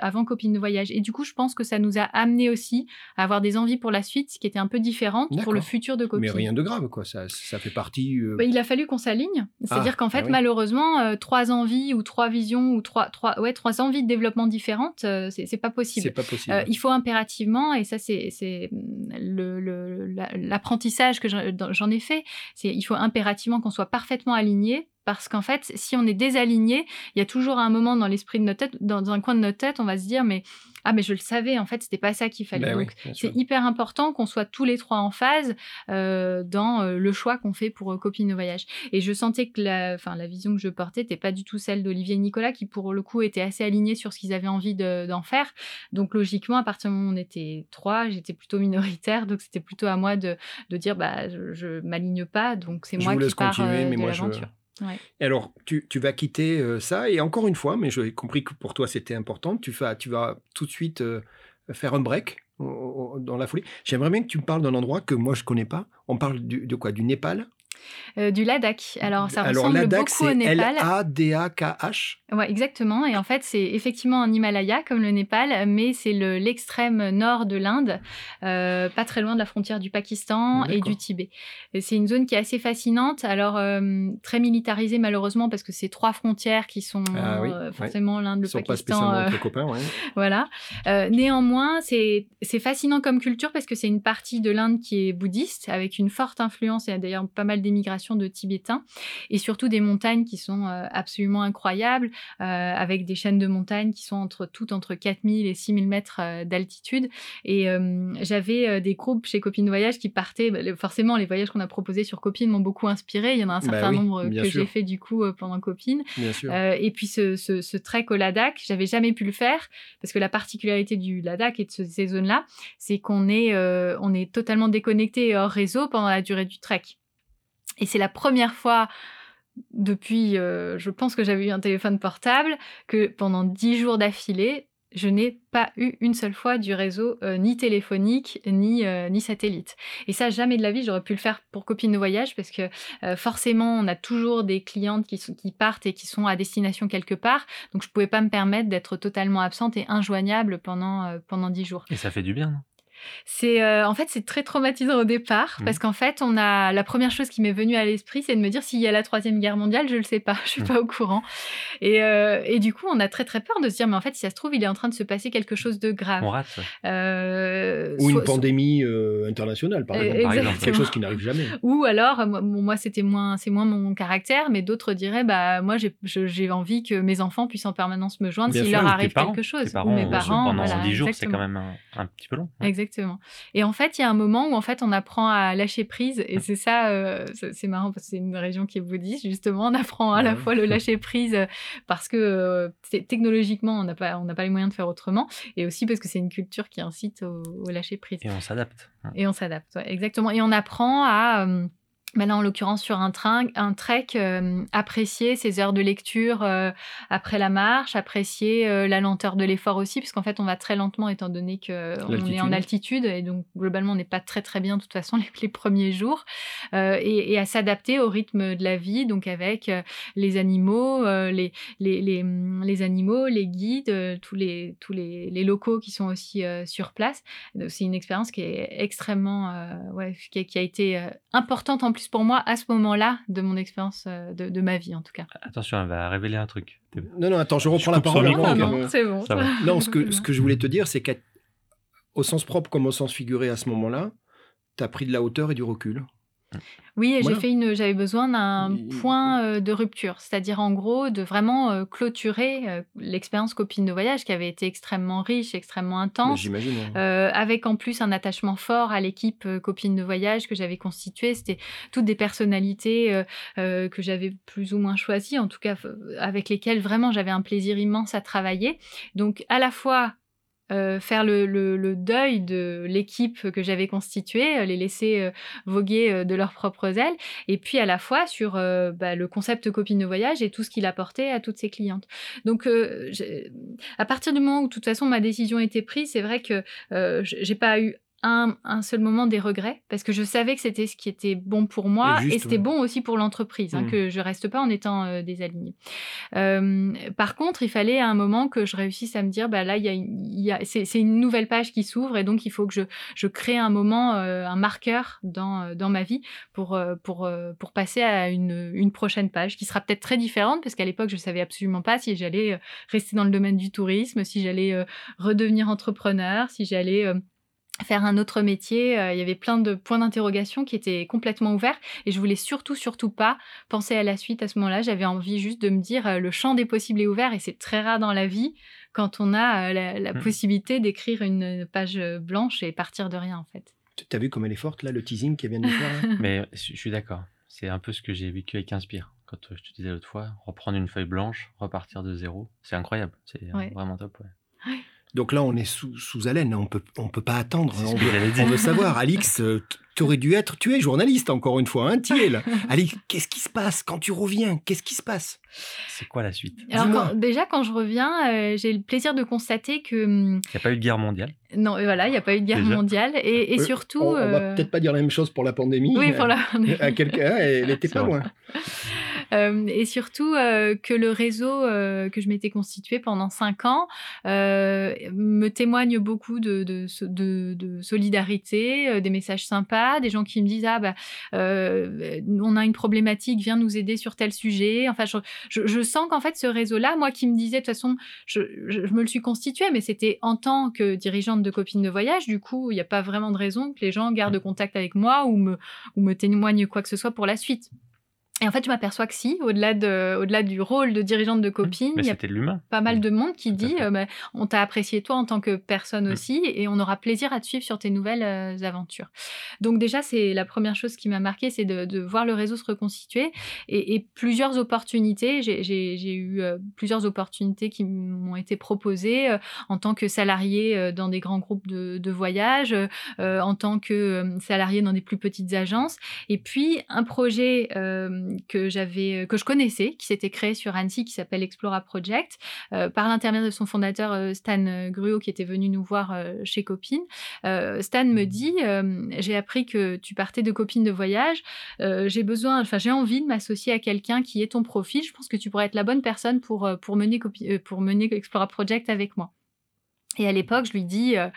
avant Copine de voyage. Et du coup, je pense que ça nous a amené aussi à avoir des envies pour la suite, qui était un peu différente pour le futur de Copine. Mais rien de grave, quoi. Ça, ça fait partie. Euh, bah, il a fallu qu'on s'aligne. C'est-à-dire ah, qu'en fait, bah malheureusement, euh, trois envies ou trois visions ou trois, trois, ouais, trois envies de développement différentes, euh, c'est pas possible. Pas possible. il faut impérativement, et ça, c'est l'apprentissage que j'en ai fait, c'est il faut impérativement qu'on soit parfaitement aligné parce qu'en fait, si on est désaligné, il y a toujours un moment dans l'esprit de notre tête, dans un coin de notre tête, on va se dire mais ah mais je le savais en fait c'était pas ça qu'il fallait. Ben Donc c'est hyper important qu'on soit tous les trois en phase euh, dans euh, le choix qu'on fait pour euh, Copine de voyage. Et je sentais que la, enfin la vision que je portais n'était pas du tout celle d'Olivier et Nicolas qui pour le coup étaient assez alignés sur ce qu'ils avaient envie de- d'en faire. Donc logiquement à partir du moment où on était trois, j'étais plutôt minoritaire donc c'était plutôt à moi de, de dire bah je, je m'aligne pas donc c'est moi qui pars euh, mais de je- alors, tu, tu vas quitter euh, ça, et encore une fois, mais j'ai compris que pour toi c'était important, tu vas, tu vas tout de suite euh, faire un break dans la folie. J'aimerais bien que tu me parles d'un endroit que moi je connais pas. On parle de quoi? Du Népal? Euh, du Ladakh. Alors ça Alors ressemble Ladakh, beaucoup au Népal. L-A-D-A-K-H. Ouais, exactement. Et en fait, c'est effectivement un Himalaya comme le Népal, mais c'est le- l'extrême nord de l'Inde, euh, pas très loin de la frontière du Pakistan et du Tibet. Et C'est une zone qui est assez fascinante. Alors euh, très militarisée malheureusement parce que c'est trois frontières qui sont Ah oui, euh, ouais. forcément l'Inde, Ils le sont pas Pakistan. spécialement euh, très copains, ouais. voilà. Néanmoins, c'est fascinant comme culture parce que c'est une partie de l'Inde qui est bouddhiste, avec une forte influence et d'ailleurs pas mal d'émigration de Tibétains, et surtout des montagnes qui sont euh, absolument incroyables, euh, avec des chaînes de montagnes qui sont entre toutes entre 4000 et 6000 mètres euh, d'altitude. Et j'avais des groupes chez Copine Voyage qui partaient, bah, forcément les voyages qu'on a proposés sur Copine m'ont beaucoup inspiré, il y en a un Bah certain oui, nombre que j'ai fait du coup pendant Copine. Bien sûr. Euh, et puis ce, ce, ce trek au Ladakh, j'avais jamais pu le faire parce que la particularité du Ladakh et de ce- ces zones-là, c'est qu'on est, euh, on est totalement déconnecté et hors réseau pendant la durée du trek. Et c'est la première fois depuis, euh, je pense que j'avais eu un téléphone portable, que pendant dix jours d'affilée, je n'ai pas eu une seule fois du réseau euh, ni téléphonique ni, euh, ni satellite. Et ça, jamais de la vie, j'aurais pu le faire pour copine de voyage parce que forcément, on a toujours des clientes qui, partent et qui sont à destination quelque part. Donc, je pouvais pas me permettre d'être totalement absente et injoignable pendant, pendant 10 jours. Et ça fait du bien, non? C'est euh, en fait c'est très traumatisant au départ Mhm. parce qu'en fait on a la première chose qui m'est venue à l'esprit c'est de me dire s'il y a la troisième guerre mondiale je le sais pas je suis Mhm. pas au courant et, euh, et du coup on a très très peur de se dire mais en fait si ça se trouve il est en train de se passer quelque chose de grave On rate. Euh, Ou une soit- pandémie euh, internationale, par exemple. par exemple. Quelque chose qui n'arrive jamais. Ou alors, moi, c'était moins, c'est moins mon caractère, mais d'autres diraient, bah, moi, j'ai, envie que mes enfants puissent en permanence me joindre s'il leur arrive parents, quelque chose. tes parents, ou mes parents. pendant voilà, 10 jours, c'est quand même un, un petit peu long. Ouais. Exactement. Et en fait, il y a un moment où en fait, on apprend à lâcher prise, et c'est ça, euh, c'est marrant parce que c'est une région qui est bouddhiste justement. On apprend à la fois le lâcher prise euh, parce que euh, technologiquement, on n'a pas, on n'a pas les moyens de faire autrement, et aussi parce que c'est une culture qui incite au, au lâcher prise. Et on s'adapte. Et on s'adapte, ouais, exactement. Et on apprend à, euh, bah là en l'occurrence sur un, train, un trek, euh, apprécier ses heures de lecture euh, après la marche, apprécier euh, la lenteur de l'effort aussi, puisqu'en fait on va très lentement étant donné qu'on est en altitude et donc globalement on n'est pas très très bien de toute façon les, les premiers jours, Euh, et, et à s'adapter au rythme de la vie, donc avec les animaux, les, les, les, hum, les animaux, les guides, tous, les, tous les, les locaux qui sont aussi sur place. C'est une expérience qui est extrêmement, ouais, qui, a, qui a été importante en plus pour moi à ce moment-là de mon expérience euh, de, de ma vie en tout cas. Attention, elle va révéler un truc. Non, non, attends, je reprends Je la parole. ok. que- non, c'est bon. Ça va. Non, ce que, ce que je voulais te dire, c'est qu'au sens propre comme au sens figuré à ce moment-là, tu as pris de la hauteur et du recul. Oui, Voilà. j'ai fait une, j'avais besoin d'un point euh, de rupture, c'est-à-dire en gros de vraiment euh, clôturer euh, l'expérience copine de voyage qui avait été extrêmement riche, extrêmement Mais intense. J'imagine. hein. Euh, avec en plus un attachement fort à l'équipe copine de voyage que j'avais constituée. C'était toutes des personnalités euh, que j'avais plus ou moins choisies, en tout cas avec lesquelles vraiment j'avais un plaisir immense à travailler. Donc à la fois euh, faire le, deuil de l'équipe que j'avais constituée, euh, les laisser euh, voguer de leurs propres ailes, et puis à la fois sur bah, le concept copine de voyage et tout ce qu'il apportait à toutes ses clientes. Donc, à partir du moment où, de toute façon, ma décision était prise, c'est vrai que j'ai pas eu un, un seul moment des regrets parce que je savais que c'était ce qui était bon pour moi Et c'était bon aussi pour l'entreprise, hein, Mhm. que je reste pas en étant euh, désalignée. Euh, par contre, il fallait à un moment que je réussisse à me dire, bah là, il y a, y a- c'est c'est une nouvelle page qui s'ouvre et donc il faut que je, je crée un moment, euh, un marqueur dans, euh, dans ma vie pour, pour, pour passer à une, une prochaine page qui sera peut-être très différente parce qu'à l'époque, je savais absolument pas si j'allais rester dans le domaine du tourisme, si j'allais redevenir entrepreneur, si j'allais faire un autre métier. Euh, il y avait plein de points d'interrogation qui étaient complètement ouverts et je voulais surtout, surtout pas penser à la suite à ce moment-là. J'avais envie juste de me dire euh, le champ des possibles est ouvert et c'est très rare dans la vie quand on a euh, la, mmh. possibilité d'écrire une page blanche et partir de rien en fait. Tu as vu comme elle est forte là, le teasing qui vient de faire Mais je suis d'accord. C'est un peu ce que j'ai vécu avec Inspire. Quand je te disais l'autre fois, reprendre une feuille blanche, repartir de zéro, c'est incroyable. C'est vraiment top. Ouais. Donc là, on est sous, sous haleine, on peut, on peut pas attendre. On veut, on veut, savoir. Alix, euh, tu aurais dû être, tu es journaliste encore une fois, hein, tu là. Alix, qu'est-ce qui se passe quand tu reviens? Qu'est-ce qui se passe? C'est quoi la suite? Alors, Déjà, quand je reviens, euh, j'ai le plaisir de constater que... Hum, il n'y a pas eu de guerre mondiale? Non, voilà, il n'y a pas eu de guerre mondiale. Et, euh, surtout... On, ne va peut-être pas dire la même chose pour la pandémie. Oui, pour la pandémie. À quelqu'un, elle n'était pas loin. Euh, et surtout euh, que le réseau euh, que je m'étais constitué pendant cinq ans me témoigne beaucoup de, de, de, solidarité, des messages sympas, des gens qui me disent ah bah on a une problématique, viens nous aider sur tel sujet. Enfin, je, je, sens qu'en fait ce réseau-là, moi qui me disais de toute façon, je, je, me le suis constitué, mais c'était en tant que dirigeante de copines de voyage. Du coup, il n'y a pas vraiment de raison que les gens gardent contact avec moi ou me, ou me témoignent quoi que ce soit pour la suite. Et en fait, je m'aperçois que si, au-delà de, au-delà du rôle de dirigeante de mmh. copine, il y a pas mal de monde qui dit, euh, bah, on t'a apprécié toi en tant que personne mmh. aussi, et on aura plaisir à te suivre sur tes nouvelles euh, aventures. Donc déjà, c'est la première chose qui m'a marqué, c'est de, voir le réseau se reconstituer et, plusieurs opportunités. J'ai, eu euh, plusieurs opportunités qui m'ont été proposées en tant que salarié dans des grands groupes de, de voyage, en tant que salarié dans des plus petites agences, et puis un projet que j'avais, que je connaissais, qui s'était créé sur Annecy, qui s'appelle Explora Project, euh, par l'intermédiaire de son fondateur euh, Stan Gruo, qui était venu nous voir euh, chez Copine. Stan me dit, j'ai appris que tu partais de Copine de voyage, j'ai besoin, enfin j'ai envie de m'associer à quelqu'un qui est ton profil. Je pense que tu pourrais être la bonne personne pour pour mener pour mener Explora Project avec moi. Et à l'époque, je lui dis, euh,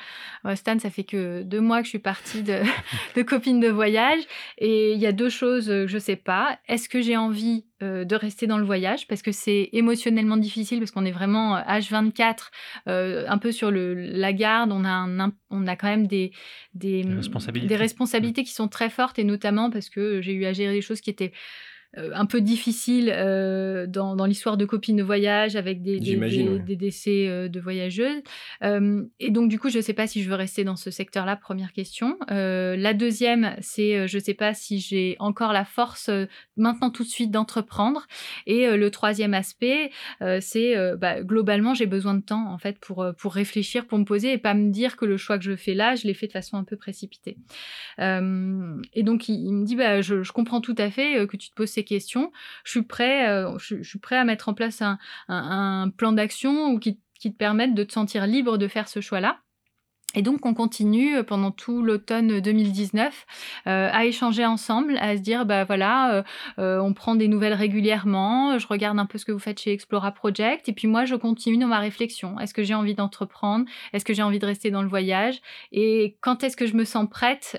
Stan, ça fait que deux mois que je suis partie de, de copine de voyage, et il y a deux choses que je sais pas. Est-ce que j'ai envie euh, de rester dans le voyage? Parce que c'est émotionnellement difficile parce qu'on est vraiment H24, euh, un peu sur le, la garde. On a, un, on a quand même des, des, responsabilités. des responsabilités qui sont très fortes, et notamment parce que j'ai eu à gérer des choses qui étaient euh, un peu difficile euh, dans, dans l'histoire de copines de voyage avec des, des, décès euh, de voyageuses. et donc, du coup, je ne sais pas si je veux rester dans ce secteur-là, première question. la deuxième, c'est je ne sais pas si j'ai encore la force maintenant tout de suite d'entreprendre. Et le troisième aspect, c'est bah, globalement, j'ai besoin de temps en fait pour, pour réfléchir, pour me poser et pas me dire que le choix que je fais là, je l'ai fait de façon un peu précipitée. et donc, il, me dit, bah, je, je, comprends tout à fait que tu te poses ces questions, je suis prêt, euh, je, suis prêt à mettre en place un, plan d'action qui, qui te permette de te sentir libre de faire ce choix-là. Et donc, on continue euh, pendant tout l'automne 2019 euh, à échanger ensemble, à se dire, bah voilà, euh, on prend des nouvelles régulièrement, je regarde un peu ce que vous faites chez Explora Project, et puis moi, je continue dans ma réflexion. Est-ce que j'ai envie d'entreprendre? Est-ce que j'ai envie de rester dans le voyage? Et quand est-ce que je me sens prête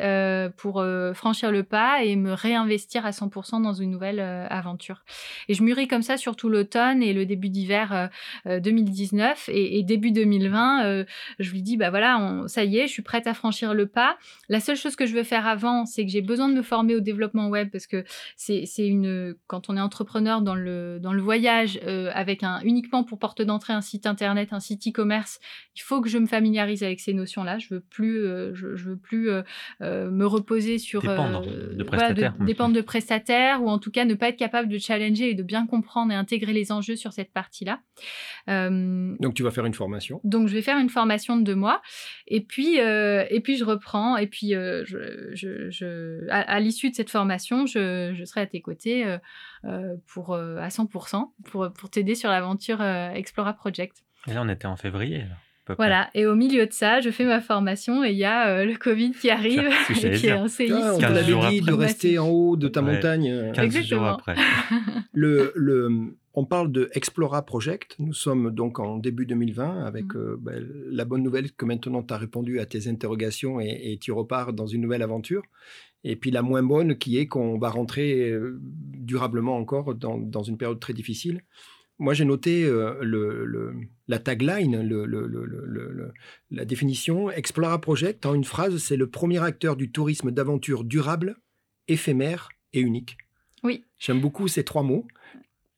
pour franchir le pas et me réinvestir à 100% dans une nouvelle aventure? Et je mûris comme ça sur tout l'automne et le début d'hiver 2019, et, début 2020, je lui dis, bah voilà, on ça y est, je suis prête à franchir le pas. La seule chose que je veux faire avant, c'est que j'ai besoin de me former au développement web parce que c'est une quand on est entrepreneur dans le dans le voyage euh, avec un uniquement pour porte d'entrée un site internet, un site e-commerce, il faut que je me familiarise avec ces notions-là. Je veux plus euh, je, veux plus euh, me reposer sur dépendre de prestataires, dépendre de prestataires ou en tout cas ne pas être capable de challenger et de bien comprendre et intégrer les enjeux sur cette partie-là. donc tu vas faire une formation. Donc je vais faire une formation de deux mois et puis, euh, et puis je reprends. Et puis, euh, à, l'issue de cette formation, je, je, serai à tes côtés euh, pour, à 100% pour, pour t'aider sur l'aventure Explora Project. Et là, on était en février. Voilà, et au milieu de ça, je fais ma formation et il y a le Covid qui arrive et qui est un séisme. Ah, on t'avait dit de rester en haut de ta montagne. 15 Exactement. jours après. le, le, on parle de Explora Project. Nous sommes donc en début 2020 avec mmh. euh, ben, la bonne nouvelle que maintenant tu as répondu à tes interrogations et, tu repars dans une nouvelle aventure. Et puis la moins bonne qui est qu'on va rentrer euh, durablement encore dans, une période très difficile. Moi, j'ai noté euh, le, la tagline, le, la définition. Explora Project, en une phrase, c'est le premier acteur du tourisme d'aventure durable, éphémère et unique. Oui. J'aime beaucoup ces trois mots.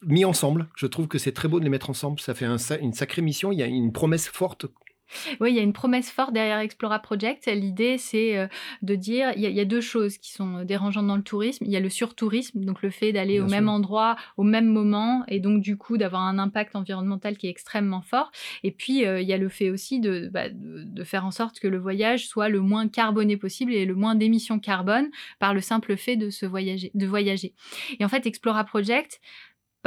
Mis ensemble, je trouve que c'est très beau de les mettre ensemble. Ça fait une sacrée mission. Il y a une promesse forte oui, il y a une promesse forte derrière Explora Project. L'idée, c'est euh, de dire, il y, a, deux choses qui sont dérangeantes dans le tourisme. Il y a le surtourisme, donc le fait d'aller au même endroit, au même moment, et donc du coup d'avoir un impact environnemental qui est extrêmement fort. Et puis, euh, il y a le fait aussi bah, de, de, faire en sorte que le voyage soit le moins carboné possible et le moins d'émissions carbone par le simple fait de, se voyager, de voyager. Et en fait, Explora Project,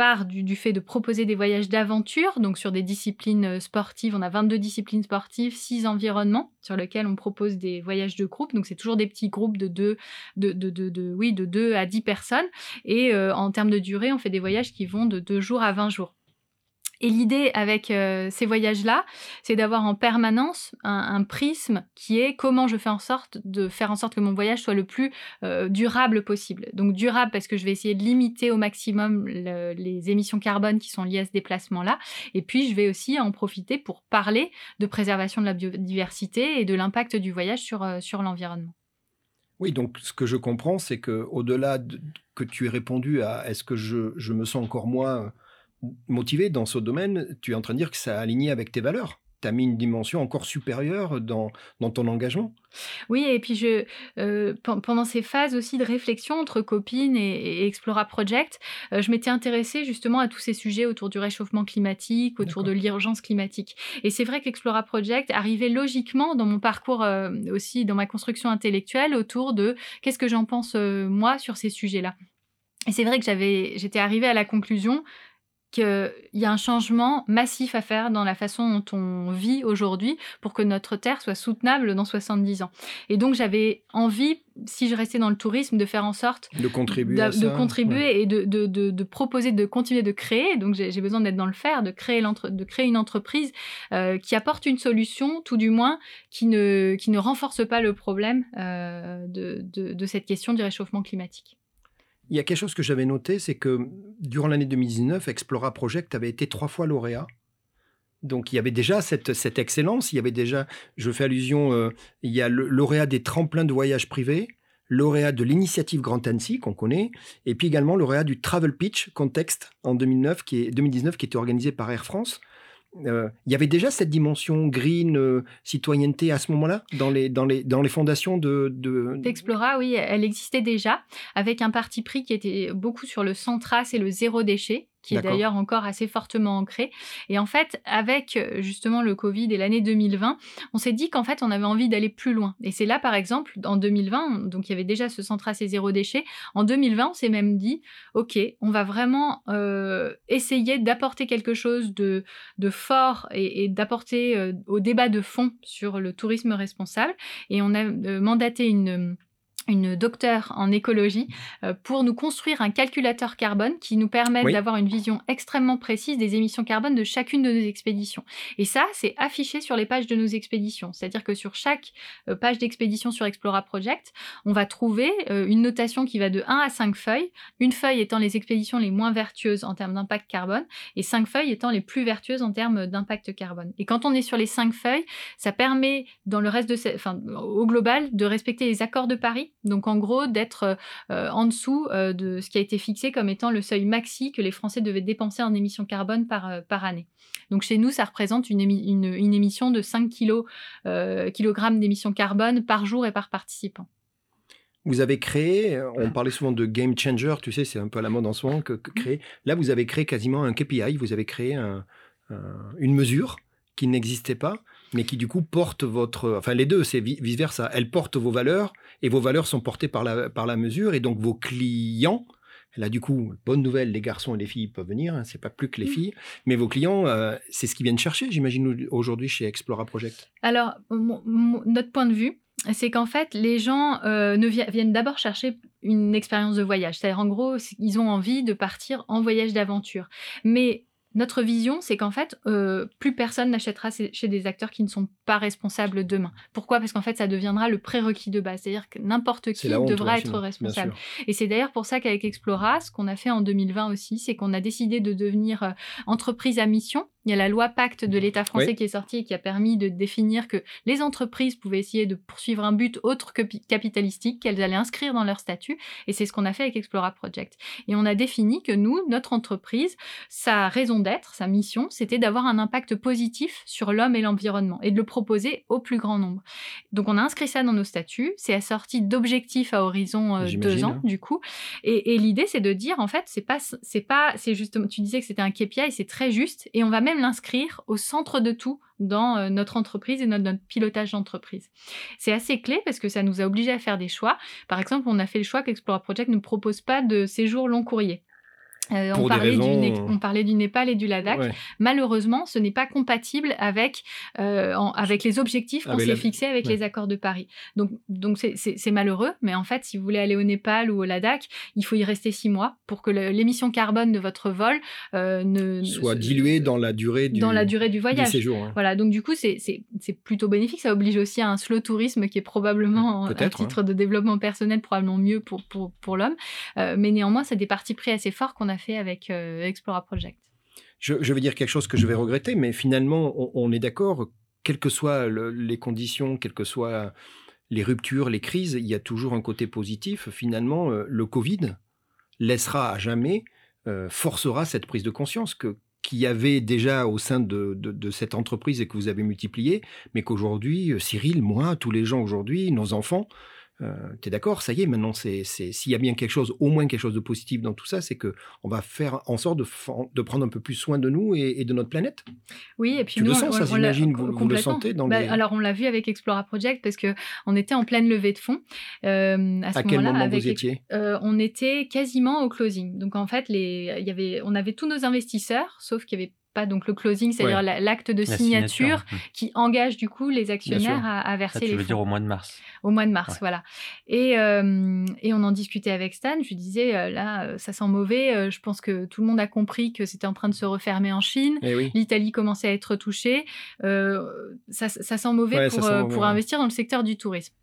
part du, fait de proposer des voyages d'aventure, donc sur des disciplines euh, sportives. On a 22 disciplines sportives, 6 environnements sur lesquels on propose des voyages de groupe. Donc c'est toujours des petits groupes de 2 de, de, de, oui, de 2 à 10 personnes. Et euh, en termes de durée, on fait des voyages qui vont de 2 jours à 20 jours. Et l'idée avec euh, ces voyages-là, c'est d'avoir en permanence un, prisme qui est comment je fais en sorte de faire en sorte que mon voyage soit le plus euh, durable possible. Donc durable parce que je vais essayer de limiter au maximum les émissions carbone qui sont liées à ce déplacement-là. Et puis je vais aussi en profiter pour parler de préservation de la biodiversité et de l'impact du voyage sur, euh, sur l'environnement. Oui, donc ce que je comprends, c'est que au-delà de, que tu aies répondu à est-ce que je, je, me sens encore moins motivé dans ce domaine, tu es en train de dire que ça a aligné avec tes valeurs. Tu as mis une dimension encore supérieure dans, dans ton engagement. Oui, et puis je, euh, pendant ces phases aussi de réflexion entre copines et, Explora Project, euh, je m'étais intéressée justement à tous ces sujets autour du réchauffement climatique, autour de l'urgence climatique. Et c'est vrai qu'Explora Project arrivait logiquement dans mon parcours euh, aussi, dans ma construction intellectuelle, autour de qu'est-ce que j'en pense moi sur ces sujets-là. Et c'est vrai que j'avais, j'étais arrivée à la conclusion qu'il y a un changement massif à faire dans la façon dont on vit aujourd'hui pour que notre Terre soit soutenable dans 70 ans. Et donc j'avais envie, si je restais dans le tourisme, de faire en sorte de contribuer, de, contribuer et de, de, de, proposer, de continuer de créer. Donc j'ai besoin d'être dans le faire, de créer, de créer une entreprise euh, qui apporte une solution, tout du moins, qui ne, qui ne renforce pas le problème euh, de cette question du réchauffement climatique. Il y a quelque chose que j'avais noté, c'est que durant l'année 2019, Explora Project avait été trois fois lauréat. Donc il y avait déjà cette, excellence, il y avait déjà, je fais allusion, euh, il y a le lauréat des tremplins de voyage privés, lauréat de l'initiative Grand Annecy qu'on connaît, et puis également lauréat du Travel Pitch Context en 2009, qui est, 2019 qui était organisé par Air France. Euh, il y avait déjà cette dimension green, euh, citoyenneté à ce moment-là dans les, dans, les, dans les fondations de... D'Explora, oui, elle existait déjà, avec un parti pris qui était beaucoup sur le sans trace et le zéro déchet qui est d'ailleurs encore assez fortement ancré. Et en fait, avec euh, justement le Covid et l'année 2020, on s'est dit qu'en fait, on avait envie d'aller plus loin. Et c'est là, par exemple, en 2020, donc il y avait déjà ce centre assez zéro déchet. En 2020, on s'est même dit, OK, on va vraiment euh, essayer d'apporter quelque chose de, de fort et, d'apporter euh, au débat de fond sur le tourisme responsable. Et on a mandaté une une docteure en écologie euh, pour nous construire un calculateur carbone qui nous permet d'avoir une vision extrêmement précise des émissions carbone de chacune de nos expéditions. Et ça, c'est affiché sur les pages de nos expéditions. C'est-à-dire que sur chaque euh, page d'expédition sur Explora Project, on va trouver euh, une notation qui va de 1 à 5 feuilles, une feuille étant les expéditions les moins vertueuses en termes d'impact carbone et 5 feuilles étant les plus vertueuses en termes d'impact carbone. Et quand on est sur les 5 feuilles, ça permet dans le reste de enfin, au global de respecter les accords de Paris donc en gros d'être euh, en dessous euh, de ce qui a été fixé comme étant le seuil maxi que les Français devaient dépenser en émissions carbone par, euh, par année. Donc chez nous, ça représente une, une, émission de 5 kg d'émissions carbone par jour et par participant. Vous avez créé, on parlait souvent de game changer, tu sais, c'est un peu à la mode en ce moment que, créer. Là, vous avez créé quasiment un KPI, vous avez créé une mesure qui n'existait pas mais qui du coup porte votre... Enfin les deux, c'est vice-versa. Elle porte vos valeurs et vos valeurs sont portées par la, par la mesure et donc vos clients... Là, du coup, bonne nouvelle, les garçons et les filles peuvent venir, hein, c'est pas plus que les mmh. filles, mais vos clients, euh, c'est ce qu'ils viennent chercher, j'imagine, aujourd'hui chez Explora Project. Alors, notre point de vue, c'est qu'en fait, les gens euh, ne viennent d'abord chercher une expérience de voyage. C'est-à-dire, en gros, ils ont envie de partir en voyage d'aventure. Mais notre vision, c'est qu'en fait, euh, plus personne n'achètera chez des acteurs qui ne sont pas responsables demain. Pourquoi? Parce qu'en fait, ça deviendra le prérequis de base. C'est-à-dire que n'importe qui devra être responsable. Et c'est d'ailleurs pour ça qu'avec Explora, ce qu'on a fait en 2020 aussi, c'est qu'on a décidé de devenir euh, entreprise à mission il y a la loi Pacte de l'État français qui est sortie et qui a permis de définir que les entreprises pouvaient essayer de poursuivre un but autre que capitalistique, qu'elles allaient inscrire dans leur statut. Et c'est ce qu'on a fait avec Explora Project. Et on a défini que nous, notre entreprise, sa raison d'être, sa mission, c'était d'avoir un impact positif sur l'homme et l'environnement et de le proposer au plus grand nombre. Donc on a inscrit ça dans nos statuts. C'est assorti d'objectifs à horizon euh, deux ans, hein. du coup. Et, l'idée, c'est de dire, en fait, c'est pas, c'est pas, c'est justement, tu disais que c'était un KPI c'est très juste. Et on va même l'inscrire au centre de tout dans euh, notre entreprise et notre, pilotage d'entreprise. C'est assez clé parce que ça nous a obligés à faire des choix. Par exemple, on a fait le choix qu'Explora Project ne propose pas de séjour long courrier. Euh, on, parlait du, on, parlait du, Népal et du Ladakh. Malheureusement, ce n'est pas compatible avec, euh, avec les objectifs qu'on s'est fixés avec les accords de Paris. Donc, donc c'est malheureux, mais en fait, si vous voulez aller au Népal ou au Ladakh, il faut y rester six mois pour que l'émission carbone de votre vol euh, ne soit diluée dans la durée du, dans la durée du voyage. séjour, Voilà, donc du coup, c'est plutôt bénéfique. Ça oblige aussi à un slow tourisme qui est probablement, à titre de développement personnel, probablement mieux pour, pour, pour l'homme. mais néanmoins, c'est des parties pris assez forts qu'on a avec euh, Explora Project. Je, vais dire quelque chose que je vais regretter, mais finalement, on, est d'accord, quelles que soient les conditions, quelles que soient les ruptures, les crises, il y a toujours un côté positif. Finalement, euh, le Covid laissera à jamais, euh, forcera cette prise de conscience que qu'il y avait déjà au sein de, de, cette entreprise et que vous avez multiplié, mais qu'aujourd'hui, Cyril, moi, tous les gens aujourd'hui, nos enfants, euh, tu es d'accord? Ça y est, maintenant, c'est, s'il y a bien quelque chose, au moins quelque chose de positif dans tout ça, c'est que on va faire en sorte de, de, prendre un peu plus soin de nous et, de notre planète. Oui, et puis tu nous, le sens, ça, j'imagine, vous, le sentez dans bah, Alors, on l'a vu avec Explora Project parce que on était en pleine levée de fonds. Euh, à, quel moment vous étiez? euh, On était quasiment au closing. Donc, en fait, les, y avait, on avait tous nos investisseurs, sauf qu'il y avait pas donc le closing, c'est-à-dire l'acte de signature, mmh. qui engage du coup les actionnaires à, verser Ça, tu veux dire au mois de mars. Au mois de mars, voilà. Et, euh, et, on en discutait avec Stan. Je lui disais euh, là, euh, ça sent mauvais. je pense que tout le monde a compris que c'était en train de se refermer en Chine. Eh L'Italie commençait à être touchée. Ça, ça, sent mauvais pour, pour investir dans le secteur du tourisme.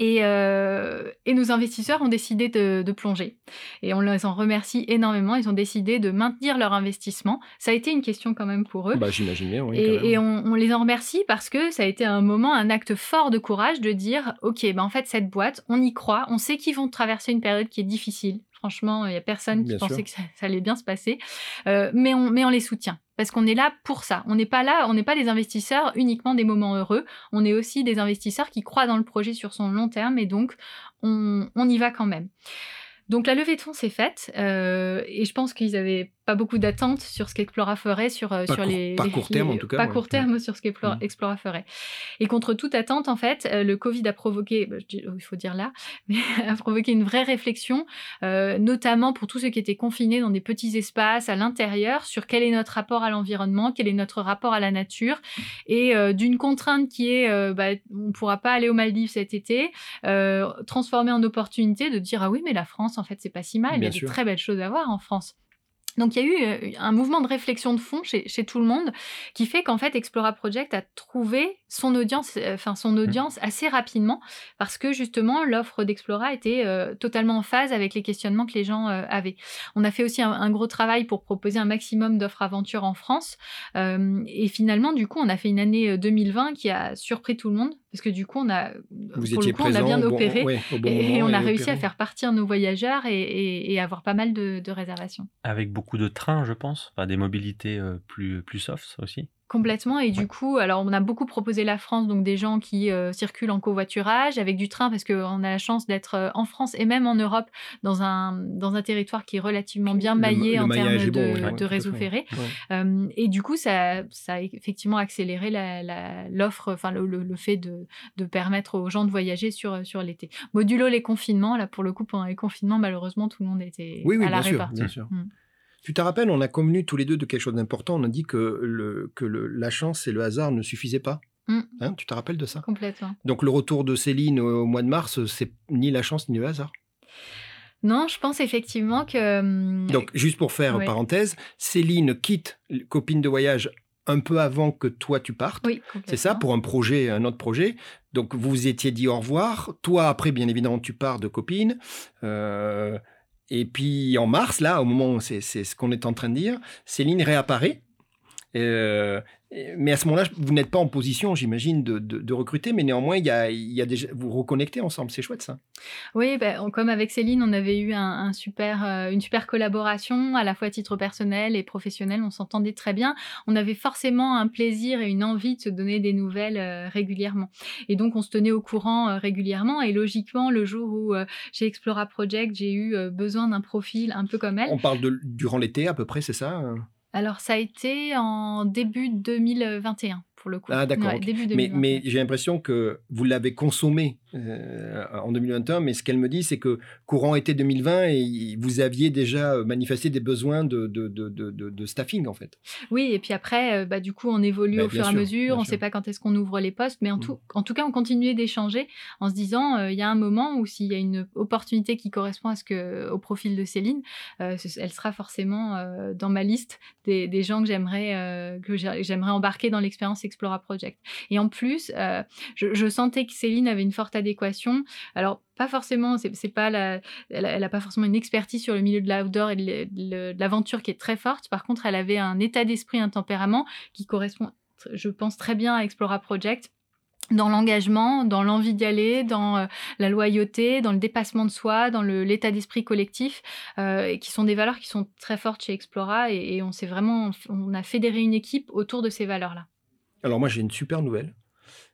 Euh, et, nos investisseurs ont décidé de, plonger. Et on les en remercie énormément. Ils ont décidé de maintenir leur investissement. Ça a été une question quand même pour eux. Bah, J'imagine bien, oui. Et, on, les en remercie parce que ça a été un moment, un acte fort de courage de dire, OK, bah, en fait, cette boîte, on y croit. On sait qu'ils vont traverser une période qui est difficile. Franchement, il n'y a personne qui pensait que ça, allait bien se passer. Euh, mais, on, mais on les soutient parce qu'on est là pour ça. On n'est pas là, on n'est pas des investisseurs uniquement des moments heureux. On est aussi des investisseurs qui croient dans le projet sur son long terme et donc on, on y va quand même. Donc la levée de fonds s'est faite euh, et je pense qu'ils avaient pas beaucoup d'attentes sur ce qu'Explora ferait sur, euh, sur les. Pas court terme en tout cas. Pas court terme sur ce qu'Explora mm. ferait. Et contre toute attente, en fait, euh, le Covid a provoqué, bah, il faut dire là, mais a provoqué une vraie réflexion, euh, notamment pour tous ceux qui étaient confinés dans des petits espaces à l'intérieur, sur quel est notre rapport à l'environnement, quel est notre rapport à la nature, et d'une contrainte qui est, bah, on ne pourra pas aller aux Maldives cet été, transformer en opportunité de dire ah oui mais la France en fait c'est pas si mal, il y a de très belles choses à voir en France. Donc il y a eu euh, un mouvement de réflexion de fond chez, tout le monde qui fait qu'en fait Explora Project a trouvé son audience, euh, enfin son mmh. audience assez rapidement parce que justement l'offre d'Explora était euh, totalement en phase avec les questionnements que les gens avaient. On a fait aussi un, gros travail pour proposer un maximum d'offres aventures en France et finalement du coup on a fait une année 2020 qui a surpris tout le monde parce que du coup on a pour le coup, on a bien opéré et, on a réussi à faire partir nos voyageurs et, avoir pas mal de, de réservations. Avec beaucoup beaucoup de trains, je pense, enfin, des mobilités euh, plus, plus soft aussi. Complètement. Et du coup, alors on a beaucoup proposé la France, donc des gens qui euh, circulent en covoiturage avec du train, parce qu'on a la chance d'être euh, en France et même en Europe dans un, dans un territoire qui est relativement bien maillé en termes de, de réseau ferré. Euh, et du coup, ça, ça a effectivement accéléré l'offre, enfin le, le, fait de, de, permettre aux gens de voyager sur, sur l'été. Modulo les confinements, là pour le coup, pendant les confinements, malheureusement, tout le monde était à la répartie. Bien sûr. Mm. Tu te rappelles, on a convenu tous les deux de quelque chose d'important. On a dit que, le, que la chance et le hasard ne suffisaient pas. Mm. Hein, tu te rappelles de ça? Complètement. Donc le retour de Céline au, mois de mars, c'est ni la chance ni le hasard. Non, je pense effectivement que. Hum, Donc, juste pour faire parenthèse, Céline quitte copine de voyage un peu avant que toi tu partes. oui, C'est ça, pour un projet, un autre projet. Donc, vous vous étiez dit au revoir. Toi, après, bien évidemment, tu pars de copine. Euh, et puis, en mars, là, au moment où c'est ce qu'on est en train de dire, Céline réapparaît. Euh, mais à ce moment-là, vous n'êtes pas en position, j'imagine, de, de- de recruter, mais néanmoins, il y a, il y a déjà, vous reconnectez ensemble. C'est chouette, ça. Oui, on- comme avec Céline, on avait eu un, un super, euh, une super collaboration, à la fois à titre personnel et professionnel. On s'entendait très bien. On avait forcément un plaisir et une envie de se donner des nouvelles euh, régulièrement. Et donc, on se tenait au courant régulièrement. Et logiquement, le jour où chez Explora Project, j'ai eu besoin d'un profil un peu comme elle. On parle de durant l'été, à peu près, c'est ça Alors, ça a été en début 2021, pour le coup. Ah, d'accord, Ouais, ok. début Mais, 2021. mais j'ai l'impression que vous l'avez consommé euh, en 2021, mais ce qu'elle me dit, c'est que courant été 2020, et vous aviez déjà manifesté des besoins de, de, de, de, de- de staffing, en fait. Oui, et puis après, euh, bah, du coup, on évolue Bah, au fur et à mesure. On ne sait pas quand est-ce qu'on ouvre les postes, mais en, Mm. tout, en tout cas, on continuait d'échanger en se disant, euh, il y a un moment où s'il y a une opportunité qui correspond à ce que, au profil de Céline, euh, elle sera forcément euh, dans ma liste des, des gens que j'aimerais euh, j'aimerais embarquer dans l'expérience Explora Project. Et en plus, euh, je, sentais que Céline avait une forte adéquation. Alors, pas forcément, c'est pas la, elle, a, elle a pas forcément une expertise sur le milieu de l'outdoor et de l'aventure qui est très forte. Par contre, elle avait un état d'esprit, un tempérament qui correspond, je pense, très bien à Explora Project dans l'engagement, dans l'envie d'y aller, dans euh, la loyauté, dans le dépassement de soi, dans l'état d'esprit collectif, euh, qui sont des valeurs qui sont très fortes chez Explora, et, et on s'est vraiment, on a fédéré une équipe autour de ces valeurs-là. Alors moi, j'ai une super nouvelle.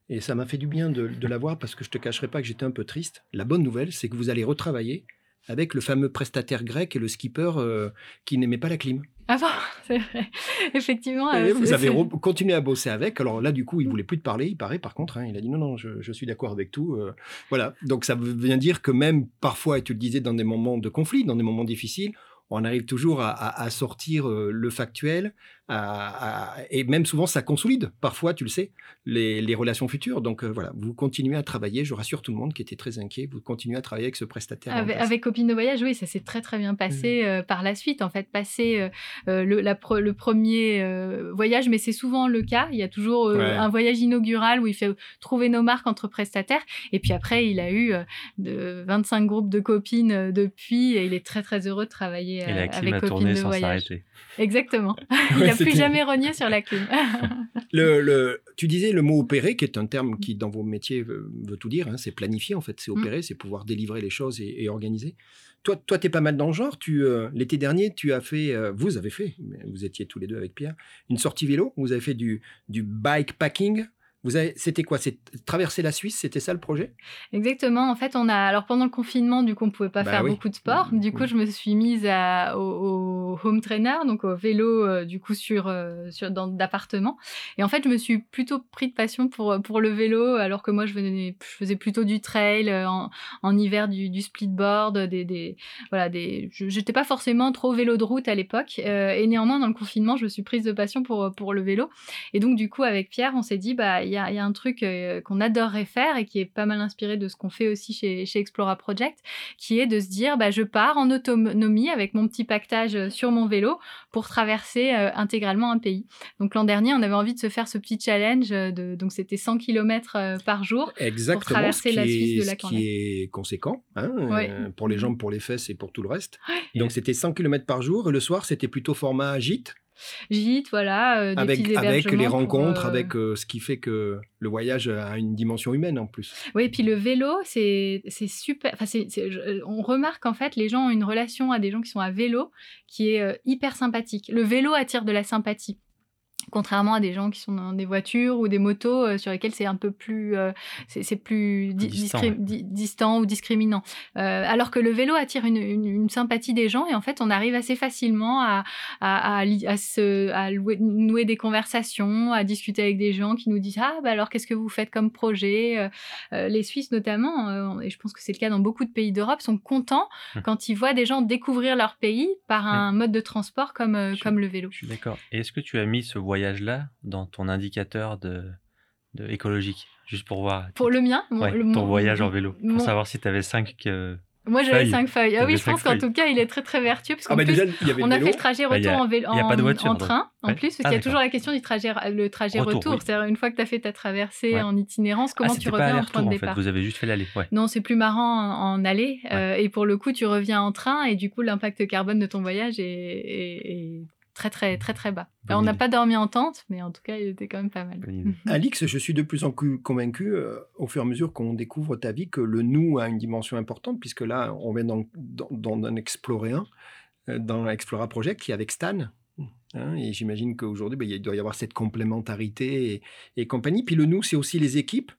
Et ça m'a fait du bien de, de la voir parce que je te cacherai pas que j'étais un peu triste. La bonne nouvelle, c'est que vous allez retravailler avec le fameux prestataire grec et le skipper euh, qui n'aimait pas la clim. Ah bon, c'est vrai. Effectivement. Et euh, vous avez continué à bosser avec. Alors là, du coup, il voulait plus te parler, il paraît, par contre. hein. il a dit non, non, je, je suis d'accord avec tout. euh, voilà. Donc ça veut bien dire que même parfois, et tu le disais, dans des moments de conflit, dans des moments difficiles, on arrive toujours à, à- à sortir le factuel. À- à- et même souvent, ça consolide, parfois, tu le sais, les, les relations futures. Donc euh, voilà, vous continuez à travailler. Je rassure tout le monde qui était très inquiet. Vous continuez à travailler avec ce prestataire. Avec, avec Copine de voyage, oui, ça s'est très très bien passé euh, par la suite. En fait, passer euh, le, la pre- le premier euh, voyage, mais c'est souvent le cas. Il y a toujours euh, Ouais. un voyage inaugural où il fait trouver nos marques entre prestataires. Et puis après, il a eu euh, de 25 groupes de copines euh, depuis et il est très très heureux de travailler Et euh, la clim avec a Copine tourné de sans voyage. s'arrêter. Exactement. il n'a plus jamais renié sur la clim. Le, le- tu disais le mot opérer, qui est un terme qui, dans vos métiers, veut, veut tout dire. hein, c'est planifier, en fait. C'est Mm. opérer, c'est pouvoir délivrer les choses et, et organiser. Toi, toi, tu es pas mal dans le genre. Tu, euh, l'été dernier, tu as fait, euh, vous avez fait, vous étiez tous les deux avec Pierre, une sortie vélo. Vous avez fait du, du bikepacking. Vous avez, c'était quoi? C'est traverser la Suisse, c'était ça le projet? Exactement. En fait, on a alors pendant le confinement, du coup, on pouvait pas Bah faire oui. beaucoup de sport. Du coup, Mhm. je me suis mise à, au, au home trainer, donc au vélo, euh, du coup, sur euh, sur dans d'appartement. Et en fait, je me suis plutôt pris de passion pour pour le vélo, alors que moi, je venais, je faisais plutôt du trail euh, en, en hiver, du, du splitboard, des, des voilà, des. je- J'étais pas forcément trop vélo de route à l'époque, euh, et néanmoins, dans le confinement, je me suis prise de passion pour pour le vélo. Et donc, du coup, avec Pierre, on s'est dit, bah, y a, il y a un truc euh, qu'on adorerait faire et qui est pas mal inspiré de ce qu'on fait aussi chez, chez Explora Project, qui est de se dire, bah, je pars en autonomie avec mon petit pactage euh, sur mon vélo pour traverser euh, intégralement un pays. Donc, l'an dernier, on avait envie de se faire ce petit challenge, de, donc c'était 100 km par jour. Exactement. traverser ce qui la Suisse de ce lac en qui est conséquent hein, Ouais. pour les jambes, pour les fesses et pour tout le reste. Ouais. Donc c'était 100 km par jour et le soir c'était plutôt format gîte Gîte, voilà, euh, des avec, petits avec les pour, rencontres, euh, avec euh, ce qui fait que le voyage a une dimension humaine en plus. Oui, puis le vélo, c'est super. Enfin, c'est- je- on remarque en fait, les gens ont une relation à des gens qui sont à vélo qui est hyper sympathique. Le vélo attire de la sympathie. Contrairement à des gens qui sont dans des voitures ou des motos euh, sur lesquelles c'est un peu plus, euh, c'est c'est plus di- Distant, discri- ouais. di- distant ou discriminant. Euh, alors que le vélo attire une, une- une sympathie des gens et en fait on arrive assez facilement à, à, à, à se, à louer- nouer des conversations, à discuter avec des gens qui nous disent ah bah alors qu'est-ce que vous faites comme projet Euh, Les Suisses notamment, et je pense que c'est le cas dans beaucoup de pays d'Europe, sont contents Hum. quand ils voient des gens découvrir leur pays par un mode de transport comme, Je- comme le vélo. Je suis d'accord. Et est-ce que tu as mis ce voyage-là dans ton indicateur de, de écologique Juste pour voir. Pour le mien, mon- Ouais, le- ton mon- voyage en vélo. Pour mon- savoir si tu avais 5 Moi, j'avais Feuilles. 5 feuilles. Ah oui, je pense qu'en tout cas, il est très très vertueux. Parce Ah qu'en bah plus, déjà, il y avait on a fait le trajet Bah, retour a- en, vélo, en- voiture, en donc. train, en plus, parce Ah, qu'il y a toujours la question du trajet, le trajet Retour, retour. oui. C'est-à-dire, une fois que tu as fait ta traversée Ouais. en itinérance, comment ah, tu reviens au aller-retour point de en fait, départ vous avez juste fait l'aller. Ouais. Non, c'est plus marrant en, en aller. euh, et pour le coup, tu reviens en train et du coup, l'impact carbone de ton voyage est très, très, très, très bas. Alors, on n'a pas dormi en tente, mais en tout cas, il était quand même pas mal. Alix, je suis de plus en plus convaincu, euh, au fur et à mesure qu'on découvre ta vie, que le nous a une dimension importante, puisque là, on vient dans, dans, dans un Explorer 1, euh, dans l'Explora Project, qui est avec Stan. hein, et j'imagine qu'aujourd'hui, ben, il doit y avoir cette complémentarité et, et compagnie. Puis le nous, c'est aussi les équipes.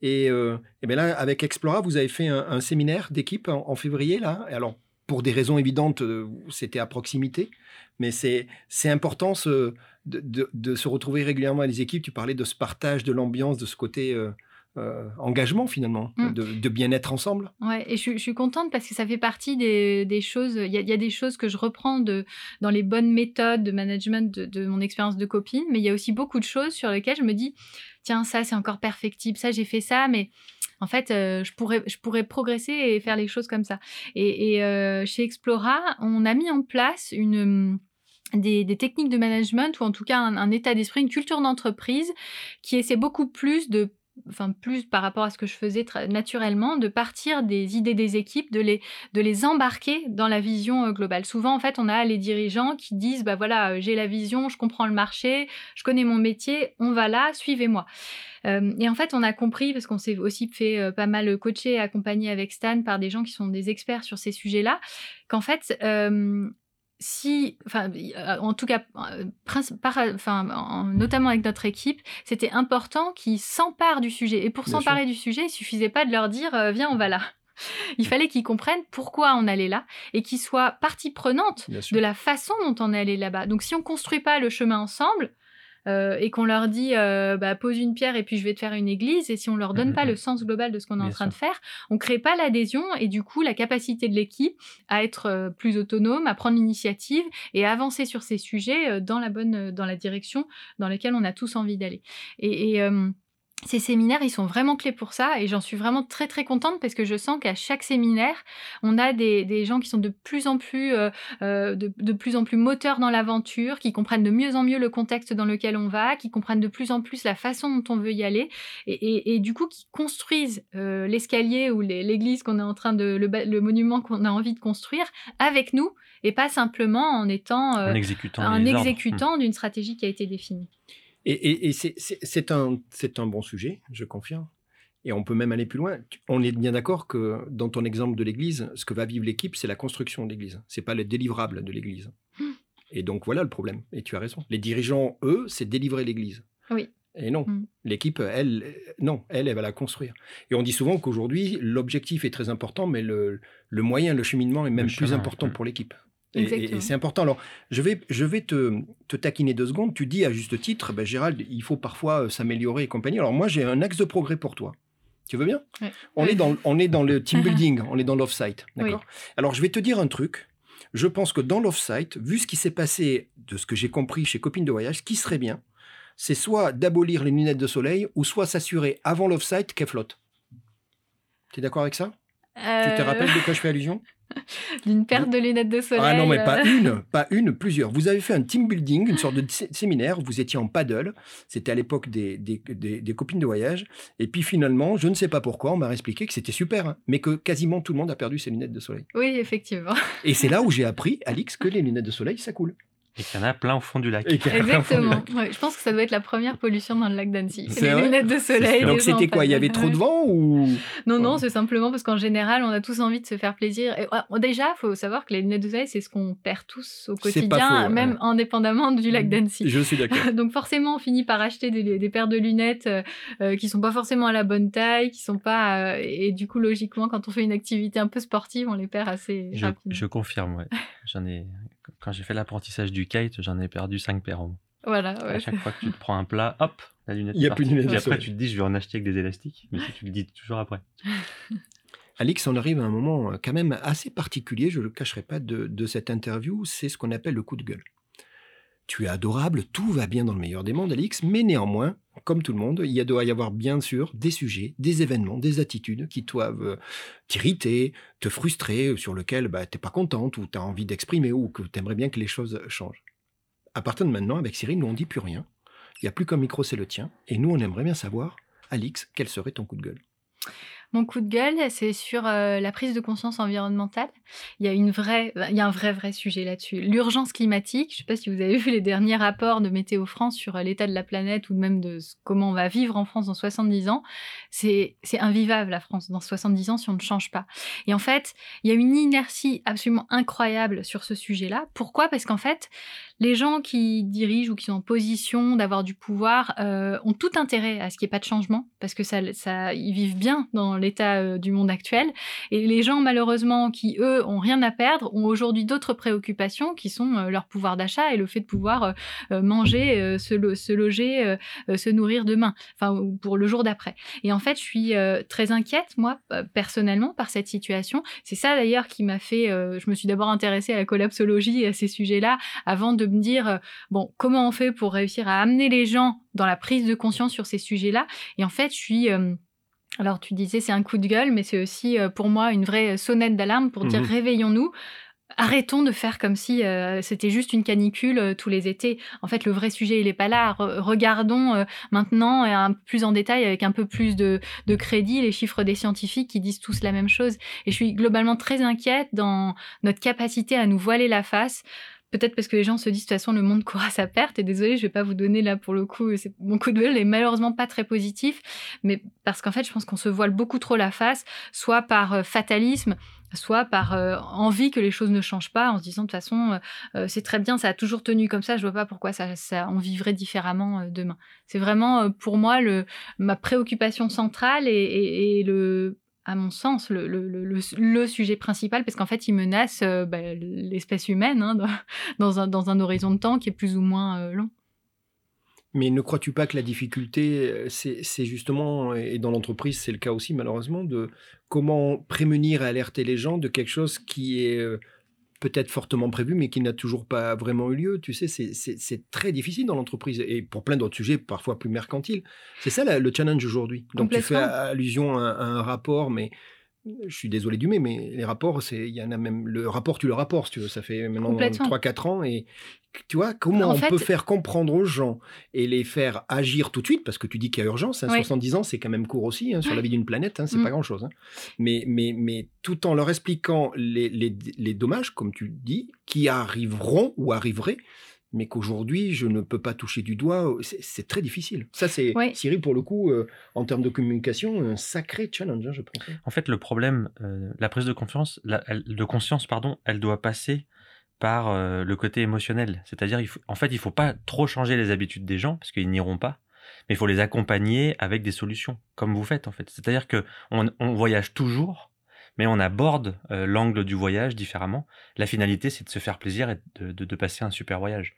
Et, euh, et ben là, avec Explora, vous avez fait un, un séminaire d'équipe en, en février, là. Et alors, pour des raisons évidentes, euh, c'était à proximité. Mais c'est c'est important ce, de, de- de se retrouver régulièrement avec les équipes. Tu parlais de ce partage, de l'ambiance, de ce côté euh, euh, engagement finalement, Mm. de, de bien-être ensemble. Ouais, et je, suis- je suis contente parce que ça fait partie des, des choses. Il y a, il y a des choses que je reprends de, dans les bonnes méthodes de management de, de mon expérience de copine, mais il y a aussi beaucoup de choses sur lesquelles je me dis tiens, ça c'est encore perfectible, ça j'ai fait ça, mais en fait, euh, je, pourrais, je pourrais progresser et faire les choses comme ça. Et, et, euh, chez Explora, on a mis en place une. Des, techniques de management ou en tout cas un, état d'esprit, une culture d'entreprise qui essaie beaucoup plus de enfin plus par rapport à ce que je faisais naturellement, de partir des idées des équipes, de les, de les embarquer dans la vision euh, globale. Souvent, en fait, on a les dirigeants qui disent, bah voilà, euh, j'ai la vision, je comprends le marché, je connais mon métier, on va là, suivez-moi. Euh, et en fait, on a compris, parce qu'on s'est aussi fait pas mal coacher et accompagner avec Stan par des gens qui sont des experts sur ces sujets-là, qu'en fait, si, enfin, euh, en tout cas, euh, par- enfin, en- notamment avec notre équipe, c'était important qu'ils s'emparent du sujet. Et pour s'emparer du sujet, il suffisait pas de leur dire euh, viens, on va là. Il fallait qu'ils comprennent pourquoi on allait là et qu'ils soient partie prenante de la façon dont on allé là-bas. Donc si on construit pas le chemin ensemble euh, et qu'on leur dit euh, bah, pose une pierre et puis je vais te faire une église et si on leur donne Mhm, pas mhm. le sens global de ce qu'on est en train sûr. de faire, on crée pas l'adhésion et du coup la capacité de l'équipe à être euh, plus autonome, à prendre l'initiative et à avancer sur ces sujets dans la bonne dans la direction dans laquelle on a tous envie d'aller. Et, et, ces séminaires, ils sont vraiment clés pour ça et j'en suis vraiment très très contente parce que je sens qu'à chaque séminaire, on a des, des gens qui sont de plus en plus euh, euh, de, de plus en plus moteurs dans l'aventure, qui comprennent de mieux en mieux le contexte dans lequel on va, qui comprennent de plus en plus la façon dont on veut y aller et, et- et du coup qui construisent euh, l'escalier ou l'église qu'on est en train de le, le monument qu'on a envie de construire avec nous et pas simplement en étant euh, En exécutant. un exécutant d'une stratégie qui a été définie. Et, et- et c'est- un, bon sujet, je confirme. Et on peut même aller plus loin. On est bien d'accord que dans ton exemple de l'Église, ce que va vivre l'équipe, c'est la construction de l'Église. C'est pas le délivrable de l'Église. Hmm. Et donc voilà le problème. Et tu as raison. Les dirigeants, eux, c'est délivrer l'Église. Oui. Et non, Hmm. l'équipe, elle, non, elle, elle va la construire. Et on dit souvent qu'aujourd'hui, l'objectif est très important, mais le, le moyen, le cheminement est même Le plus chemin, important hmm. pour l'équipe. Et, et- et Exactement. c'est important. Alors, je vais, je vais te, te taquiner deux secondes. Tu dis à juste titre, ben, Gérald, il faut parfois euh, s'améliorer et compagnie. Alors, moi, j'ai un axe de progrès pour toi. Tu veux bien? Ouais. on, Ouais. est dans, on est dans le team building, on est dans l'off-site. D'accord? Alors, je vais te dire un truc. Je pense que dans l'off-site, vu ce qui s'est passé, de ce que j'ai compris chez Copines de Voyage, ce qui serait bien, c'est soit d'abolir les lunettes de soleil, ou soit s'assurer avant l'off-site qu'elles flottent. Tu es d'accord avec ça? Tu te Euh, rappelles de quoi je fais allusion? d'une paire de lunettes de soleil. Ah non, mais pas euh, une, pas une, plusieurs. Vous avez fait un team building, une sorte de sé- séminaire. Vous étiez en paddle. C'était à l'époque des, des, des- des copines de voyage. Et puis finalement, je ne sais pas pourquoi, on m'a expliqué que c'était super, hein, mais que quasiment tout le monde a perdu ses lunettes de soleil. Oui, effectivement. Et c'est là où j'ai appris, Alix, que les lunettes de soleil, ça coule. Et qu'il y en a plein au fond du lac. Exactement. lac. Ouais, je pense que ça doit être la première pollution dans le lac d'Annecy. C'est les vrai lunettes de soleil. Donc c'était quoi Il y avait trop de vent ou Non, non, Ouais. c'est simplement parce qu'en général, on a tous envie de se faire plaisir. Et, ouais, déjà, il faut savoir que les lunettes de soleil, c'est ce qu'on perd tous au quotidien, faux, ouais. même indépendamment du lac d'Annecy. Je suis d'accord. Donc forcément, on finit par acheter des, des paires de lunettes euh, euh, qui sont pas forcément à la bonne taille, qui sont pas euh, et du coup logiquement, quand on fait une activité un peu sportive, on les perd assez Je, rapidement. je confirme, ouais. J'en ai, quand j'ai fait l'apprentissage du kite, j'en ai perdu 5 paires. Voilà. À ouais. chaque fois que tu te prends un plat, hop, la lunette. Il y a plus de partie. lunettes Et après, tu te dis, je vais en acheter avec des élastiques. Mais tu le dis toujours après. Alix, on arrive à un moment euh, quand même assez particulier, je ne le cacherai pas, de, de cette interview, c'est ce qu'on appelle le coup de gueule. Tu es adorable, tout va bien dans le meilleur des mondes, Alix, mais néanmoins, comme tout le monde, il doit y avoir bien sûr des sujets, des événements, des attitudes qui doivent euh, t'irriter, te frustrer, sur lesquels bah, tu n'es pas contente ou tu as envie d'exprimer ou que tu aimerais bien que les choses changent. À partir de maintenant, avec Cyril, nous on dit plus rien. Il n'y a plus qu'un micro, c'est le tien. Et nous, on aimerait bien savoir, Alix, quel serait ton coup de gueule? Mon coup de gueule, c'est sur euh, la prise de conscience environnementale. Il y a une il y a un vrai vrai sujet là-dessus. L'urgence climatique. Je ne sais pas si vous avez vu les derniers rapports de Météo France sur euh, l'état de la planète ou même de comment on va vivre en France dans 70 ans. C'est invivable la France dans 70 ans si on ne change pas. Et en fait, il y a une inertie absolument incroyable sur ce sujet-là. Pourquoi? Parce qu'en fait, les gens qui dirigent ou qui sont en position d'avoir du pouvoir euh, ont tout intérêt à ce qu'il n'y ait pas de changement parce que ça, ils vivent bien dans l'état euh, du monde actuel. Et les gens, malheureusement, qui eux ont rien à perdre, ont aujourd'hui d'autres préoccupations qui sont euh, leur pouvoir d'achat et le fait de pouvoir manger, se, se, loger, se nourrir demain, enfin pour le jour d'après. Et en fait, je suis très inquiète moi personnellement par cette situation. C'est ça d'ailleurs qui m'a fait. je me suis d'abord intéressée à la collapsologie et à ces sujets-là avant de me dire, euh, bon, comment on fait pour réussir à amener les gens dans la prise de conscience sur ces sujets-là? Et en fait, je suis... Euh, alors tu disais c'est un coup de gueule, mais c'est aussi euh, pour moi une vraie sonnette d'alarme pour dire mmh réveillons-nous. Arrêtons de faire comme si c'était juste une canicule tous les étés. En fait, le vrai sujet, il n'est pas là. regardons maintenant, un plus en détail, avec un peu plus de, de, crédit, les chiffres des scientifiques qui disent tous la même chose. Et je suis globalement très inquiète dans notre capacité à nous voiler la face Peut-être parce que les gens se disent de toute façon le monde court à sa perte. Et désolé, je vais pas vous donner là pour le coup, mon coup de gueule est malheureusement pas très positif, mais parce qu'en fait, je pense qu'on se voile beaucoup trop la face, soit par euh, fatalisme, soit par euh, envie que les choses ne changent pas, en se disant de toute façon euh, c'est très bien, ça a toujours tenu comme ça, je vois pas pourquoi ça, ça on vivrait différemment demain. C'est vraiment pour moi le, ma préoccupation centrale et le à mon sens, le, sujet principal, parce qu'en fait, il menace euh, bah, l'espèce humaine hein, dans, un, dans, un, horizon de temps qui est plus ou moins euh, long. Mais ne crois-tu pas que la difficulté, euh, c'est justement, et dans l'entreprise, c'est le cas aussi malheureusement, de comment prémunir et alerter les gens de quelque chose qui est peut-être fortement prévu, mais qui n'a toujours pas vraiment eu lieu. Tu sais, c'est très difficile dans l'entreprise et pour plein d'autres sujets, parfois plus mercantiles. C'est ça le challenge aujourd'hui. Donc tu fais allusion à, un rapport, mais je suis désolé du mais, mais les rapports, c'est il y en a même le rapport, tu le rapportes, tu veux, ça fait maintenant 3-4 ans et tu vois comment on peut faire comprendre aux gens et les faire agir tout de suite? Parce que tu dis qu'il y a urgence, 70 hein, ans c'est quand même court aussi hein, sur la vie d'une planète, hein, c'est pas mm. grand chose. Mais, mais, mais tout en leur expliquant les, les, les dommages, comme tu dis, qui arriveront ou arriveraient mais qu'aujourd'hui, je ne peux pas toucher du doigt, c'est très difficile. Ça, c'est, Cyril, pour le coup, euh, en termes de communication, un sacré challenge, hein, je pense. En fait, le problème, euh, la prise de confiance, de conscience, pardon, elle doit passer par euh, le côté émotionnel. C'est-à-dire, en fait, il ne faut pas trop changer les habitudes des gens, parce qu'ils n'iront pas, mais il faut les accompagner avec des solutions, comme vous faites, en fait. C'est-à-dire qu'on on voyage toujours mais on aborde euh, l'angle du voyage différemment. La finalité, c'est de se faire plaisir et de, passer un super voyage.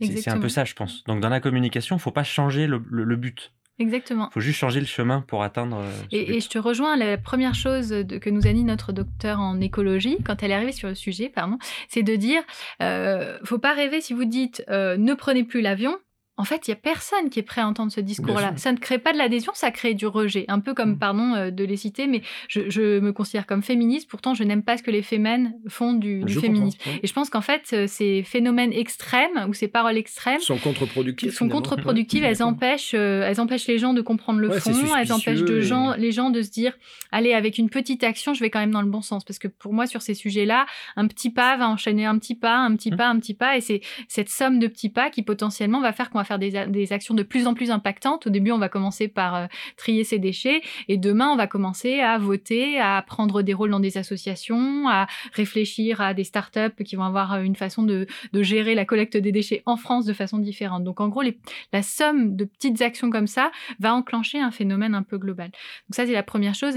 C'est un peu ça, je pense. Donc dans la communication, il ne faut pas changer le, but. Exactement. Il faut juste changer le chemin pour atteindre. Euh, et, je te rejoins. La première chose que nous a dit notre docteur en écologie quand elle est arrivée sur le sujet, pardon, c'est de dire, euh, faut pas rêver si vous dites euh, ne prenez plus l'avion en fait, il y a personne qui est prêt à entendre ce discours-là. Ça ne crée pas de l'adhésion, ça crée du rejet. Un peu comme, mm. pardon euh, de les citer, mais je, me considère comme féministe. Pourtant, je n'aime pas ce que les femmes font du, féminisme. Et je pense qu'en fait, euh, ces phénomènes extrêmes ou ces paroles extrêmes sont contre-productives. Sont contre-productives. Elles empêchent, euh, elles empêchent les gens de comprendre le fond. Elles empêchent de gens, les gens de se dire, allez, avec une petite action, je vais quand même dans le bon sens. Parce que pour moi, sur ces sujets-là, un petit pas va enchaîner un petit pas, un petit mm. pas, un petit pas, et c'est cette somme de petits pas qui potentiellement va faire qu'on va faire des, actions de plus en plus impactantes. Au début, on va commencer par euh, trier ses déchets et demain, on va commencer à voter, à prendre des rôles dans des associations, à réfléchir à des startups qui vont avoir euh, une façon de, gérer la collecte des déchets en France de façon différente. Donc, en gros, la somme de petites actions comme ça va enclencher un phénomène un peu global. Donc, ça, c'est la première chose.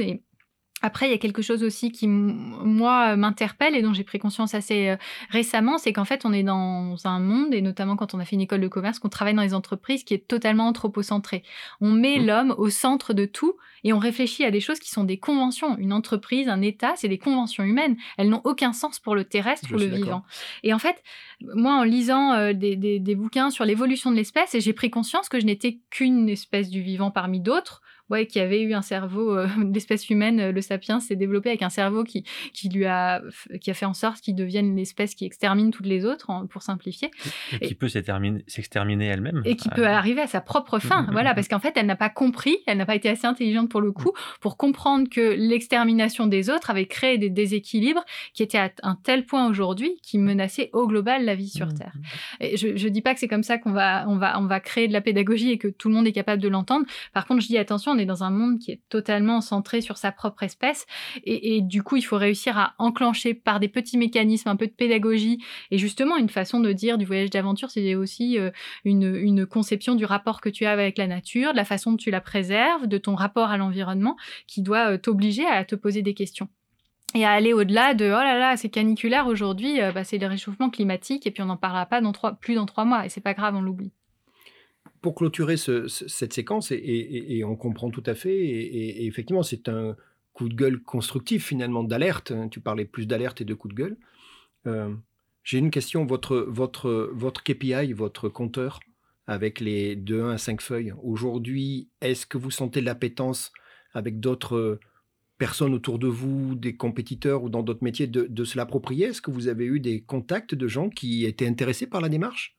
Après, il y a quelque chose aussi qui, moi, m'interpelle et dont j'ai pris conscience assez euh, récemment, c'est qu'en fait, on est dans un monde, et notamment quand on a fait une école de commerce, qu'on travaille dans les entreprises, qui est totalement anthropocentré. On met mmh. l'homme au centre de tout et on réfléchit à des choses qui sont des conventions. Une entreprise, un État, c'est des conventions humaines. Elles n'ont aucun sens pour le terrestre ou le vivant. Et en fait, moi, en lisant euh, des, des bouquins sur l'évolution de l'espèce, j'ai pris conscience que je n'étais qu'une espèce du vivant parmi d'autres ouais, qui avait eu un cerveau, euh, l'espèce humaine, euh, le sapiens, s'est développé avec un cerveau qui, qui lui a, qui a fait en sorte qu'il devienne l'espèce qui extermine toutes les autres, pour simplifier. Et, qui peut s'exterminer elle-même. Et qui peut arriver à sa propre fin, voilà, parce qu'en fait, elle n'a pas compris, elle n'a pas été assez intelligente pour le coup, pour comprendre que l'extermination des autres avait créé des déséquilibres qui étaient à un tel point aujourd'hui qui menaçaient au global la vie sur Terre. Et je ne dis pas que c'est comme ça qu'on va, on va, on va créer de la pédagogie et que tout le monde est capable de l'entendre. Par contre, je dis attention, on est dans un monde qui est totalement centré sur sa propre espèce. Et, du coup, il faut réussir à enclencher par des petits mécanismes, un peu de pédagogie. Et justement, une façon de dire du voyage d'aventure, c'est aussi euh, une, conception du rapport que tu as avec la nature, de la façon dont tu la préserves, de ton rapport à l'environnement, qui doit euh, t'obliger à te poser des questions et à aller au-delà de oh là là c'est caniculaire aujourd'hui euh, bah, c'est le réchauffement climatique et puis on n'en parlera pas dans trois, plus dans trois mois et c'est pas grave on l'oublie pour clôturer cette séquence, et, on comprend tout à fait, et, effectivement, c'est un coup de gueule constructif finalement d'alerte. Hein. Tu parlais plus d'alerte et de coup de gueule. Euh, j'ai une question. Votre, votre, votre KPI, votre compteur, avec les de 1 à 5 feuilles, aujourd'hui, est-ce que vous sentez l'appétence avec d'autres personnes autour de vous, des compétiteurs ou dans d'autres métiers, de, se l'approprier? Est-ce que vous avez eu des contacts de gens qui étaient intéressés par la démarche?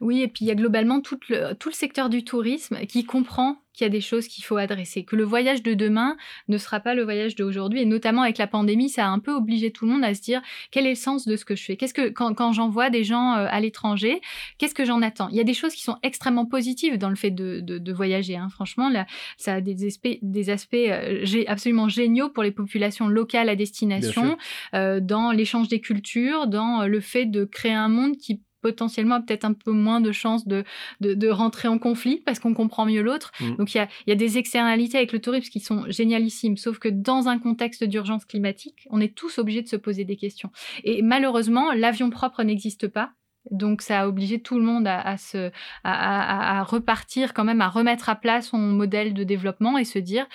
Oui, et puis il y a globalement tout le, tout le secteur du tourisme qui comprend qu'il y a des choses qu'il faut adresser, que le voyage de demain ne sera pas le voyage d'aujourd'hui, et notamment avec la pandémie, ça a un peu obligé tout le monde à se dire quel est le sens de ce que je fais, qu'est-ce que quand, quand j'envoie des gens euh, à l'étranger, qu'est-ce que j'en attends? Il y a des choses qui sont extrêmement positives dans le fait de, de, voyager, hein. franchement, là, ça a des aspects, des aspects euh, absolument géniaux pour les populations locales à destination, euh, dans l'échange des cultures, dans le fait de créer un monde qui potentiellement peut-être un peu moins de chances de, de, rentrer en conflit parce qu'on comprend mieux l'autre. Mm. Donc il y a, y a, des externalités avec le tourisme qui sont génialissimes, sauf que dans un contexte d'urgence climatique, on est tous obligés de se poser des questions. Et malheureusement, l'avion propre n'existe pas. Donc ça a obligé tout le monde à, à se, à, à, repartir quand même, à remettre à plat son modèle de développement et se dire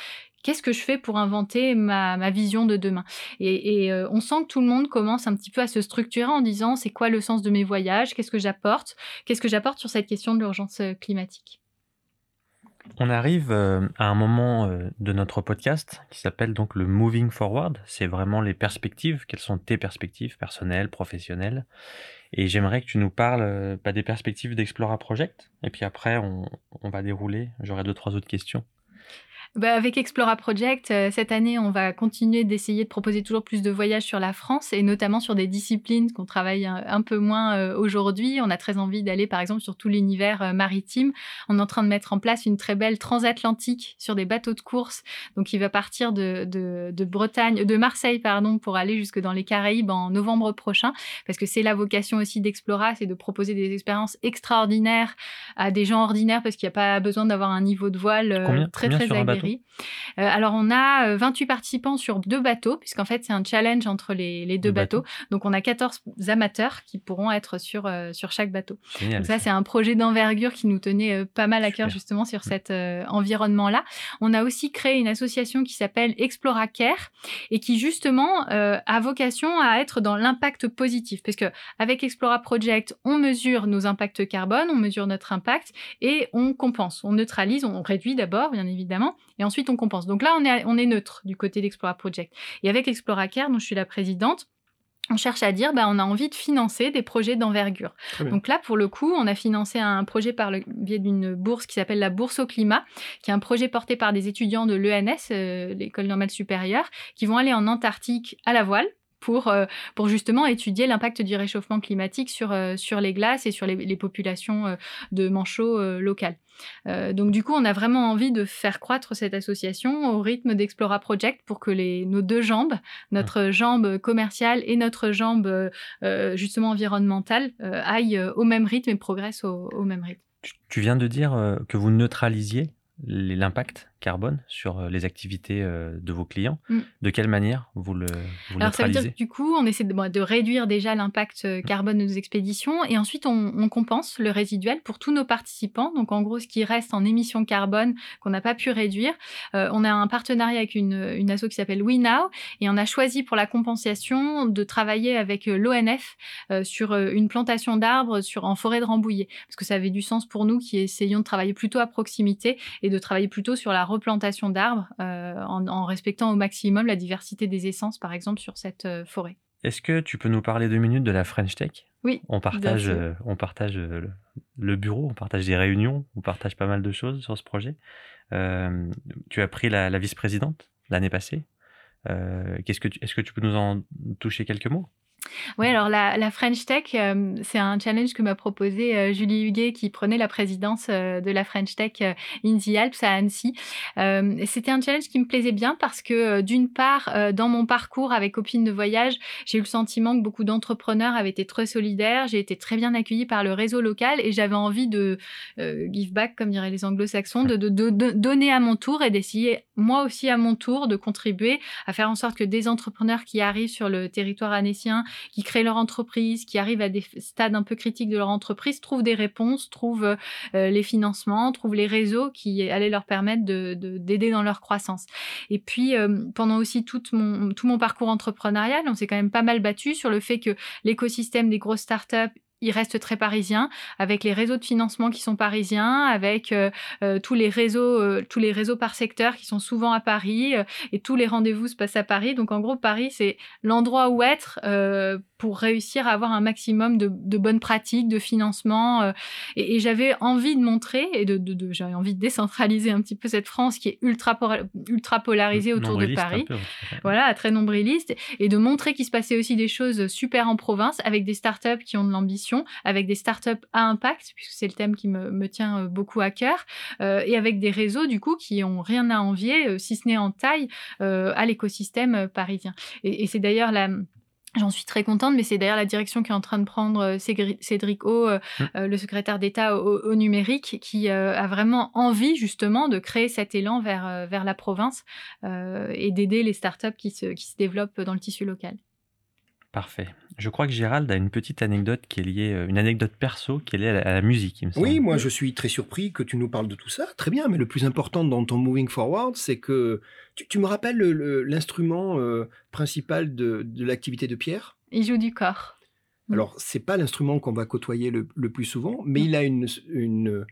qu'est-ce que je fais pour inventer ma, vision de demain? Et, euh, on sent que tout le monde commence un petit peu à se structurer en disant c'est quoi le sens de mes voyages? Qu'est-ce que j'apporte? Qu'est-ce que j'apporte sur cette question de l'urgence euh, climatique? On arrive euh, à un moment de notre podcast qui s'appelle donc le Moving Forward. C'est vraiment les perspectives. Quelles sont tes perspectives personnelles, professionnelles? Et j'aimerais que tu nous parles bah, des perspectives d'Explora Project. Et puis après, on, on va dérouler. J'aurai deux, trois autres questions. Bah, avec Explora Project, euh, cette année, on va continuer d'essayer de proposer toujours plus de voyages sur la France et notamment sur des disciplines qu'on travaille un, peu moins euh, aujourd'hui. On a très envie d'aller, par exemple, sur tout l'univers euh, maritime. On est en train de mettre en place une très belle transatlantique sur des bateaux de course. Donc, il va partir de, de, de Bretagne, de Marseille, pardon, pour aller jusque dans les Caraïbes en novembre prochain, parce que c'est la vocation aussi d'Explora, c'est de proposer des expériences extraordinaires à des gens ordinaires, parce qu'il n'y a pas besoin d'avoir un niveau de voile très, très agréable. Euh, alors, on a 28 euh, participants sur deux bateaux, puisqu'en fait, c'est un challenge entre les, deux bateaux. Donc, on a 14 amateurs qui pourront être sur, euh, sur chaque bateau. Donc, ça, c'est un projet d'envergure qui nous tenait pas mal à cœur, justement, sur mm. cet environnement-là. On a aussi créé une association qui s'appelle Explora Care et qui, justement, a vocation à être dans l'impact positif. Parce que avec Explora Project, on mesure nos impacts carbone, on mesure notre impact et on compense, on neutralise, on réduit d'abord, bien évidemment, et ensuite on compense. Donc là, on est, on est neutre du côté d'Explora Project. Et avec Explora Care, dont je suis la présidente, on cherche à dire, bah, on a envie de financer des projets d'envergure. Donc là, pour le coup, on a financé un projet par le biais d'une bourse qui s'appelle la Bourse au climat, qui est un projet porté par des étudiants de l'ENS, euh, l'École normale supérieure, qui vont aller en Antarctique à la voile pour, euh, pour justement étudier l'impact du réchauffement climatique sur, euh, sur les glaces et sur les, populations euh, de manchots locales. donc du coup, on a vraiment envie de faire croître cette association au rythme d'Explora Project pour que les, nos deux jambes, notre jambe commerciale et notre jambe justement environnementale, aillent au même rythme et progressent au, au même rythme. Tu viens de dire que vous neutralisiez l'impact carbone sur euh, les activités euh, de vos clients. Mm. De quelle manière vous le vous Alors, ça veut dire que du coup, on essaie de, bon, de réduire déjà l'impact euh, carbone de nos expéditions et ensuite on, on compense le résiduel pour tous nos participants. Donc, en gros, ce qui reste en émissions carbone qu'on n'a pas pu réduire, euh, on a un partenariat avec une, une asso qui s'appelle WeNow et on a choisi pour la compensation de travailler avec l'ONF euh, sur une plantation d'arbres sur en forêt de Rambouillet parce que ça avait du sens pour nous qui essayons de travailler plutôt à proximité et de travailler plutôt sur la replantation d'arbres euh, en, en respectant au maximum la diversité des essences, par exemple, sur cette euh, forêt. Est-ce que tu peux nous parler deux minutes de la French Tech? Oui, On partage, euh, on partage le, le bureau, on partage des réunions, on partage pas mal de choses sur ce projet. Euh, tu as pris la, la vice-présidente l'année passée. Euh, qu'est-ce que tu- Est-ce que tu peux nous en toucher quelques mots? Oui, alors la, French Tech, euh, c'est un challenge que m'a proposé euh, Julie Huguet qui prenait la présidence euh, de la French Tech in the Alps à Annecy. C'était un challenge qui me plaisait bien parce que d'une part, dans mon parcours avec copines de voyage, j'ai eu le sentiment que beaucoup d'entrepreneurs avaient été très solidaires, j'ai été très bien accueillie par le réseau local et j'avais envie de give back, comme diraient les anglo-saxons, de donner à mon tour et d'essayer moi aussi à mon tour de contribuer à faire en sorte que des entrepreneurs qui arrivent sur le territoire annécien qui créent leur entreprise, qui arrivent à des stades un peu critiques de leur entreprise, trouvent des réponses, trouvent euh, les financements, trouvent les réseaux qui allaient leur permettre de- de- d'aider dans leur croissance. Et puis, euh, pendant aussi tout mon, tout mon parcours entrepreneurial, on s'est quand même pas mal battu sur le fait que l'écosystème des grosses startups il reste très parisien, avec les réseaux de financement qui sont parisiens, avec euh, euh, tous les réseaux, euh, tous les réseaux par secteur qui sont souvent à Paris, euh, et tous les rendez-vous se passent à Paris. Donc en gros, Paris c'est l'endroit où être pour réussir à avoir un maximum de, de bonnes pratiques, de financement. et et j'avais envie de montrer et de, de, de- j'avais envie de décentraliser un petit peu cette France qui est ultra, polarisée autour de Paris. peu. Voilà, très nombriliste, et de montrer qu'il se passait aussi des choses super en province avec des startups qui ont de l'ambition, avec des startups à impact, puisque c'est le thème qui me, me tient euh, beaucoup à cœur, euh, et avec des réseaux du coup qui ont rien à envier, euh, si ce n'est en taille, à l'écosystème parisien. Et, et c'est d'ailleurs la J'en suis très contente, mais c'est d'ailleurs la direction qu'est en train de prendre Cédric O, euh, Mm. euh, le secrétaire d'État au, au numérique, qui euh, a vraiment envie justement de créer cet élan vers, vers la province euh, et d'aider les startups qui se, qui se développent dans le tissu local. Parfait. Je crois que Gérald a une petite anecdote qui est liée, euh, une anecdote perso qui est liée à la, à la musique, il me semble. Oui, moi je suis très surpris que tu nous parles de tout ça. Très bien, mais le plus important dans ton Moving Forward, c'est que tu, tu me rappelles le- le- l'instrument euh, principal de, de l'activité de Pierre? Il joue du corps. Mm. Alors, c'est pas l'instrument qu'on va côtoyer le, le plus souvent, mais il a une, une,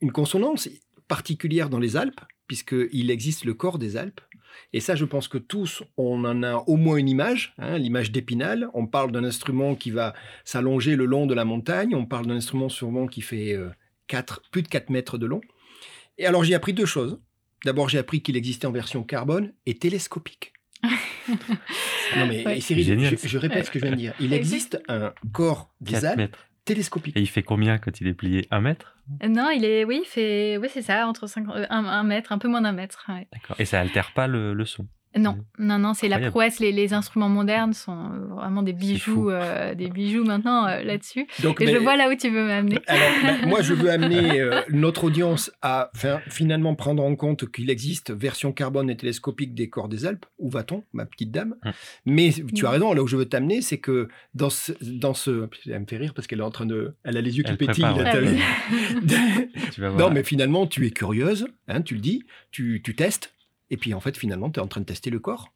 une consonance particulière dans les Alpes, puisqu'il existe le corps des Alpes. Et ça, je pense que tous, on en a au moins une image, hein, l'image d'Épinal. On parle d'un instrument qui va s'allonger le long de la montagne. On parle d'un instrument sûrement qui fait euh, quatre- plus de 4 mètres de long. Et alors, j'ai appris deux choses. D'abord, j'ai appris qu'il existait en version carbone et télescopique. non, mais Ouais. Cyril, Génial, je, je répète ce que je viens de dire. Il existe un corps des 4 Alpes mètres. Télescopique. Et il fait combien quand il est plié Un mètre Non, il est, oui, il fait, oui, c'est ça, entre 5, un, un mètre, un peu moins d'un mètre. ouais. D'accord. Et ça altère pas le, le son Non, non, non, c'est la prouesse. Les, les instruments modernes sont euh, vraiment des bijoux, euh, des bijoux maintenant euh, là-dessus. Donc, Et je vois là où tu veux m'amener. Alors, ben, moi, je veux amener euh, notre audience à fin- finalement prendre en compte qu'il existe version carbone et télescopique des corps des Alpes. Où va-t-on, ma petite dame? Hum. Mais tu as Mm. raison, là où je veux t'amener, c'est que dans ce, dans ce... Elle me fait rire parce qu'elle est en train de... Elle a les yeux qui Elle pétillent. prépare, là, ouais. t'as vu Tu vas voir. non, mais finalement, tu es curieuse, hein, tu le dis, tu, tu testes, et puis en fait, finalement, tu es en train de tester le corps.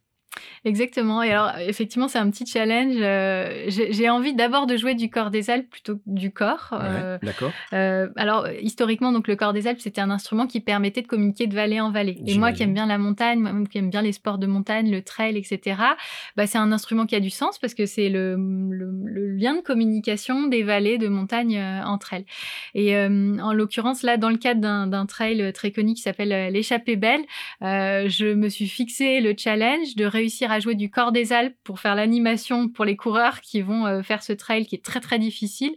Exactement. Et alors, effectivement, c'est un petit challenge. Euh, J'ai envie d'abord de jouer du corps des Alpes plutôt que du corps. Ouais, Euh, D'accord Euh, alors, historiquement, donc le corps des Alpes, c'était un instrument qui permettait de communiquer de vallée en vallée. Et moi qui aime bien la montagne, moi qui aime bien les sports de montagne, le trail, etc., bah, c'est un instrument qui a du sens parce que c'est le, le- le lien de communication des vallées de montagne entre elles. Et en l'occurrence, là, dans le cadre d'un trail très connu qui s'appelle l'échappée belle, je me suis fixé le challenge de réussir à jouer du corps des Alpes pour faire l'animation pour les coureurs qui vont euh, faire ce trail qui est très très difficile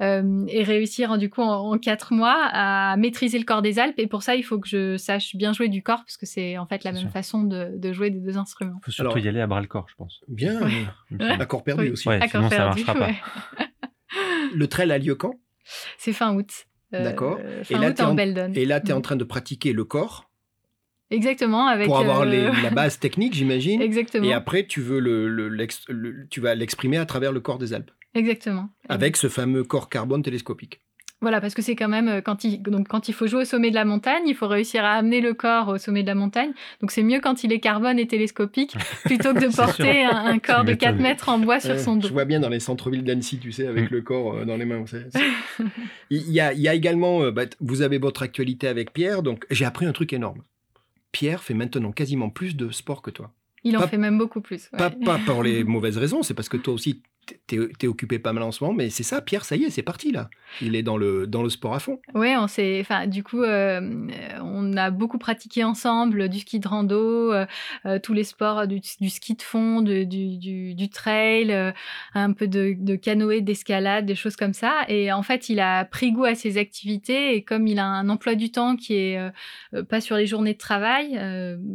euh, et réussir du coup en, en quatre mois à maîtriser le corps des Alpes. Et pour ça, il faut que je sache bien jouer du corps parce que c'est en fait la même sûr. façon de, de jouer des deux instruments. faut surtout Alors- y aller à bras le corps, je pense. Bien, Ouais. il perdu Oui. aussi. Ouais, D'accord, sinon ça perdu, marchera pas. Le trail a lieu quand? C'est fin août. Euh, D'accord. Fin Et là, août t'es en en- Beldon. Et là, tu es en Mm. train de pratiquer le corps Exactement. Avec, Pour avoir les- euh, la base technique, j'imagine. Exactement. Et après, tu veux le, le- l'ex- le- tu vas l'exprimer à travers le corps des Alpes, Exactement. avec ce fameux corps carbone télescopique. Voilà, parce que c'est quand même euh, quand il donc quand il faut jouer au sommet de la montagne, il faut réussir à amener le corps au sommet de la montagne. Donc c'est mieux quand il est carbone et télescopique plutôt que de porter un, un corps de m'étonnes. 4 mètres en bois sur son dos. Je vois bien dans les centres-villes d'Annecy, tu sais, avec Mm. le corps euh, dans les mains. c'est- c'est- il, y a, il y a également, euh, bah, vous avez votre actualité avec Pierre, donc j'ai appris un truc énorme. Pierre fait maintenant quasiment plus de sport que toi. Il en Pas- fait même beaucoup plus. ouais. Pas, pas pour les mauvaises raisons, c'est parce que toi aussi, t'es es occupé pas mal en ce moment, mais c'est ça, Pierre, ça y est, c'est parti là. Il est dans le, dans le sport à fond. Oui, on s'est, enfin, du coup, euh, on a beaucoup pratiqué ensemble du ski de rando, euh, euh, tous les sports du, du ski de fond, du, du, du trail, euh, un peu de, de canoë, d'escalade, des choses comme ça. Et en fait, il a pris goût à ces activités et comme il a un emploi du temps qui est pas sur les journées de travail,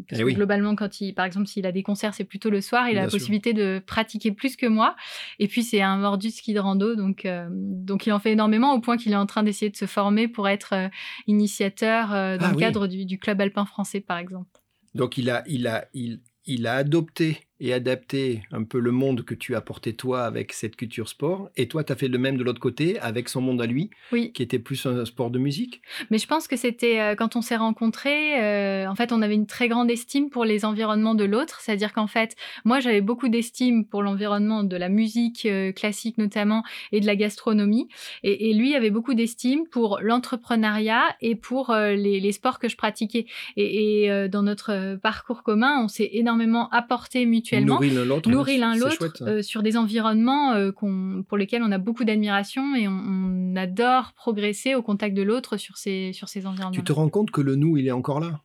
parce Eh que oui. globalement, quand il, par exemple, s'il a des concerts, c'est plutôt le soir, il a la sûr. possibilité de pratiquer plus que moi. Et puis, c'est un mordu de ski de rando, donc, euh, donc il en fait énormément au point qu'il est en train d'essayer de se former pour être euh, initiateur euh, dans Ah le oui. cadre du, du club alpin français, par exemple. Donc il a, il a, il, il a adopté et adapté un peu le monde que tu as porté toi avec cette culture sport. Et toi, tu as fait le même de l'autre côté avec son monde à lui, Oui, qui était plus un sport de musique. mais je pense que c'était euh, quand on s'est rencontrés, euh, en fait, on avait une très grande estime pour les environnements de l'autre. C'est-à-dire qu'en fait, moi, j'avais beaucoup d'estime pour l'environnement de la musique euh, classique notamment et de la gastronomie. Et, et lui avait beaucoup d'estime pour l'entrepreneuriat et pour les, les sports que je pratiquais. Et, et, dans notre parcours commun, on s'est énormément apporté mutuellement. Nourrit l'un l'autre. nourrit l'un l'autre euh, sur des environnements euh, qu'on- pour lesquels on a beaucoup d'admiration et on, on adore progresser au contact de l'autre sur ces, sur ces environnements. Tu te rends compte que le nous, il est encore là?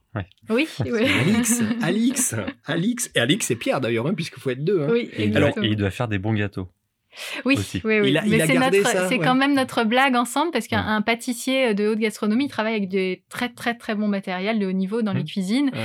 Oui, oui. Alix, Alix, Alix. Et Alix, c'est Pierre d'ailleurs, hein, puisqu'il faut être deux. hein. oui, Et il, doit, exactement. et il doit faire des bons gâteaux. Oui, aussi. oui, oui. Il a- il Mais a c'est ouais. quand même notre blague ensemble parce qu'un Ouais. pâtissier de haute gastronomie il travaille avec des très très très bons matériels de haut niveau dans les Mhm. cuisines. Ah,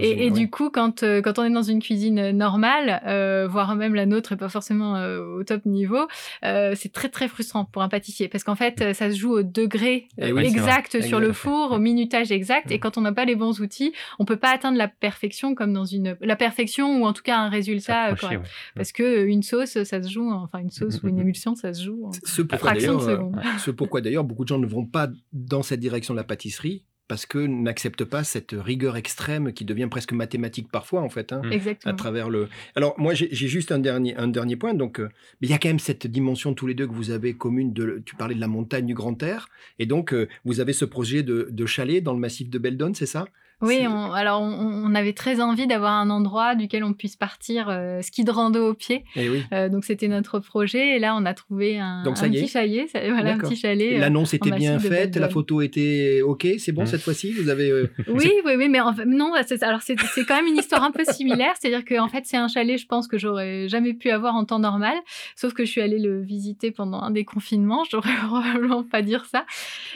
Et, du coup, quand, euh, quand on est dans une cuisine euh, normale, euh, voire même la nôtre et pas forcément euh, au top niveau, euh, c'est très très frustrant pour un pâtissier parce qu'en fait, euh, ça se joue au degré Eh euh, oui, exact sur le four, au minutage exact. Et Mm. quand on n'a pas les bons outils, on peut pas atteindre la perfection comme dans une la perfection ou en tout cas un résultat euh, correct. ouais. Parce que euh, une sauce, ça se joue, en- enfin une sauce ou une émulsion, ça se joue. en- Ce pourquoi fraction de d'ailleurs, seconde. euh, ce pourquoi d'ailleurs beaucoup de gens ne vont pas dans cette direction de la pâtisserie parce que n'acceptent pas cette rigueur extrême qui devient presque mathématique parfois en fait. hein, Mm. à Exactement. travers le. Alors moi j'ai j'ai juste un dernier un dernier point donc euh, mais il y a quand même cette dimension tous les deux que vous avez commune de tu parlais de la montagne du Grand Air et donc euh, vous avez ce projet de, de chalet dans le massif de Beldon c'est ça? Oui, on- alors on, on avait très envie d'avoir un endroit duquel on puisse partir euh, ski de rando au pied. Eh oui. Euh, donc c'était notre projet et là on a trouvé un, Donc, ça un y est. petit chalet, ça- voilà un petit chalet. euh, L'annonce était bien faite, la photo était ok, c'est bon Mm. cette fois-ci? Vous avez. euh, Oui, oui, oui, mais en fait, non, c'est- alors c'est quand même une histoire un peu similaire, c'est-à-dire qu'en fait c'est un chalet, je pense que j'aurais jamais pu avoir en temps normal, sauf que je suis allée le visiter pendant un des confinements, j'aurais probablement pas dire ça.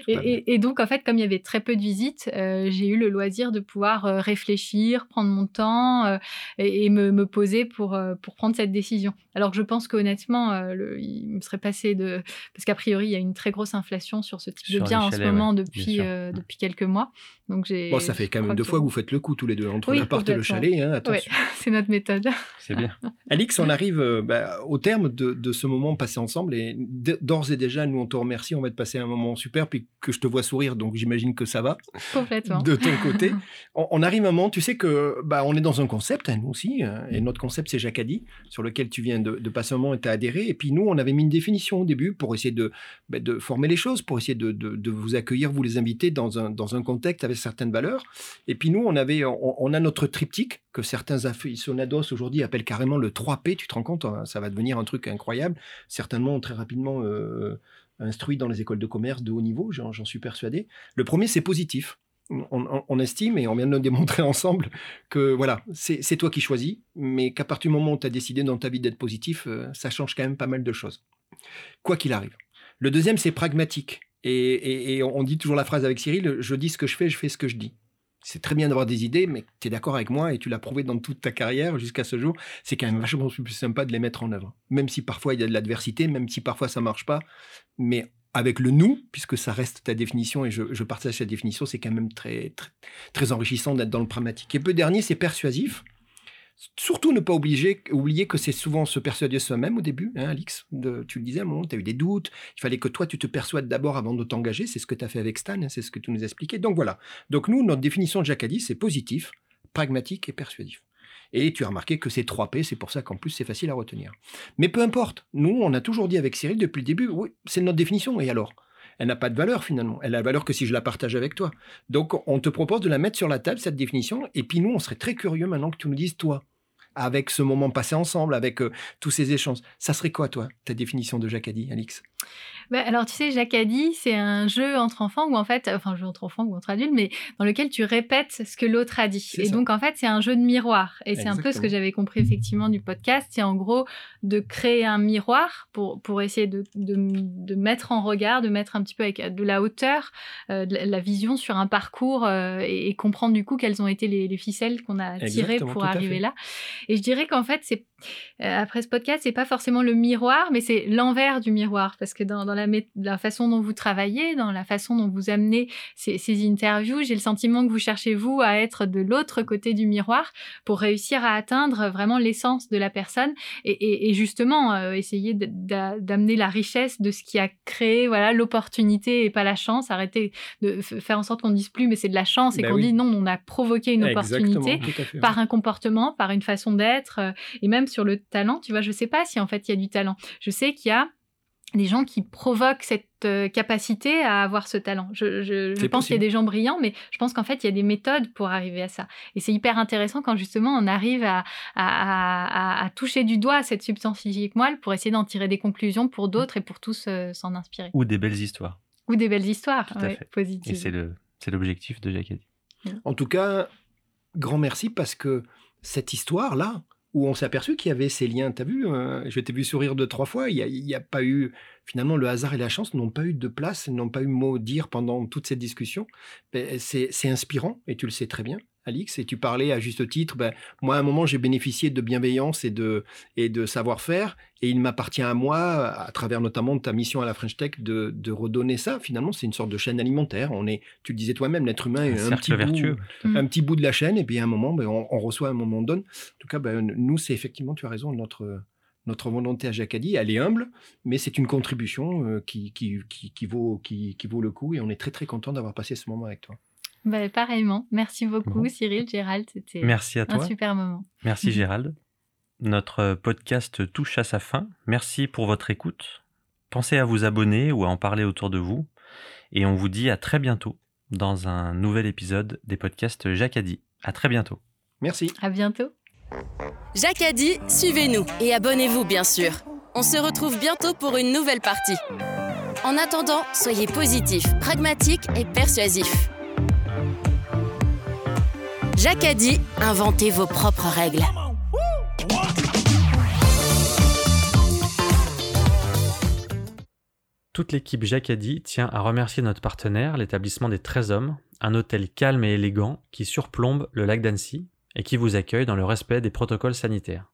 Et, et- et donc en fait, comme il y avait très peu de visites, euh, j'ai eu le loisir de pouvoir euh, réfléchir, prendre mon temps euh, et, et me, me poser pour euh, pour prendre cette décision. Alors que je pense qu'honnêtement, le- il me serait passé de parce qu'a priori il y a une très grosse inflation sur ce type Sur de bien en ce ouais, moment depuis euh, depuis quelques mois. Donc j'ai Bon ça fait quand même deux que- fois que vous faites le coup tous les deux entre Oui, l'appart et le chalet hein, Ouais, c'est notre méthode. C'est bien. Alix, on arrive euh, bah, au terme de, de ce moment passé ensemble et d'ores et déjà, nous, on te remercie. On va te passer un moment super, puis que je te vois sourire, donc j'imagine que ça va Complètement. de ton côté. On, on arrive à un moment, tu sais que bah, on est dans un concept, hein, nous aussi, hein, et notre concept, c'est Jacadi, sur lequel tu viens de, de passer un moment et tu as adhéré. Et puis nous, on avait mis une définition au début pour essayer de, bah, de former les choses, pour essayer de, de- de vous accueillir, vous les inviter dans un, dans un contexte avec certaines valeurs. Et puis nous, on, avait, on, on a notre triptyque que certains aficionados aujourd'hui appellent carrément le 3P. Tu te rends compte, hein, ça va devenir un truc incroyable, certainement très rapidement euh, instruit dans les écoles de commerce de haut niveau, j'en suis persuadé. Le premier, c'est positif. On, estime, et on vient de le démontrer ensemble, que voilà, c'est toi qui choisis, mais qu'à partir du moment où tu as décidé dans ta vie d'être positif, euh, ça change quand même pas mal de choses. Quoi qu'il arrive. Le deuxième, c'est pragmatique. Et on dit toujours la phrase avec Cyril, je dis ce que je fais, je fais ce que je dis. C'est très bien d'avoir des idées, mais tu es d'accord avec moi et tu l'as prouvé dans toute ta carrière jusqu'à ce jour. C'est quand même vachement plus sympa de les mettre en œuvre. Même si parfois il y a de l'adversité, même si parfois ça marche pas. Mais avec le nous, puisque ça reste ta définition et je, partage cette définition, c'est quand même très, très, enrichissant d'être dans le pragmatique. Et peu dernier, c'est persuasif. Surtout ne pas oublier, que c'est souvent se persuader soi-même au début, hein, Alix. Tu le disais à un tu as eu des doutes. Il fallait que toi, tu te persuades d'abord avant de t'engager. C'est ce que tu as fait avec Stan, hein, c'est ce que tu nous expliquais. Donc voilà. Donc nous, notre définition de Jacques c'est positif, pragmatique et persuasif. Et tu as remarqué que c'est 3 P, c'est pour ça qu'en plus c'est facile à retenir. Mais peu importe, nous on a toujours dit avec Cyril depuis le début, oui, c'est notre définition, et alors? Elle n'a pas de valeur finalement. Elle a valeur que si je la partage avec toi. Donc on te propose de la mettre sur la table, cette définition, et puis nous on serait très curieux maintenant que tu nous dises, toi, avec ce moment passé ensemble, avec euh, tous ces échanges. Ça serait quoi, toi, ta définition de Jacadi, Alix? Bah, alors, tu sais, Jacadi, c'est un jeu entre enfants où, en fait, enfin, jeu entre enfants ou entre adultes, mais dans lequel tu répètes ce que l'autre a dit. Et donc, en fait, c'est un jeu de miroir. Et c'est un peu ce que j'avais compris, effectivement, du podcast. C'est en gros de créer un miroir pour, pour essayer de, de, mettre en regard, de mettre un petit peu avec de la hauteur, euh, de la vision sur un parcours euh, et, comprendre du coup quelles ont été les, les ficelles qu'on a tirées pour arriver là. Et je dirais qu'en fait, c'est euh, après ce podcast, c'est pas forcément le miroir, mais c'est l'envers du miroir, parce que dans, dans la, la, façon dont vous travaillez, dans la façon dont vous amenez ces, ces interviews, j'ai le sentiment que vous cherchez vous à être de l'autre côté du miroir pour réussir à atteindre vraiment l'essence de la personne et, et, et justement euh, essayer d'amener la richesse de ce qui a créé voilà l'opportunité et pas la chance. Arrêter de faire en sorte qu'on ne dise plus mais c'est de la chance et ben qu'on dit non, on a provoqué une opportunité par un comportement, par une façon d'être euh, et même sur le talent, tu vois, je sais pas si en fait il y a du talent. Je sais qu'il y a des gens qui provoquent cette euh, capacité à avoir ce talent. Je, pense qu'il y a des gens brillants, mais je pense qu'en fait, il y a des méthodes pour arriver à ça. Et c'est hyper intéressant quand justement on arrive à, toucher du doigt cette substance physique moelle pour essayer d'en tirer des conclusions pour d'autres et pour tous euh, s'en inspirer. Ou des belles histoires. Ou des belles histoires, positives. Et c'est l'objectif de Jacques. En tout cas, grand merci parce que cette histoire-là, où on s'est aperçu qu'il y avait ces liens. Tu as vu, euh, je t'ai vu sourire deux, trois fois. Il n'y a, a, pas eu, finalement, le hasard et la chance n'ont pas eu de place, n'ont pas eu mot dire pendant toute cette discussion. Ben, c'est inspirant, et tu le sais très bien. Alix, et tu parlais à juste titre, ben, moi à un moment j'ai bénéficié de bienveillance et de, et de savoir-faire, et il m'appartient à moi, à travers notamment ta mission à la French Tech, de, de redonner ça. Finalement, c'est une sorte de chaîne alimentaire. On est, tu le disais toi-même, l'être humain est un, petit, bout, un petit bout de la chaîne, et puis à un moment, ben, on, reçoit, un moment on donne. En tout cas, ben, nous, c'est effectivement, tu as raison, notre, notre volonté à Jacadi, elle est humble, mais c'est une contribution euh, qui, qui, qui, qui, vaut, qui, qui vaut le coup, et on est très très content d'avoir passé ce moment avec toi. Bah, pareillement. Merci beaucoup, Cyril, Gérald. C'était un super moment. Merci, Gérald. Notre podcast touche à sa fin. Merci pour votre écoute. Pensez à vous abonner ou à en parler autour de vous. Et on vous dit à très bientôt dans un nouvel épisode des podcasts Jacadi. À très bientôt. Merci. À bientôt. Jacadi, suivez-nous et abonnez-vous, bien sûr. On se retrouve bientôt pour une nouvelle partie. En attendant, soyez positifs, pragmatiques et persuasifs. Jacques a dit inventez vos propres règles. Toute l'équipe Jacadi tient à remercier notre partenaire, l'établissement des 13 hommes, un hôtel calme et élégant qui surplombe le lac d'Annecy et qui vous accueille dans le respect des protocoles sanitaires.